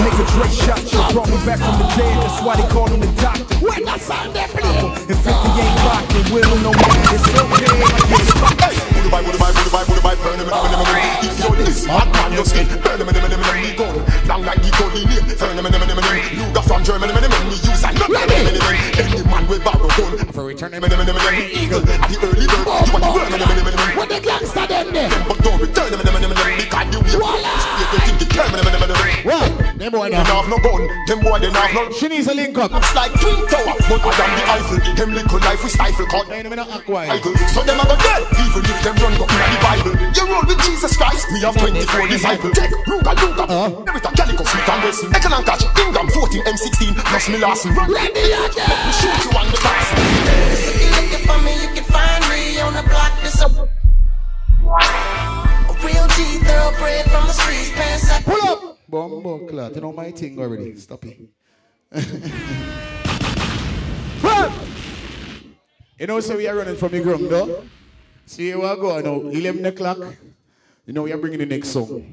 Nigga Dre shot you, brought back the why they call him the doctor. When the sound they play, and 50 ain't rocking, will no man. It's okay. Buy, buy, buy, buy, buy, buy, burn them, burn them, burn them. If you're this hot on your skin, burn them, burn them, burn them, me gun. Long like the Tony name, burn them, burn them, burn them. Luger from Germany, burn them, me use and not burn them, burn them. Any man will borrow gun for return them, burn them, burn them. Eagle at the early bird, you want to burn them, burn them, burn them. What the gangster them there? But don't return them, burn them, burn them. Because you will. You think the turn them, burn them, burn them. What? Them boy Them have no gun, them boy they have no. She needs a link up. It's like Twin Tower, but I am the Eiffel. Them little life we stifle cut. So them a go dead, even if them run go in the Bible. You roll with Jesus Christ, we have 24 disciples. Take Ruga Luga, every time Calico Smith and Wesson. Eckel and Catch, Ingham 14 M16 plus me Larson. Run ready again. Let me shoot you on the pass. If you're looking for me, you can find me on the block. This a, a real G thoroughbred from the streets. Pants up. Pull up. Bumbo clot, you know my thing already. Stop it. Run! You know, so we are running from the ground, though. See we are going now. 11 o'clock. You know, we are bringing the next song.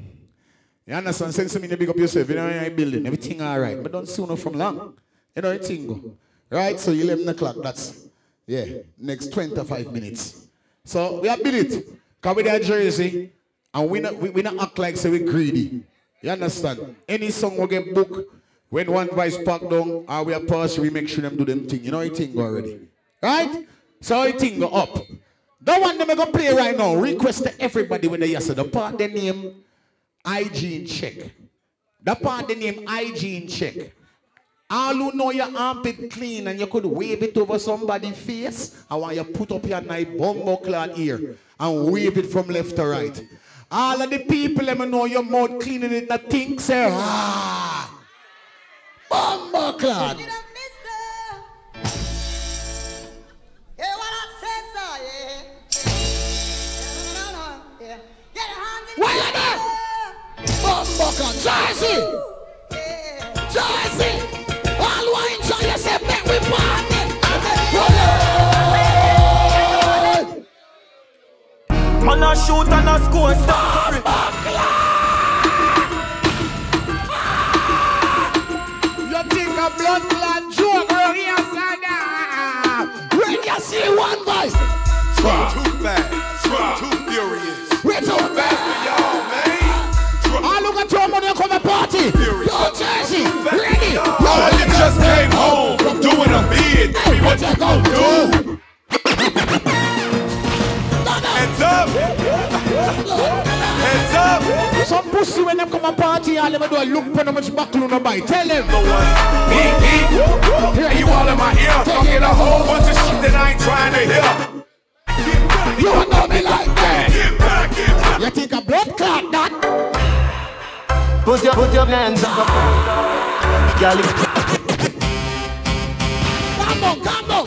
You understand? Since you big up yourself, you know, you're building, everything all right. But don't sooner from long. You know, everything go. Right? So 11 o'clock, that's, yeah, next 25 minutes. So we are build it. Because we there Jersey, and we not, we, we not act like say we greedy. You understand? Any song will get booked when one voice pack down or we are pass, we make sure them do them thing. You know it thing go already. Right? So it thing go up. That one them I go play right now. Request to everybody when they yes, the part the name in check. The part the name in check. All who know your armpit clean and you could wave it over somebody's face, I want you put up your nice bumbo clad ear and wave it from left to right. All of the people let me know your mouth cleaning it, not think, say, ah. Bumbo clad. There? Bumbo clad. Jersey! Jersey! All who enjoy yourself, make we party! Man a shoot and a score stop You think a blood clot joke around here, son? When you see one voice, Too fast, too furious. we're too fast for y'all, man. Look at your money come a party. Yo, Jersey, ready? Oh, you just came home from doing a bid. Tell me what you gon' do. Hands up. Hands up. Some pussy when them come a party, all them do a look for how much buckle on the buy. Tell them. Eat, eat. And you all in my ear talking a whole bunch of shit that I ain't trying to hear. You don't know me like that. You think a blood clot that? Put your, put your hands up Girl, Come on, come on,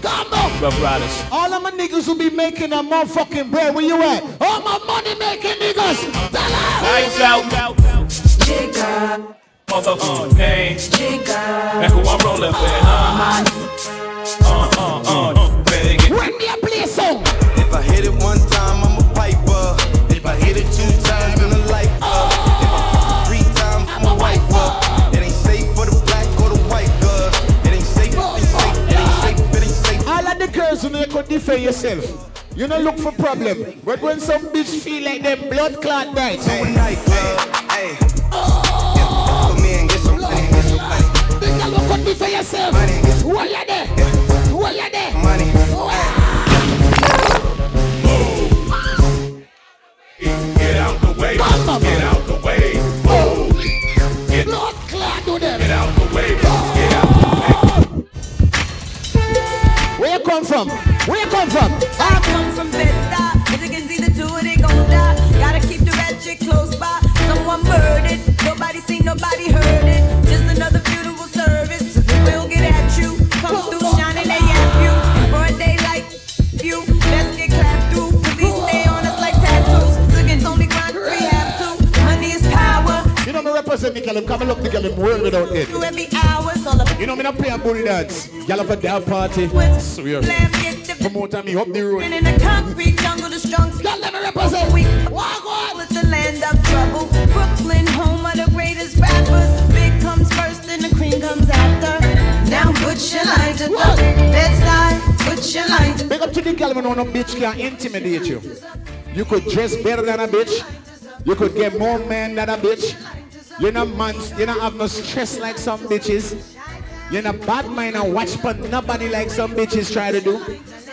come on. Rough Riders. All of my niggas will be making a motherfucking bread. Where you at? All my money making niggas. Tell them. Lights out. Jigga, Motherfucking name. jigga. And who I'm rolling with, huh? Uh, uh, uh. Better get When me a play song. If I hit it one time, I'm a piper. If I hit it two yourself. You don't look for problem. But when some bitch feel like them blood clot died. So when night club, hey. Yeah, Come in, get some money, get some money. Think you look at me for yourself. Who are you there? Who are you there? Money. Get out the way. Get out from? Where you come from? I come from Bed-Stuy. As you can see, the two of they gon' die. Gotta keep the ratchet close by. Someone murdered. Nobody seen, nobody heard it. Me me, girl. Come and look the girl in world without it. You every hour, it's all up. You know me not play a booty dance. Girl have a dance party. Swear. Glam, get the Promoter me up the road. in the concrete jungle, the strong Y'all let me represent. Walk on with the land of trouble. Brooklyn, home of the greatest rappers. Big comes first and the cream comes after. Now put your light to the let's die. Put your light. Big up to the girl when no bitch can intimidate you. You could dress better than a bitch. You could get more man than a bitch. You're not man, you're not have no stress like some bitches. You're not bad mind and watch but nobody like some bitches try to do.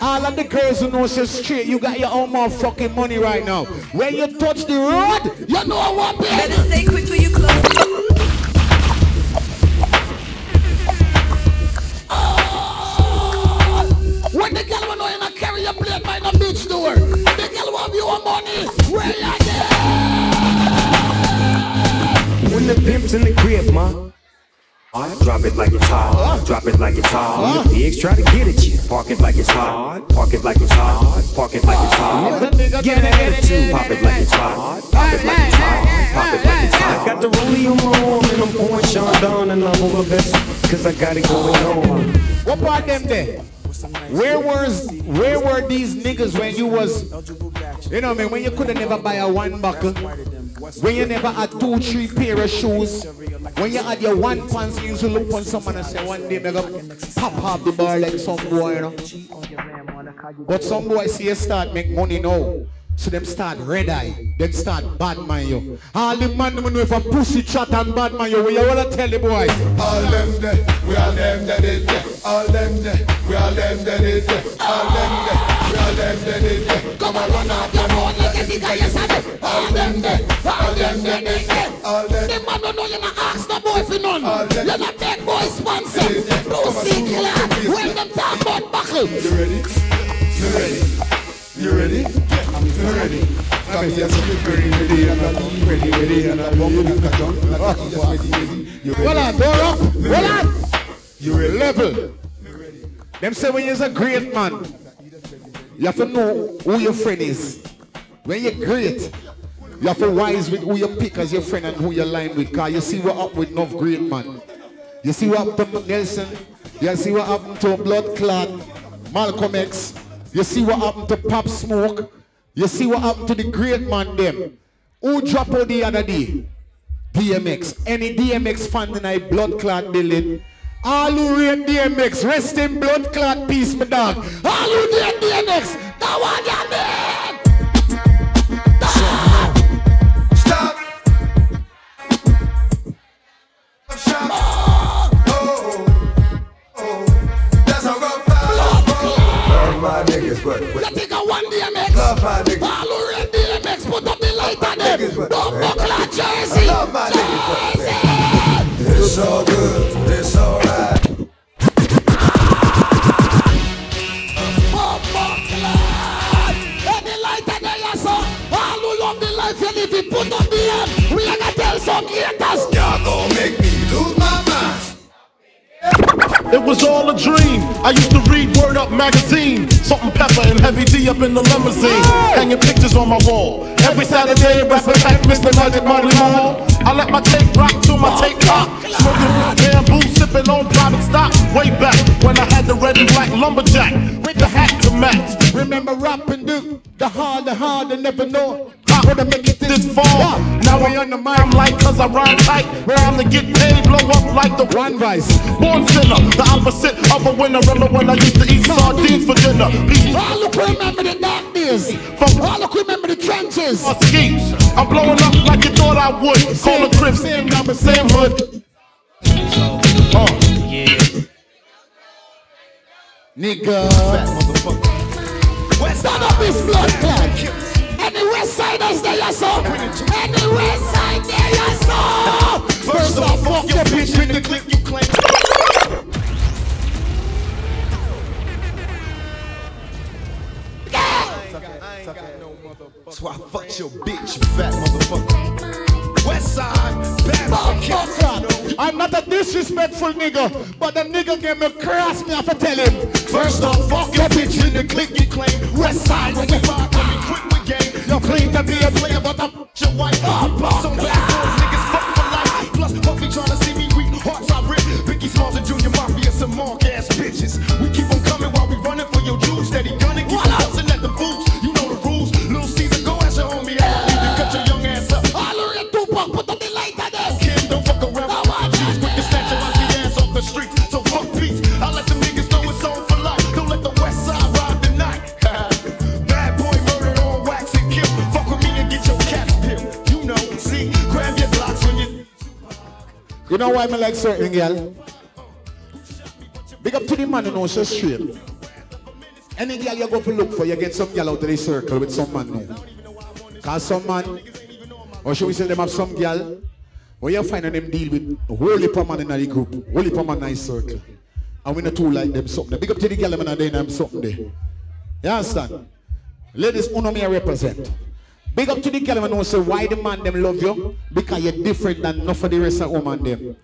All of the girls who know so straight, you got your own motherfucking money right now. When you touch the road, you know what Better say quick when you close. When the girl will know you not carry your plate by the bitch door. The girl want you want money. Where you When the pimp's in the crib, ma. Drop it like it's hot. Drop it like it's hot. When the pigs try to get at you, park it like it's hot. Park it like it's hot. Park it like it's hot. Get an attitude. Pop it like it's hot. Pop it like it's hot. Pop it like it's hot. I got the rollie on my arm and I'm pouring Sean down and I'm over best cause I got it going on. What part them there? Where was where were these niggas when you was you know what I mean when you could have never buy a one buckle when you never had two three pair of shoes when you had your one pants you used to look on someone and say one day me gonna pop off the bar like some boy you know but some boy see you start make money now so them start red eye them start bad man you all the man them know if a pussy chat and bad man you what you wanna tell the boy All them there, we all them that is there. All them there, we all them that is there. All them there, all them that is there. Come and run out your mouth like a nigga, you said. All them there, all them is there. All them. The man don't know you're not ask the boy for none. You're not big boy sponsor. Lucy Clark. When them talk about buckle. You ready? You ready? You ready? You ready? Come here, so you ready, ready, and I'm ready, ready, and I'm ready, and I'm ready, ready. You ready? Hold on, door up. Hold on. You ready? Level. Them say when you're a great man, you have to know who your friend is. When you're great, you have to wise with who you pick as your friend and who you line with. Cause you see what up with enough great man. You see what happened to Nelson. You see what happened to Blood Clot, Malcolm X. You see what happened to Pop Smoke. You see what happened to the great man them. Who dropped out the other day? DMX. Any DMX fan a blood clot building? All who rate DMX, rest in blood clot peace, my dog. All who rate DMX, that one your name. Stop. Stop. Oh. Oh. That's how rough Love my niggas, but You think I want DMX? Love my niggas. All who read DMX, put up the light on them. Don't buckle on Jersey. Love my niggas, but It's all good, it's alright. On put up the end. We are gonna tell some haters. It was all a dream. I used to read Word Up magazine. Salt and pepper and heavy D up in the limousine. Hanging pictures on my wall. Every Saturday, rapping like Mr. Magic Money Mall. I let my tape rock till my tape pop. Smoking bamboo, sipping on private stock. Way back when I had the red and black lumberjack with the hat to match. Remember rapping, dude? The hard, the hard, they never know. Ha Wanna make it this far. Now we on the mic, I'm like, cause I rhyme tight. Time to get paid, blow up like the one vice. Born sinner, the opposite of a winner. Remember when I used to eat sardines for dinner? Peace. All look remember the dark days. All look remember the trenches. I'm blowing up like you thought I would. Call the crib, same number, same hood. Uh, yeah. Nigga. West Stand up this blood clot. Any west siders there you saw. Any west side there you saw. First off, fuck your bitch with the click you claim. So I fucked your bitch, you fat motherfucker. West side, bad Motherfucker. I'm not a disrespectful nigga, but the nigga gave me cross me, I have to tell him. First off, fuck your bitch in the click you claim. West side, when you fuck when you quit with game. You claim to be a player, but I'm your wife. Some bad boys, niggas fuck for life. Plus, Puffy tryna see me weak, hearts I rip. Biggie Smalls and Junior Mafia, some mark ass bitches. We You know why me like certain girl? Big up to the man who knows so straight. Any girl you go to look for, you get some girl out of the circle with some man now. Cause some man, or should we say them have some girl, where you find them deal with holy man in the group, holy man in the circle. And we not too like them something. Big up to the girl them and them something there. You understand? Ladies, who know me I represent. Big up to the girl and say why the man them love you? Because you're different than enough of the rest of woman them.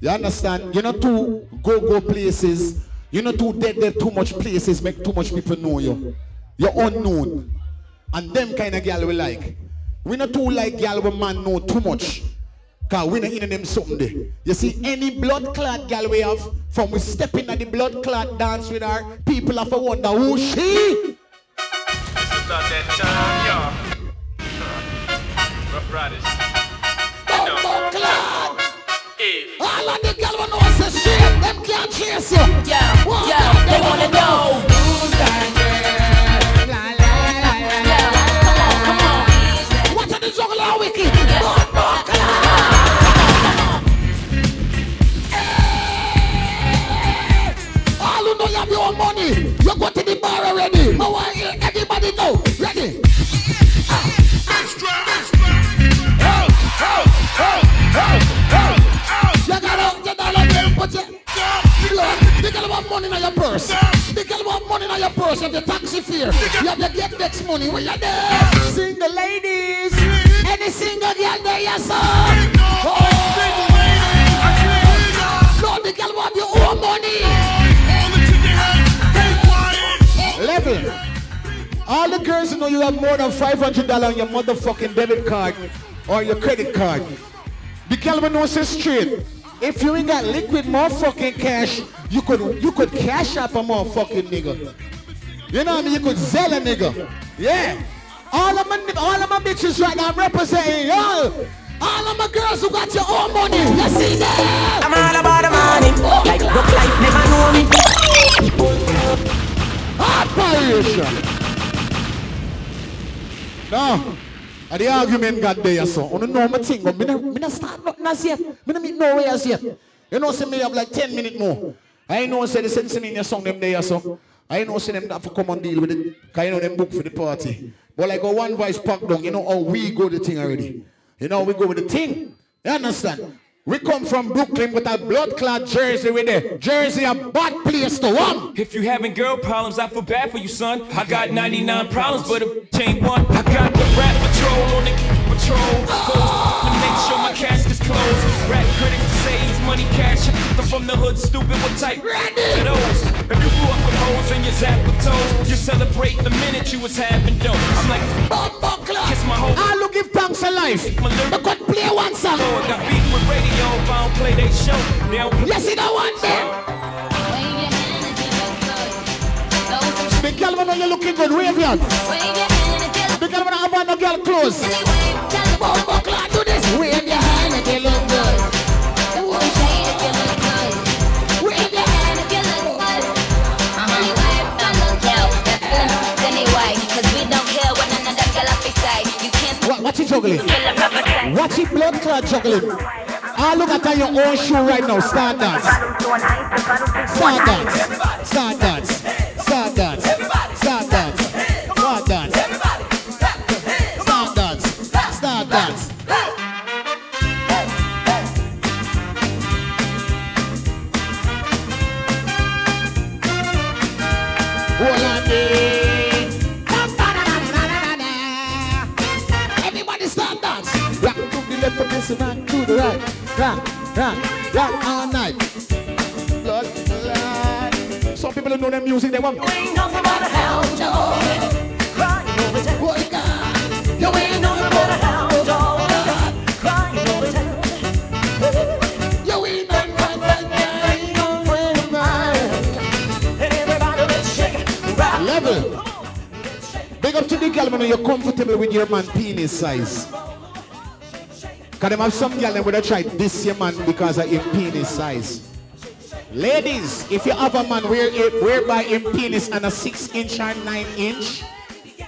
You understand? You're not too go-go places. You're not too dead there too much places make too much people know you. You're unknown. And them kind of girl we like. We not too like girl we man know too much. Cause we not in them there. You see, any blood clot girl we have, from we step in at the blood clot dance with her, people have to wonder who she. About that time, y'all. Rough Riders. All of the girl we know shit, them can't chase you. Yeah, yeah, they wanna know who's that What are the juggler wiki? Everybody know. Ready? You gotta, you gotta put your the girl want money in your purse. The girl want money in your purse. You have your taxi fare. You have your get next money when you're there. Single ladies. Any single girl there, yes, sir. Oh. No, the girl want your own money. Level. All the girls who know you have more than $500 on your motherfucking debit card or your credit card. The girl will know say straight. If you ain't got liquid motherfucking cash, you could you could cash up a motherfucking nigga. You know what I mean? You could sell a nigga. Yeah. All of my all of my bitches right now I'm representing y'all. All of my girls who got your own money. You see that? I'm all about the money. Like rock life never know me. Operation. No. And the argument got there, so. I don't know my thing, me not, start nothing as yet. Me not meet no way as yet. You know, say me have like 10 minutes more. I know, say the sense in your song them there, so. I know, say them have to come and deal with it. Cause you know, them book for the party. But like a one voice pack down, you know how we go the thing already. You know, we go with the thing. You understand? We come from Brooklyn with a blood clot jersey with it. Jersey a bad place to run. If you having girl problems, I feel bad for you, son. I got 99 problems, but a chain one. I got the rap patrol on the patrol. Foes make sure my cask is closed. Rap critics say he's money cash. I'm from the hood, stupid. What type to those? If you grew up with hoes and your zap with toes, you celebrate the minute you was having dope. I'm like, kiss my hoe. I ah, look give thanks a life. I could play one song. I got beef with radio if I don't play they show. They don't play. Yes, you know. The girl when you looking good, wave your hand. The girl when I have on, no girl close. Watch it juggling. Watch it blood clot juggling. Ah, look at your own shoe right now. Start dance. Start dance. Start dance. Music. They want. You ain't nothing but a hound dog. Crying over town. What God? You ain't nothing but a hound dog. Crying over town. You ain't nothing but a guy, no friend. Everybody let's shake it. Level. Big up to the girl when you're comfortable with your man penis size. Cause them have some girl that would have tried this your man because of his penis size. Ladies, if you have a man wear it where whereby him penis and a six inch or nine inch,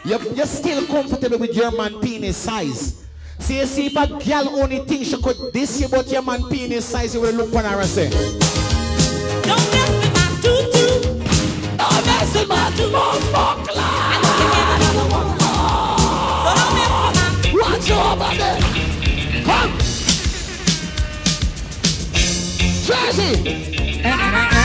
you're, you're still comfortable with your man penis size. See, you see if a girl only think she could this you about your man penis size, you will look on her and say, Don't mess with my tutu. Don't mess with my tutu. Watch over there. Come. Tracy. Yeah.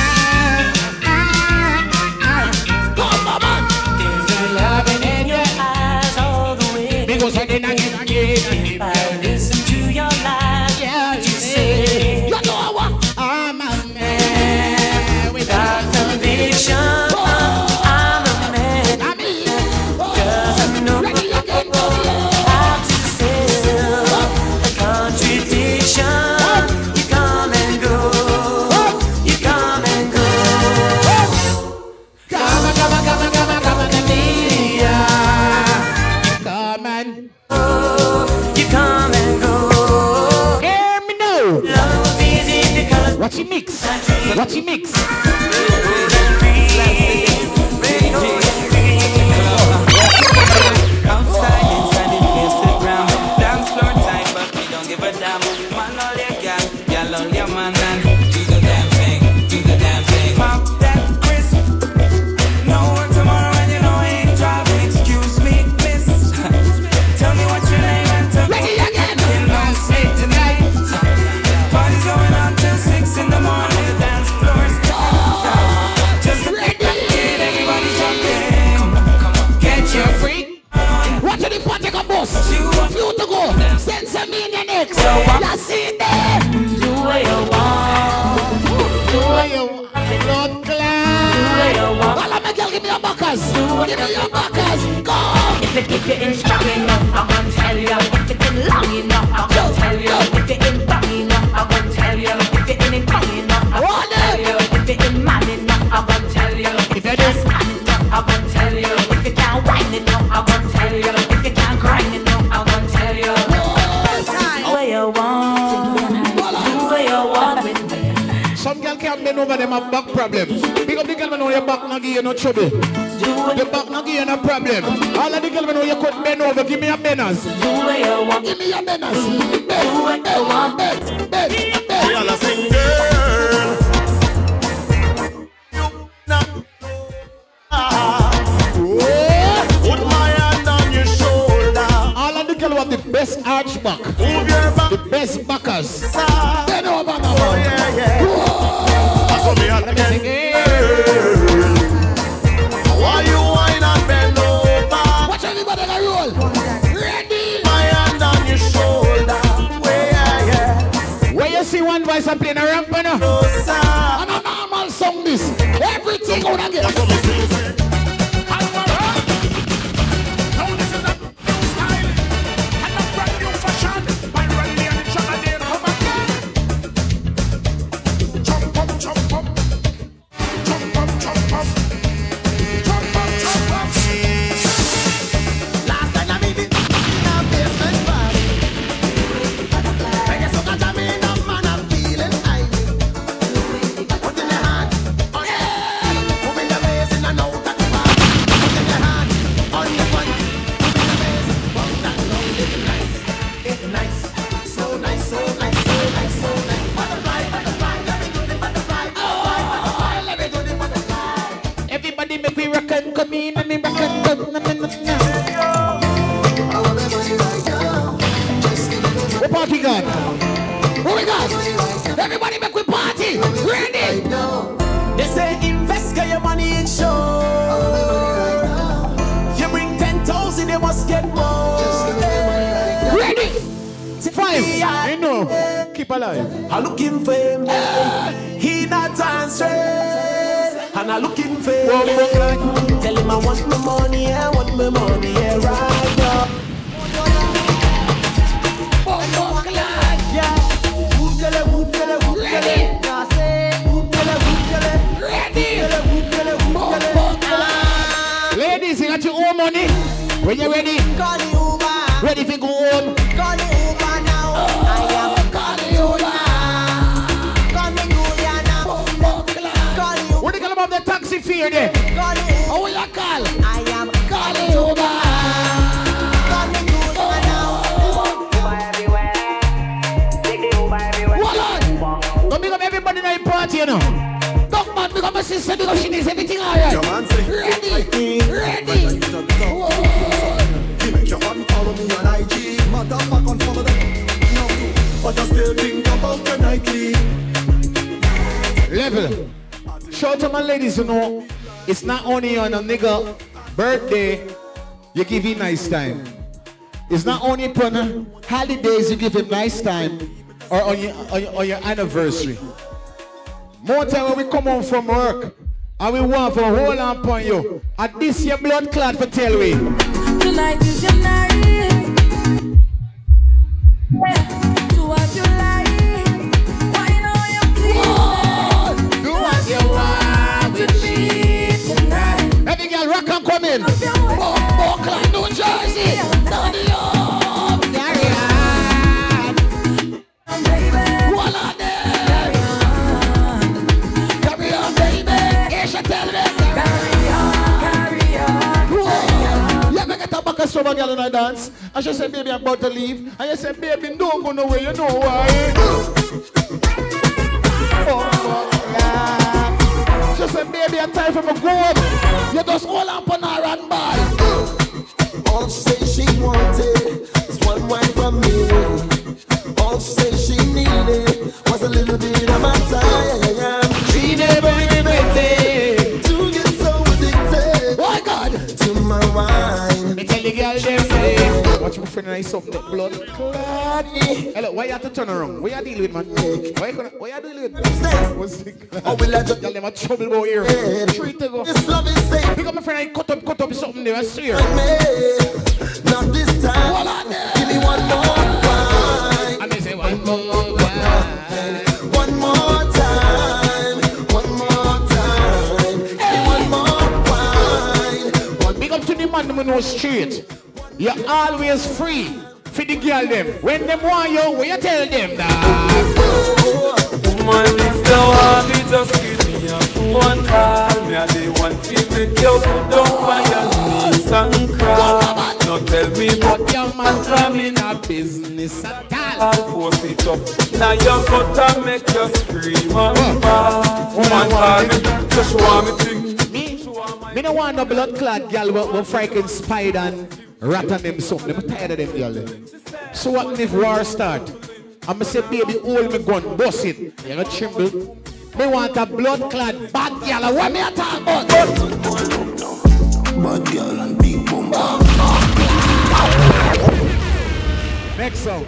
Chachi Mix. Backers. Give me your backers. Go. If it if you're in strong enough, I'm gonna tell you. If it's in long enough, I'm gonna tell you. If you're in long enough, I'm gonna tell you. If you're in it long enough, I'm gonna tell you. If you're in man enough, I'm gonna tell you. If you're just man enough, I'm gonna tell you. If you can't whine enough, I'm gonna tell you. If you can't grind enough, I'm gonna tell you. Do what you want. Do what you want with me. Some girl can't bend over them have back problems. Big up the girl when your back not give you no trouble. Your back not give you no problem. All of the girl when know you could bend over, give me a benders. Do what you want. Give me your banners. Do what you want. Bet, bet, bet. Y'all a sing, girl. Put my hand on your shoulder. All of the girl have the best arch back. Move your back. The best backers. Bend up in a room. Nice time. It's not only upon holidays you give him nice time or on your, on your, on your anniversary. More time when we come home from work and we want for hold on you. And this your blood clot for tell we. Tonight is your night. Dance. And she said, baby, I'm about to leave. And you said, baby, don't go nowhere, you know why. Oh, yeah. She said, baby, I'm tired from me go. You just hold on turn around? What you deal with, man? You gonna, what you dealing with? What's the Oh, will I just Y'all them a trouble When them want you, what you tell them that? Woman, if you want me, just give me a phone call. Me a the one feel make you put down on your knees and cry. No tell me what your man come in a business at all. I'll force it up. Now you got to make you scream and bawl. Woman, call me, just want me thing. Me, me no want no blood clot girl with freaking spider and rat on them something. I'm tired of them girl. So what if war start? I'ma say baby hold me gun, bust it. You gonna tremble. Me want a blood clot bad girl. What me a talk about? Bad girl, big bumper. Next song.